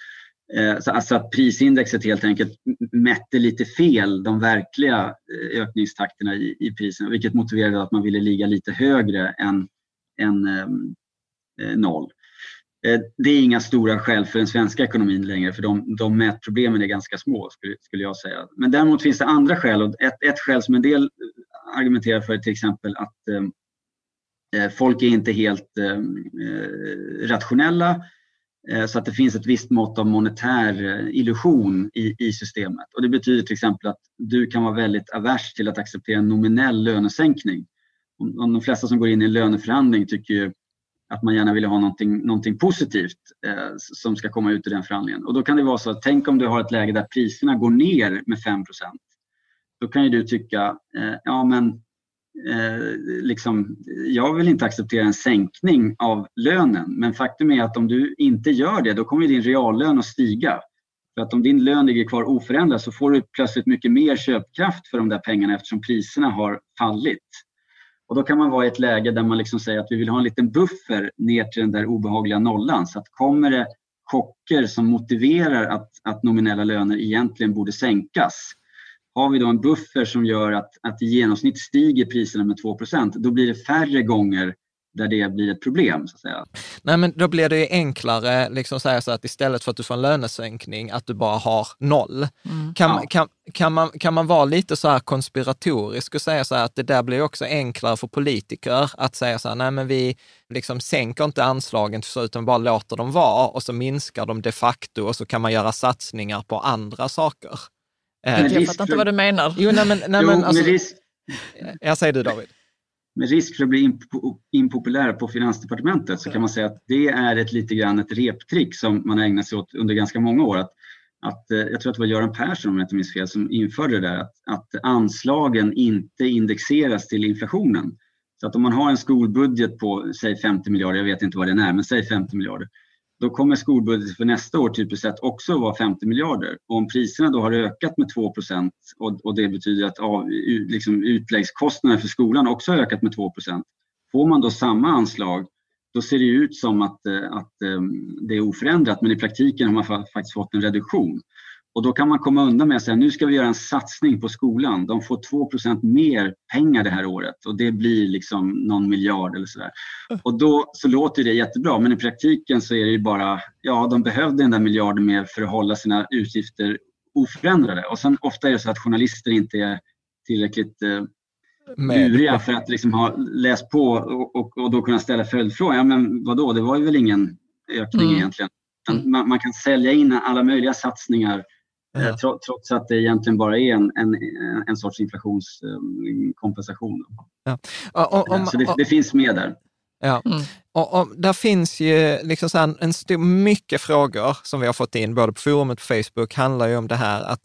Så alltså att prisindexet helt enkelt mätte lite fel de verkliga ökningstakterna i, i priserna vilket motiverade att man ville ligga lite högre än, än eh, noll. Eh, det är inga stora skäl för den svenska ekonomin längre för de, de mätproblemen är ganska små skulle, skulle jag säga. Men däremot finns det andra skäl och ett, ett skäl som en del eh, argumenterar för är till exempel att eh, eh folk är inte helt eh, rationella eh, så att det finns ett visst mått av monetär illusion i, i systemet. Och det betyder till exempel att du kan vara väldigt avers till att acceptera en nominell lönesänkning. Om, om de flesta som går in i en löneförhandling tycker ju att man gärna vill ha någonting, någonting positivt eh, som ska komma ut ur den förhandlingen. Och då kan det vara så att tänk om du har ett läge där priserna går ner med 5% Då kan ju du tycka, eh, ja men eh, liksom, jag vill inte acceptera en sänkning av lönen. Men faktum är att om du inte gör det, då kommer din reallön att stiga. För att om din lön ligger kvar oförändrad så får du plötsligt mycket mer köpkraft för de där pengarna eftersom priserna har fallit. Och då kan man vara i ett läge där man liksom säger att vi vill ha en liten buffer ner till den där obehagliga nollan. Så att kommer det chocker som motiverar att, att nominella löner egentligen borde sänkas. Har vi då en buffer som gör att, att i genomsnitt stiger priserna med 2% då blir det färre gånger där det blir ett problem. Så att säga. Nej, men då blir det enklare, liksom säga så att istället för att du får en lönesänkning, att du bara har noll. Mm. Kan, ja. kan, kan, man, kan man vara lite så här konspiratorisk och säga så här att det där blir också enklare för politiker att säga så här, nej men vi liksom sänker inte anslagen så utan bara låter dem vara och så minskar de de facto och så kan man göra satsningar på andra saker. Jag fattar inte vad du menar. Jo, nej, men, nej, men, alltså, jag säger du David med risk för att bli impopulär på Finansdepartementet så kan man säga att det är ett lite grann ett reptrick som man ägnat sig åt under ganska många år. Att, att, eh, jag tror att det var Göran Persson, om jag inte minns fel, som införde det där att, att anslagen inte indexeras till inflationen. Så att om man har en skolbudget på, säg 50 miljarder, jag vet inte vad den är, men säg 50 miljarder, då kommer skolbudgeten för nästa år typiskt sett också vara 50 miljarder. Och om priserna då har ökat med 2 och, och det betyder att av, liksom utläggskostnaderna för skolan också har ökat med 2% Får man då samma anslag då ser det ut som att, eh, att eh, det är oförändrat men i praktiken har man faktiskt fått en reduktion. Och då kan man komma undan med att säga nu ska vi göra en satsning på skolan. De får 2% mer pengar det här året och det blir liksom någon miljard eller sådär. Och då så låter det jättebra men i praktiken så är det ju bara, ja de behövde den där miljarden mer för att hålla sina utgifter oförändrade. Och sen ofta är det så att journalister inte är tillräckligt eh, luriga för att liksom ha läst på och, och, och då kunna ställa följdfrågor. Ja, men vadå, det var ju väl ingen ökning mm. egentligen. Mm. Man, man, kan sälja in alla möjliga satsningar ja. trots att det egentligen bara är en, en, en sorts inflationskompensation. Ja. Och, och, så det, det, finns med där. Ja. Mm. Och, och, där finns ju liksom så en, stor, mycket frågor som vi har fått in, både på forumet och på Facebook, handlar ju om det här att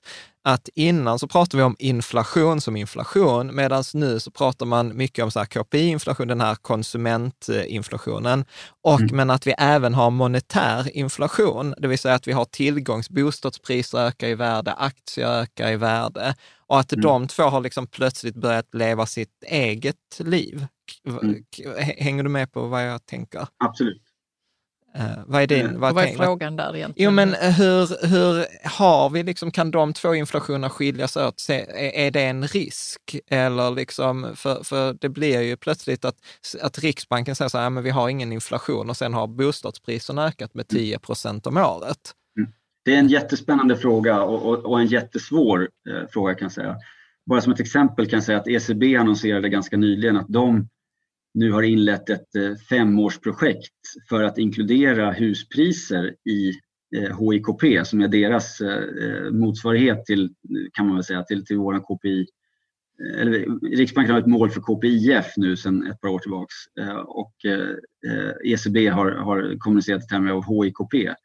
att innan så pratade vi om inflation som inflation, medan nu så pratar man mycket om KPI-inflation, den här konsumentinflationen, och mm. men att vi även har monetär inflation, det vill säga att vi har tillgångs, bostadspriser ökar i värde, aktier ökar i värde och att mm. de två har liksom plötsligt börjat leva sitt eget liv. Mm. Hänger du med på vad jag tänker? Absolut. Uh, vad är, din, mm. vad, vad är frågan där egentligen? Jo, men eh, hur, hur har vi liksom, kan de två inflationerna skiljas åt? Se, är, är, det en risk? Eller liksom, för, för det blir ju plötsligt att, att Riksbanken säger så här, men vi har ingen inflation och sen har bostadspriserna ökat med 10 procent om året. Mm. Det är en jättespännande fråga och, och, och en jättesvår eh, fråga kan jag säga. Bara som ett exempel kan jag säga att ECB annonserade ganska nyligen att de nu har inlett ett eh, femårsprojekt för att inkludera huspriser i eh, HIKP som är deras eh, motsvarighet till, kan man väl säga, till, till våran KPI. Eller, Riksbanken har ett mål för KPIF nu sedan ett par år tillbaks och ECB har, har kommunicerat i termer av HIKP.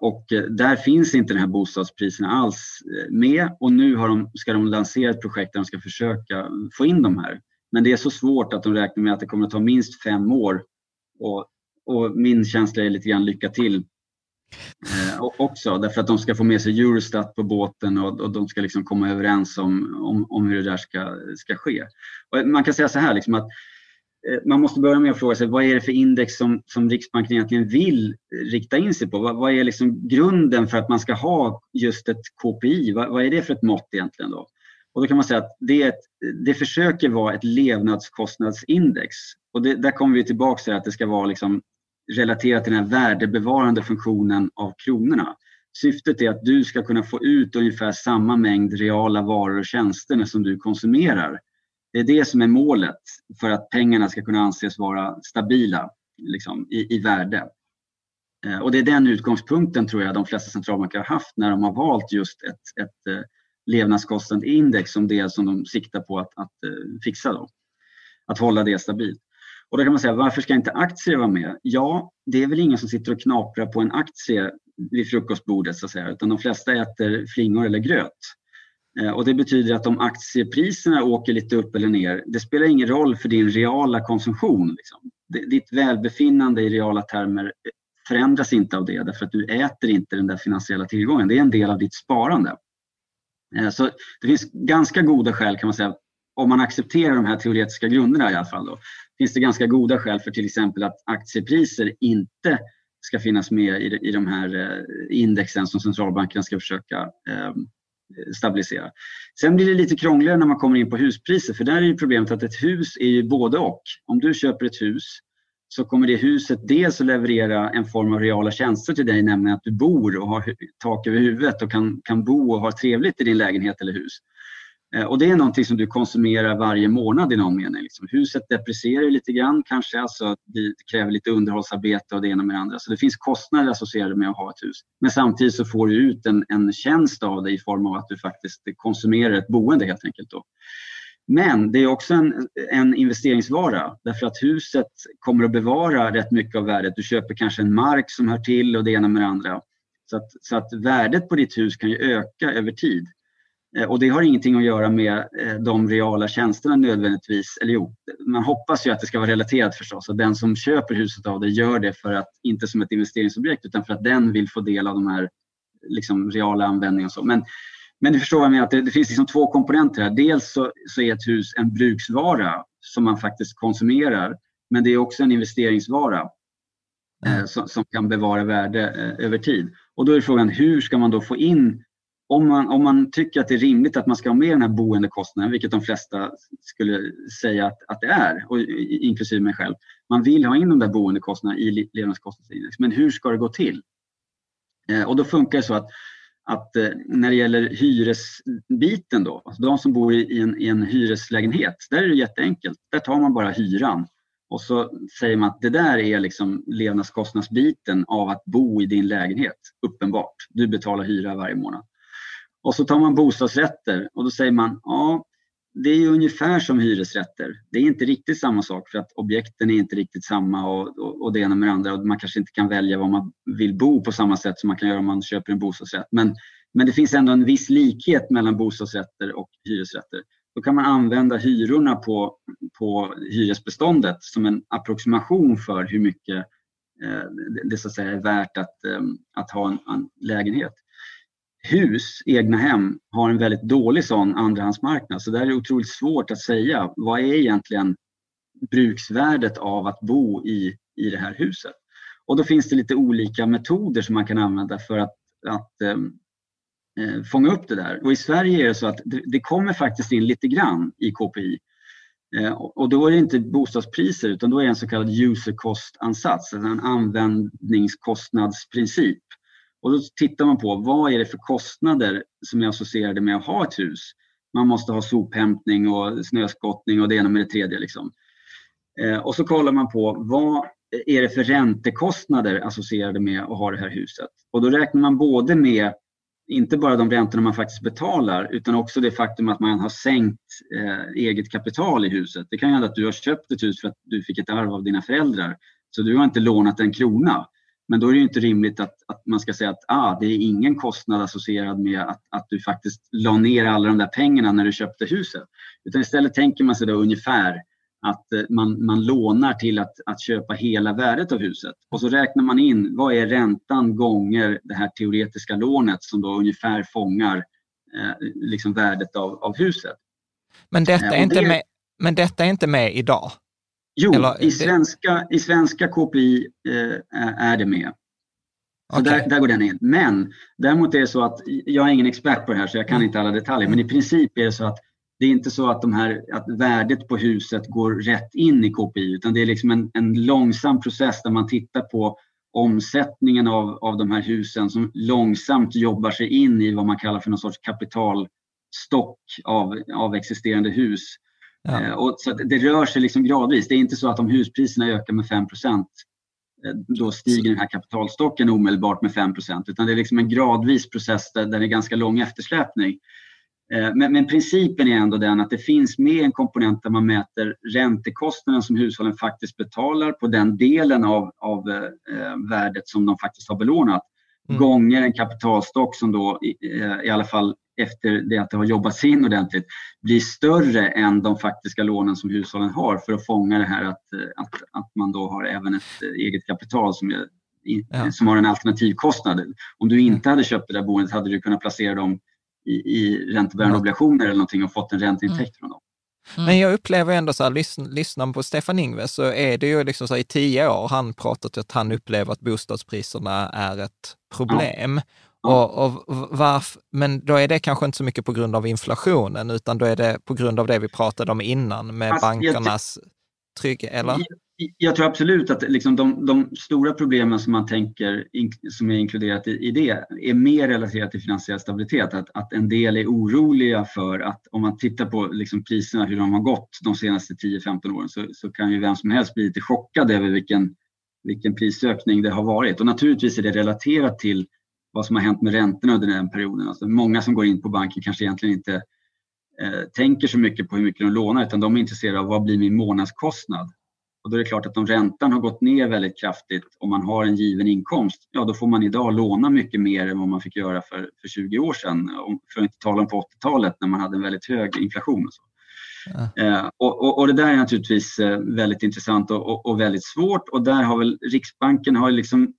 Och där finns inte de här bostadspriserna alls med och nu har de, ska de lansera ett projekt där de ska försöka få in de här. Men det är så svårt att de räknar med att det kommer att ta minst fem år. Och, och min känsla är lite grann lycka till eh, också därför att de ska få med sig Eurostat på båten och, och de ska liksom komma överens om, om, om, hur det där ska, ska ske. Och man kan säga så här liksom att eh, man måste börja med att fråga sig vad är det för index som, som Riksbanken egentligen vill rikta in sig på? Vad, vad är liksom grunden för att man ska ha just ett KPI? Vad, vad, är det för ett mått egentligen? då? Och då kan man säga att det, ett, det försöker vara ett levnadskostnadsindex. Och det, där kommer vi tillbaka till att det ska vara liksom relaterat till den här värdebevarande funktionen av kronorna. Syftet är att du ska kunna få ut ungefär samma mängd reala varor och tjänster som du konsumerar. Det är det som är målet för att pengarna ska kunna anses vara stabila liksom, i, i värde. Eh, och det är den utgångspunkten tror jag de flesta centralbanker har haft när de har valt just ett, ett eh, levnadskostnadsindex som det som de siktar på att, att eh, fixa. Då. Att hålla det stabilt. Och då kan man säga, varför ska inte aktier vara med? Ja, det är väl ingen som sitter och knaprar på en aktie vid frukostbordet så att säga, utan de flesta äter flingor eller gröt. Eh, och det betyder att om aktiepriserna åker lite upp eller ner, det spelar ingen roll för din reala konsumtion. Liksom. Ditt välbefinnande i reala termer eh, förändras inte av det därför att du äter inte den där finansiella tillgången. Det är en del av ditt sparande. Eh, så det finns ganska goda skäl kan man säga, om man accepterar de här teoretiska grunderna i alla fall, då, finns det ganska goda skäl för till exempel att aktiepriser inte ska finnas med i, de här eh, indexen som centralbankerna ska försöka ehm, stabilisera. Sen blir det lite krångligare när man kommer in på huspriser för där är problemet att ett hus är ju både och. Om du köper ett hus så kommer det huset dels att leverera en form av reala tjänster till dig, nämligen att du bor och har tak över huvudet och kan, kan bo och ha trevligt i din lägenhet eller hus. Eh, och det är någonting som du konsumerar varje månad i någon mening. Liksom. Huset deprecierar lite grann kanske, alltså det kräver lite underhållsarbete och det ena med det andra. Så det finns kostnader associerade med att ha ett hus. Men samtidigt så får du ut en, en tjänst av det i form av att du faktiskt konsumerar ett boende helt enkelt. Då. Men det är också en, en, investeringsvara därför att huset kommer att bevara rätt mycket av värdet. Du köper kanske en mark som hör till och det ena med det andra. Så att, så att värdet på ditt hus kan ju öka över tid. Eh, och det har ingenting att göra med eh, de reala tjänsterna nödvändigtvis. Eller jo, man hoppas ju att det ska vara relaterat förstås. Att den som köper huset av det gör det för att, inte som ett investeringsobjekt, utan för att den vill få del av de här liksom, reala användningen. Men men du förstår vad jag menar, det, det finns liksom två komponenter här. Dels så, så, är ett hus en bruksvara som man faktiskt konsumerar. Men det är också en investeringsvara eh, som, som, kan bevara värde eh, över tid. Och då är frågan, hur ska man då få in om man, om man tycker att det är rimligt att man ska ha med den här boendekostnaden, vilket de flesta skulle säga att, att det är, och inklusive mig själv. Man vill ha in de där boendekostnaderna i levnadskostnadsindex, men hur ska det gå till? Eh, och då funkar det så att, att eh, när det gäller hyresbiten då, alltså de som bor i en, i en hyreslägenhet, där är det jätteenkelt. Där tar man bara hyran och så säger man att det där är liksom levnadskostnadsbiten av att bo i din lägenhet, uppenbart. Du betalar hyra varje månad. Och så tar man bostadsrätter och då säger man, ja, det är ungefär som hyresrätter. Det är inte riktigt samma sak för att objekten är inte riktigt samma och, och, och det ena med det andra. Och man kanske inte kan välja var man vill bo på samma sätt som man kan göra om man köper en bostadsrätt. Men, men det finns ändå en viss likhet mellan bostadsrätter och hyresrätter. Då kan man använda hyrorna på, på hyresbeståndet som en approximation för hur mycket eh, det så att säga är värt att, eh, att ha en, en lägenhet hus, egna hem, har en väldigt dålig sån andrahandsmarknad. Så där är det otroligt svårt att säga vad är egentligen bruksvärdet av att bo i, i det här huset. Och då finns det lite olika metoder som man kan använda för att, att ehm, eh, fånga upp det där. Och i Sverige är det så att det, det kommer faktiskt in lite grann i KPI. Eh, och då är det inte bostadspriser utan då är det en så kallad user cost-ansats, en användningskostnadsprincip. Och då tittar man på vad är det för kostnader som är associerade med att ha ett hus. Man måste ha sophämtning och snöskottning och det ena med det tredje. Liksom. Eh, och så kollar man på vad är det för räntekostnader associerade med att ha det här huset. Och då räknar man både med inte bara de räntorna man faktiskt betalar utan också det faktum att man har sänkt eh, eget kapital i huset. Det kan hända att du har köpt ett hus för att du fick ett arv av dina föräldrar. Så du har inte lånat en krona. Men då är det inte rimligt att, att man ska säga att ah, det är ingen kostnad associerad med att, att du faktiskt la ner alla de där pengarna när du köpte huset. Utan istället tänker man sig då ungefär att eh, man, man lånar till att, att köpa hela värdet av huset. Och så räknar man in vad är räntan gånger det här teoretiska lånet som då ungefär fångar eh, liksom värdet av, av huset. Men detta, är eh, inte det... med, men detta är inte med idag? Jo, Eller, i, svenska, i svenska KPI eh, är det med. Så okay. där, där, går den in. Men däremot är det så att jag är ingen expert på det här så jag kan mm. inte alla detaljer. Men i princip är det så att det är inte så att, de här, att värdet på huset går rätt in i KPI utan det är liksom en, en långsam process där man tittar på omsättningen av, av de här husen som långsamt jobbar sig in i vad man kallar för någon sorts kapitalstock av, av existerande hus. Ja. Eh, och så det rör sig liksom gradvis. Det är inte så att om huspriserna ökar med 5 eh, då stiger den här kapitalstocken omedelbart med 5% utan det är liksom en gradvis process där, där det är ganska lång eftersläpning. Eh, men, men, principen är ändå den att det finns med en komponent där man mäter räntekostnaden som hushållen faktiskt betalar på den delen av, av eh, värdet som de faktiskt har belånat. Mm. Gånger en kapitalstock som då i, i alla fall efter det att det har jobbats in ordentligt blir större än de faktiska lånen som hushållen har för att fånga det här att, att, att man då har även ett eget kapital som, är, ja. som har en alternativkostnad. Om du inte hade köpt det där boendet hade du kunnat placera dem i, i räntebärande obligationer eller någonting och fått en ränteintäkt mm. från dem. Mm. Men jag upplever ändå så här, lyssn, lyssnar man på Stefan Ingves så är det ju liksom så här, i tio år han pratat att han upplever att bostadspriserna är ett problem. Och, och varf, men då är det kanske inte så mycket på grund av inflationen, utan då är det på grund av det vi pratade om innan med alltså, bankernas trygghet, eller? Jag, tror absolut att liksom de, de, stora problemen som man tänker, som är inkluderat i, i det, är mer relaterat till finansiell stabilitet. Att, att en del är oroliga för att om man tittar på liksom priserna, hur de har gått de senaste 10-15 åren, så, så kan ju vem som helst bli lite chockad över vilken, vilken prisökning det har varit. Och naturligtvis är det relaterat till vad som har hänt med räntorna under den perioden. Alltså många som går in på banken kanske egentligen inte eh, tänker så mycket på hur mycket de lånar utan de är intresserade av vad blir min månadskostnad? Och då är det klart att om räntan har gått ner väldigt kraftigt och man har en given inkomst, ja då får man idag låna mycket mer än vad man fick göra för, för 20 år sedan. För att inte tala om på 80-talet när man hade en väldigt hög inflation. Och, så. Ja. Eh, och, och, och, det där är naturligtvis eh, väldigt intressant och, och, väldigt svårt och där har väl Riksbanken har liksom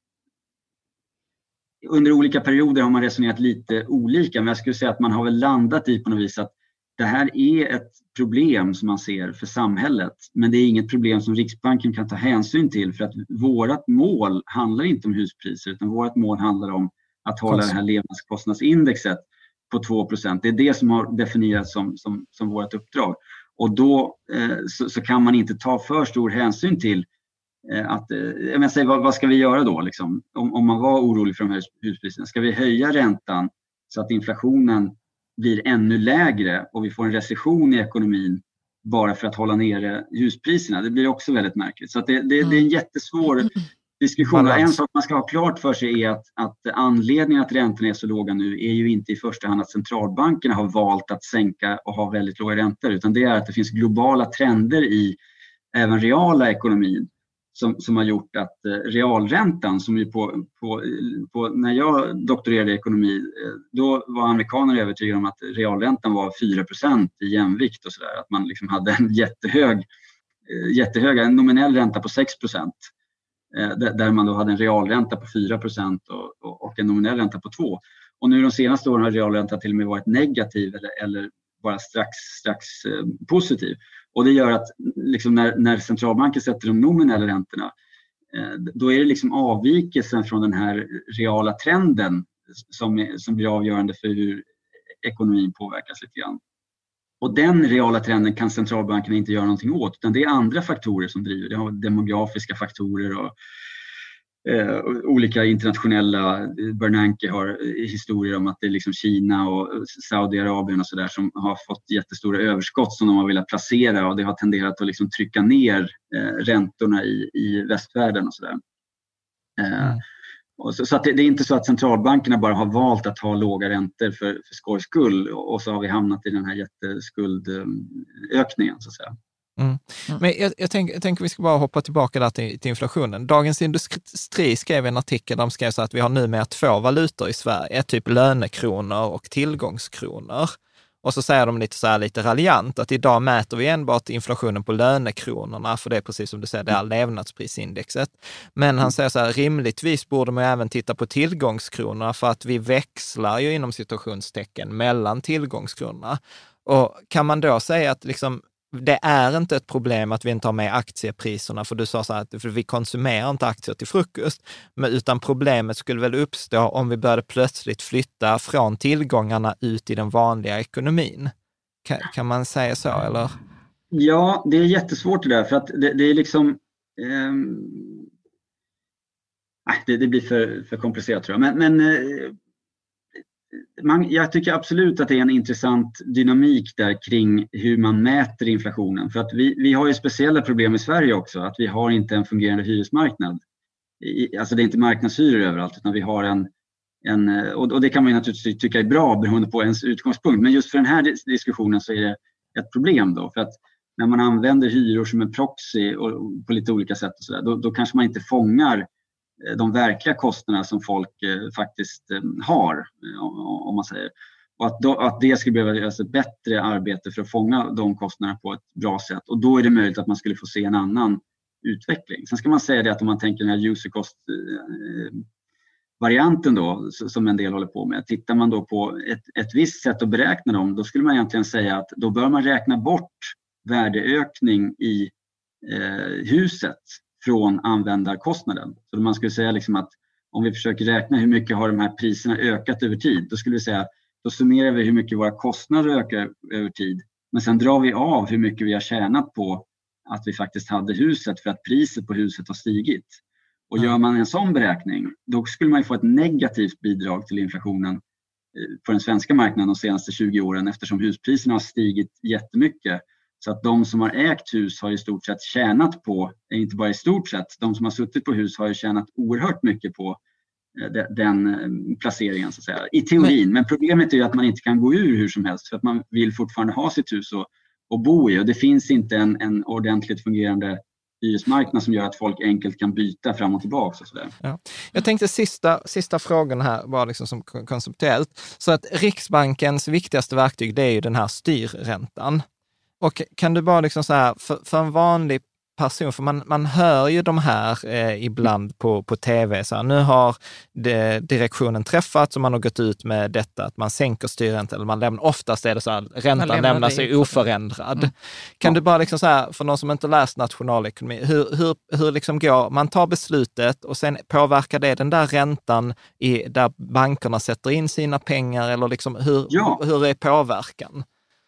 under olika perioder har man resonerat lite olika, men jag skulle säga att man har väl landat i på något vis att det här är ett problem som man ser för samhället, men det är inget problem som Riksbanken kan ta hänsyn till för att vårt mål handlar inte om huspriser utan vårt mål handlar om att hålla det här levnadskostnadsindexet på 2% Det är det som har definierats som, som, som vårt uppdrag. Och då eh, så, så, kan man inte ta för stor hänsyn till eh, att, eh, jag säger, vad, vad, ska vi göra då? Liksom? Om, om man var orolig för de här huspriserna, ska vi höja räntan så att inflationen blir ännu lägre och vi får en recession i ekonomin bara för att hålla nere huspriserna. Det blir också väldigt märkligt. Så det, det, det, är en mm. jättesvår diskussion. En sak man ska ha klart för sig är att, att anledningen att räntorna är så låga nu är ju inte i första hand att centralbankerna har valt att sänka och ha väldigt låga räntor utan det är att det finns globala trender i även reala ekonomin som, som har gjort att eh, realräntan som ju på, på, på, när jag doktorerade i ekonomi eh, då var amerikaner övertygade om att realräntan var 4% i jämvikt och sådär. Att man liksom hade en jättehög, eh, jättehög en nominell ränta på 6% eh, där man då hade en realränta på 4 och, och en nominell ränta på 2 och nu de senaste åren har realräntan till och med varit negativ eller, eller bara strax, strax eh, positiv. Och det gör att liksom när, när centralbanken sätter de nominella räntorna eh, då är det liksom avvikelsen från den här reala trenden som, som blir avgörande för hur ekonomin påverkas lite grann. Och den reala trenden kan centralbankerna inte göra någonting åt utan det är andra faktorer som driver. Det har demografiska faktorer och eh, olika internationella, Bernanke har historier om att det är liksom Kina och Saudiarabien och sådär som har fått jättestora överskott som de har velat placera och det har tenderat att liksom trycka ner eh, räntorna i, i västvärlden och sådär. Eh, mm. Så, så det, det, är inte så att centralbankerna bara har valt att ha låga räntor för, för skojs skull och så har vi hamnat i den här jätteskuldökningen så att säga. Mm. Mm. Men jag, jag tänker tänk vi ska bara hoppa tillbaka där till, till, inflationen. Dagens Industri skrev en artikel, de skrev så att vi har numera två valutor i Sverige, typ lönekronor och tillgångskronor. Och så säger de lite så här lite raljant att idag mäter vi enbart inflationen på lönekronorna, för det är precis som du säger, det är levnadsprisindexet. Men han säger så här, rimligtvis borde man även titta på tillgångskronorna för att vi växlar ju inom situationstecken mellan tillgångskronorna. Och kan man då säga att liksom det är inte ett problem att vi inte har med aktiepriserna, för du sa så här att vi konsumerar inte aktier till frukost, men utan problemet skulle väl uppstå om vi började plötsligt flytta från tillgångarna ut i den vanliga ekonomin. Kan, kan man säga så eller? Ja, det är jättesvårt det där för att det, det är liksom eh, det, det, blir för, för komplicerat tror jag. Men, men eh, man, jag tycker absolut att det är en intressant dynamik där kring hur man mäter inflationen. För att vi, vi har ju speciella problem i Sverige också, att vi har inte en fungerande hyresmarknad. I, alltså det är inte marknadshyror överallt utan vi har en, en och, och det kan man ju naturligtvis tycka är bra beroende på ens utgångspunkt. Men just för den här diskussionen så är det ett problem då. För att när man använder hyror som en proxy och, och på lite olika sätt och så där, då, då kanske man inte fångar Eh, de verkliga kostnaderna som folk eh, faktiskt eh, har, om man säger. Och att, då, att det skulle behöva göras ett bättre arbete för att fånga de kostnaderna på ett bra sätt. Och då är det möjligt att man skulle få se en annan utveckling. Sen ska man säga det att om man tänker den här user cost varianten då som en del håller på med. Tittar man då på ett, ett visst sätt att beräkna dem, då skulle man egentligen säga att då bör man räkna bort värdeökning i eh, huset från användarkostnaden. Så man skulle säga liksom att om vi försöker räkna hur mycket har de här priserna ökat över tid, då skulle vi säga då summerar vi hur mycket våra kostnader ökar över tid. Men sen drar vi av hur mycket vi har tjänat på att vi faktiskt hade huset för att priset på huset har stigit. Och gör man en sån beräkning, då skulle man få ett negativt bidrag till inflationen eh, på den svenska marknaden de senaste 20 åren eftersom huspriserna har stigit jättemycket så att de som har ägt hus har i stort sett tjänat på, eh, inte bara i stort sett, de som har suttit på hus har ju tjänat oerhört mycket på eh, den eh, placeringen så att säga, i teorin. Men problemet är ju att man inte kan gå ur hur som helst för att man vill fortfarande ha sitt hus och, och bo i och det finns inte en, en ordentligt fungerande hyresmarknad som gör att folk enkelt kan byta fram och tillbaka. Och så där. Ja. Jag tänkte sista, sista frågan här, bara liksom som konceptuellt. Så att Riksbankens viktigaste verktyg, det är ju den här styrräntan. Och kan du bara liksom så här, för, för en vanlig person, för man, man hör ju de här eh, ibland på, på tv, så här, nu har det, direktionen träffats och man har gått ut med detta, att man sänker styrräntan, eller man lämnar, oftast är det så här, räntan lämnar, lämnar sig oförändrad. Mm. Kan ja. du bara, liksom så här, för någon som inte läst nationalekonomi, hur, hur, hur liksom går, man tar beslutet och sen påverkar det den där räntan i, där bankerna sätter in sina pengar, eller liksom, hur, ja. hur är påverkan?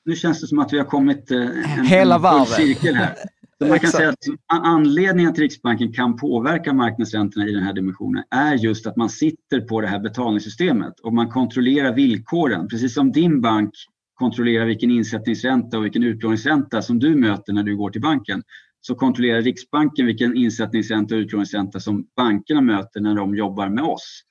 Nu känns det som att vi har kommit eh, en, Hela varvet. cirkel här. Så man kan säga att anledningen till att Riksbanken kan påverka marknadsräntorna i den här dimensionen är just att man sitter på det här betalningssystemet och man kontrollerar villkoren. Precis som din bank kontrollerar vilken insättningsränta och vilken utlåningsränta som du möter när du går till banken så kontrollerar Riksbanken vilken insättningsränta och utlåningsränta som bankerna möter när de jobbar med oss.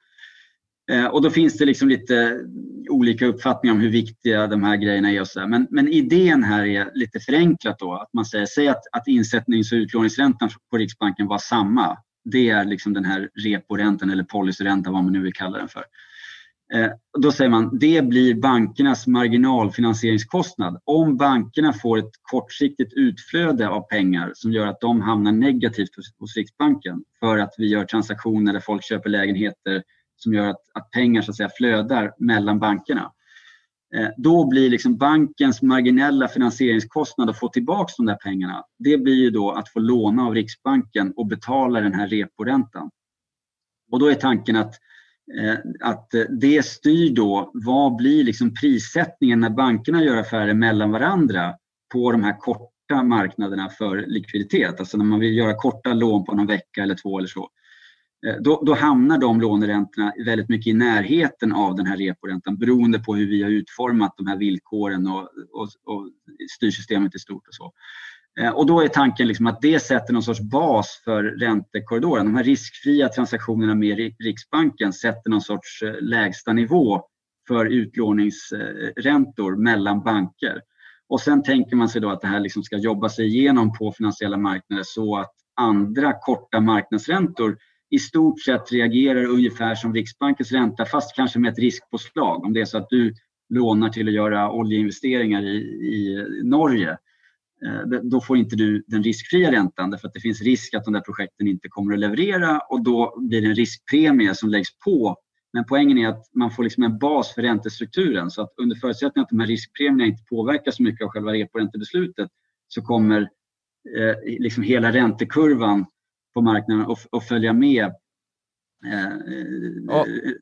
Eh, och då finns det liksom lite olika uppfattningar om hur viktiga de här grejerna är. Och så men, men, idén här är lite förenklat då. Att man säger, säg att, att insättnings och utlåningsräntan på Riksbanken var samma. Det är liksom den här reporäntan eller policyräntan, vad man nu vill kalla den för. Eh, då säger man det blir bankernas marginalfinansieringskostnad. Om bankerna får ett kortsiktigt utflöde av pengar som gör att de hamnar negativt hos, hos Riksbanken för att vi gör transaktioner där folk köper lägenheter som gör att, att pengar så att säga, flödar mellan bankerna. Eh, då blir liksom bankens marginella finansieringskostnad att få tillbaka de där pengarna, det blir ju då att få låna av Riksbanken och betala den här reporäntan. Och då är tanken att, eh, att eh, det styr då vad blir liksom prissättningen när bankerna gör affärer mellan varandra på de här korta marknaderna för likviditet. Alltså när man vill göra korta lån på någon vecka eller två eller så. Eh, då, då, hamnar de låneräntorna väldigt mycket i närheten av den här reporäntan beroende på hur vi har utformat de här villkoren och, och, och styrsystemet i stort. och så. Eh, och då är tanken liksom att det sätter någon sorts bas för räntekorridoren. De här riskfria transaktionerna med Riksbanken sätter någon sorts eh, lägsta nivå för utlåningsräntor mellan banker. Och sen tänker man sig då att det här liksom ska jobba sig igenom på finansiella marknader så att andra korta marknadsräntor i stort sett reagerar ungefär som Riksbankens ränta fast kanske med ett riskpåslag. Om det är så att du lånar till att göra oljeinvesteringar i, i Norge eh, då får inte du den riskfria räntan därför att det finns risk att de där projekten inte kommer att leverera och då blir det en riskpremie som läggs på. Men poängen är att man får liksom en bas för räntestrukturen så att under förutsättning att de här riskpremierna inte påverkar så mycket av själva reporäntebeslutet så kommer eh, liksom hela räntekurvan på marknaden och, och följa med eh,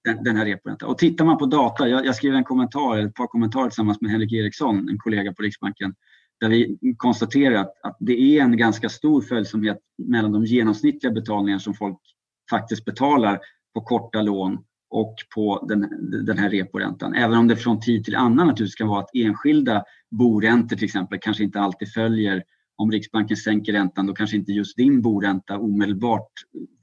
den, den här reporäntan. Och tittar man på data, jag, jag skrev en kommentar, ett par kommentarer tillsammans med Henrik Eriksson, en kollega på Riksbanken, där vi konstaterar att, att det är en ganska stor följsamhet mellan de genomsnittliga betalningar som folk faktiskt betalar på korta lån och på den, den här reporäntan. Även om det från tid till annan naturligtvis kan vara att enskilda boräntor till exempel kanske inte alltid följer om Riksbanken sänker räntan då kanske inte just din boränta omedelbart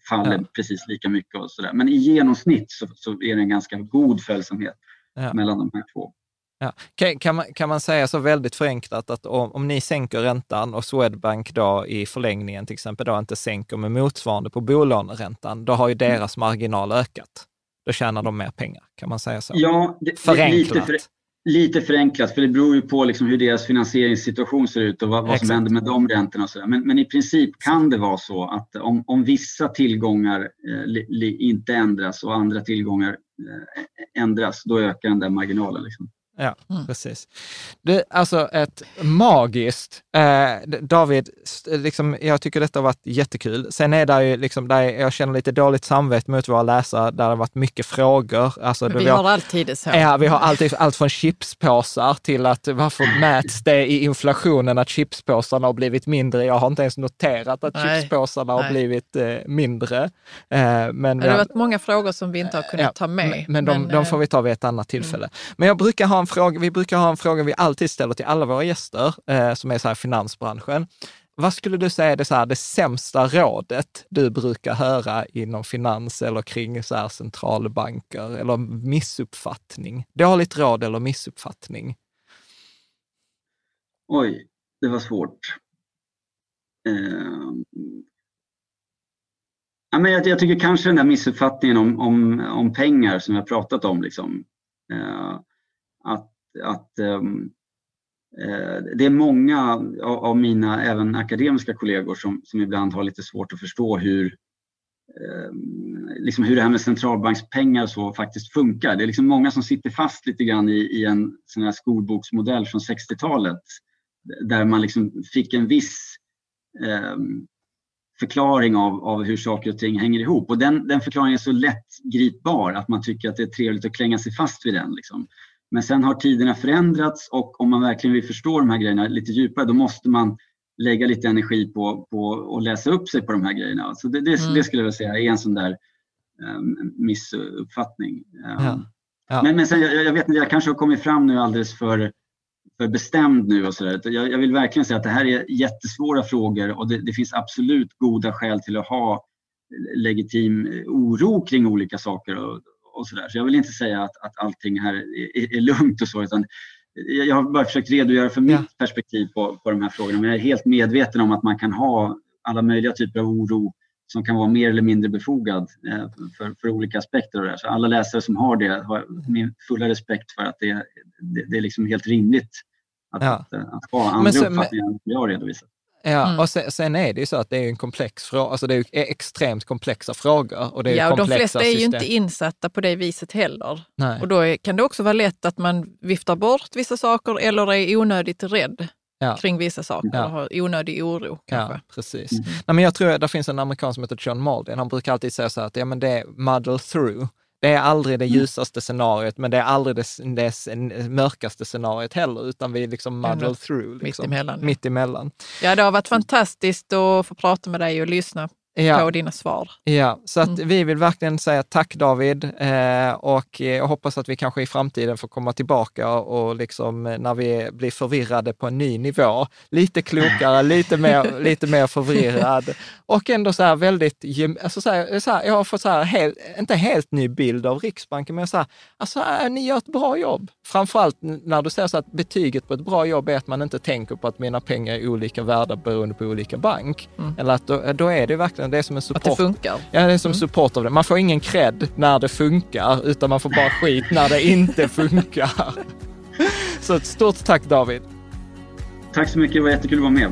faller ja. precis lika mycket. Och så där. Men i genomsnitt så, så, är det en ganska god följsamhet ja. mellan de här två. Ja. Kan, kan, man, kan man säga så väldigt förenklat att om, om ni sänker räntan och Swedbank då i förlängningen till exempel då inte sänker med motsvarande på bolåneräntan, då har ju deras marginal ökat. Då tjänar de mer pengar, kan man säga så? Ja, det, förenklat. Lite, för, Lite förenklat, för det beror ju på liksom hur deras finansieringssituation ser ut och vad, vad som händer med de räntorna. Och så men, men, i princip kan det vara så att om, om vissa tillgångar eh, li, inte ändras och andra tillgångar eh, ändras, då ökar den där marginalen. Liksom. Ja, mm. precis. Det, alltså ett magiskt, eh, David, liksom, jag tycker detta har varit jättekul. Sen är det ju liksom, där jag känner lite dåligt samvete mot våra läsare, där det har varit mycket frågor. Alltså, vi, vi har, har alltid det så. Ja, vi har alltid allt från chipspåsar till att varför mäts det i inflationen att chipspåsarna har blivit mindre? Jag har inte ens noterat att Nej. chipspåsarna Nej. har blivit eh, mindre. Eh, men det har varit många frågor som vi inte har kunnat ja, ta med. Men, men, de, men de, får vi ta vid ett annat tillfälle. Mm. Men jag brukar ha en fråga, vi brukar ha en fråga vi alltid ställer till alla våra gäster eh, som är så här finansbranschen. Vad skulle du säga är det, så här, det sämsta rådet du brukar höra inom finans eller kring så här centralbanker eller missuppfattning? Dåligt råd eller missuppfattning? Oj, det var svårt. Eh, ja, men jag, jag, tycker kanske den där missuppfattningen om, om, om pengar som jag pratat om. Liksom, eh, att, att ehm, eh, det är många av, av, mina, även akademiska kollegor som, som ibland har lite svårt att förstå hur, eh, liksom hur det här med centralbankspengar så faktiskt funkar. Det är liksom många som sitter fast lite grann i, i en sån här skolboksmodell från 60-talet där man liksom fick en viss eh, förklaring av, av hur saker och ting hänger ihop. Och den, den förklaringen är så lätt gripbar att man tycker att det är trevligt att klänga sig fast vid den. Liksom. Men sen har tiderna förändrats och om man verkligen vill förstå de här grejerna lite djupare då måste man lägga lite energi på, på att läsa upp sig på de här grejerna. Så det, det, mm. det skulle jag säga är en sån där um, missuppfattning. Um, ja. Ja. Men, men sen, jag, jag vet inte, jag kanske har kommit fram nu alldeles för för bestämd nu och sådär. Jag, jag, vill verkligen säga att det här är jättesvåra frågor och det, det, finns absolut goda skäl till att ha legitim oro kring olika saker och, och sådär. Så jag vill inte säga att, att allting här är, är lugnt och så utan jag har bara försökt redogöra för mitt ja. perspektiv på, på de här frågorna men jag är helt medveten om att man kan ha alla möjliga typer av oro som kan vara mer eller mindre befogad eh, för, för olika aspekter av det. Så alla läsare som har det har min fulla respekt för att det, det, det är liksom helt rimligt att, ja. att, att ha andra så, uppfattningar än jag har redovisat. Ja, mm. och sen, sen, är det ju så att det är en komplex fråga, alltså det är extremt komplexa frågor. Och det är ja, och de flesta är ju inte insatta på det viset heller. Nej. Och då är, kan det också vara lätt att man viftar bort vissa saker eller är onödigt rädd ja. kring vissa saker, ja. har onödig oro kanske. Ja, precis. Mm. Nej, men jag tror att det finns en amerikan som heter John Maldin, han brukar alltid säga så här att ja, men det är muddle through. Det är aldrig det mm. ljusaste scenariot, men det är aldrig det, det mörkaste scenariot heller, utan vi liksom muddle through. Liksom. Mitt emellan. Mitt emellan. Ja, det har varit fantastiskt att få prata med dig och lyssna ja. på dina svar. Ja, så att mm. vi vill verkligen säga tack David eh, och jag hoppas att vi kanske i framtiden får komma tillbaka och liksom eh, när vi blir förvirrade på en ny nivå, lite klokare, lite mer, lite mer förvirrad och ändå så här väldigt, alltså så här, så här, jag har fått så här, helt, inte helt ny bild av Riksbanken, men så här, alltså ni gör ett bra jobb. Framförallt när du säger så att betyget på ett bra jobb är att man inte tänker på att mina pengar är olika värda beroende på olika bank. Mm. Eller att då, då är det verkligen marknaden. Det är som en support. Att det funkar? Ja, det är som mm. support av det. Man får ingen cred när det funkar, utan man får bara skit när det inte funkar. Så ett stort tack David. Tack så mycket, det var jättekul att vara med.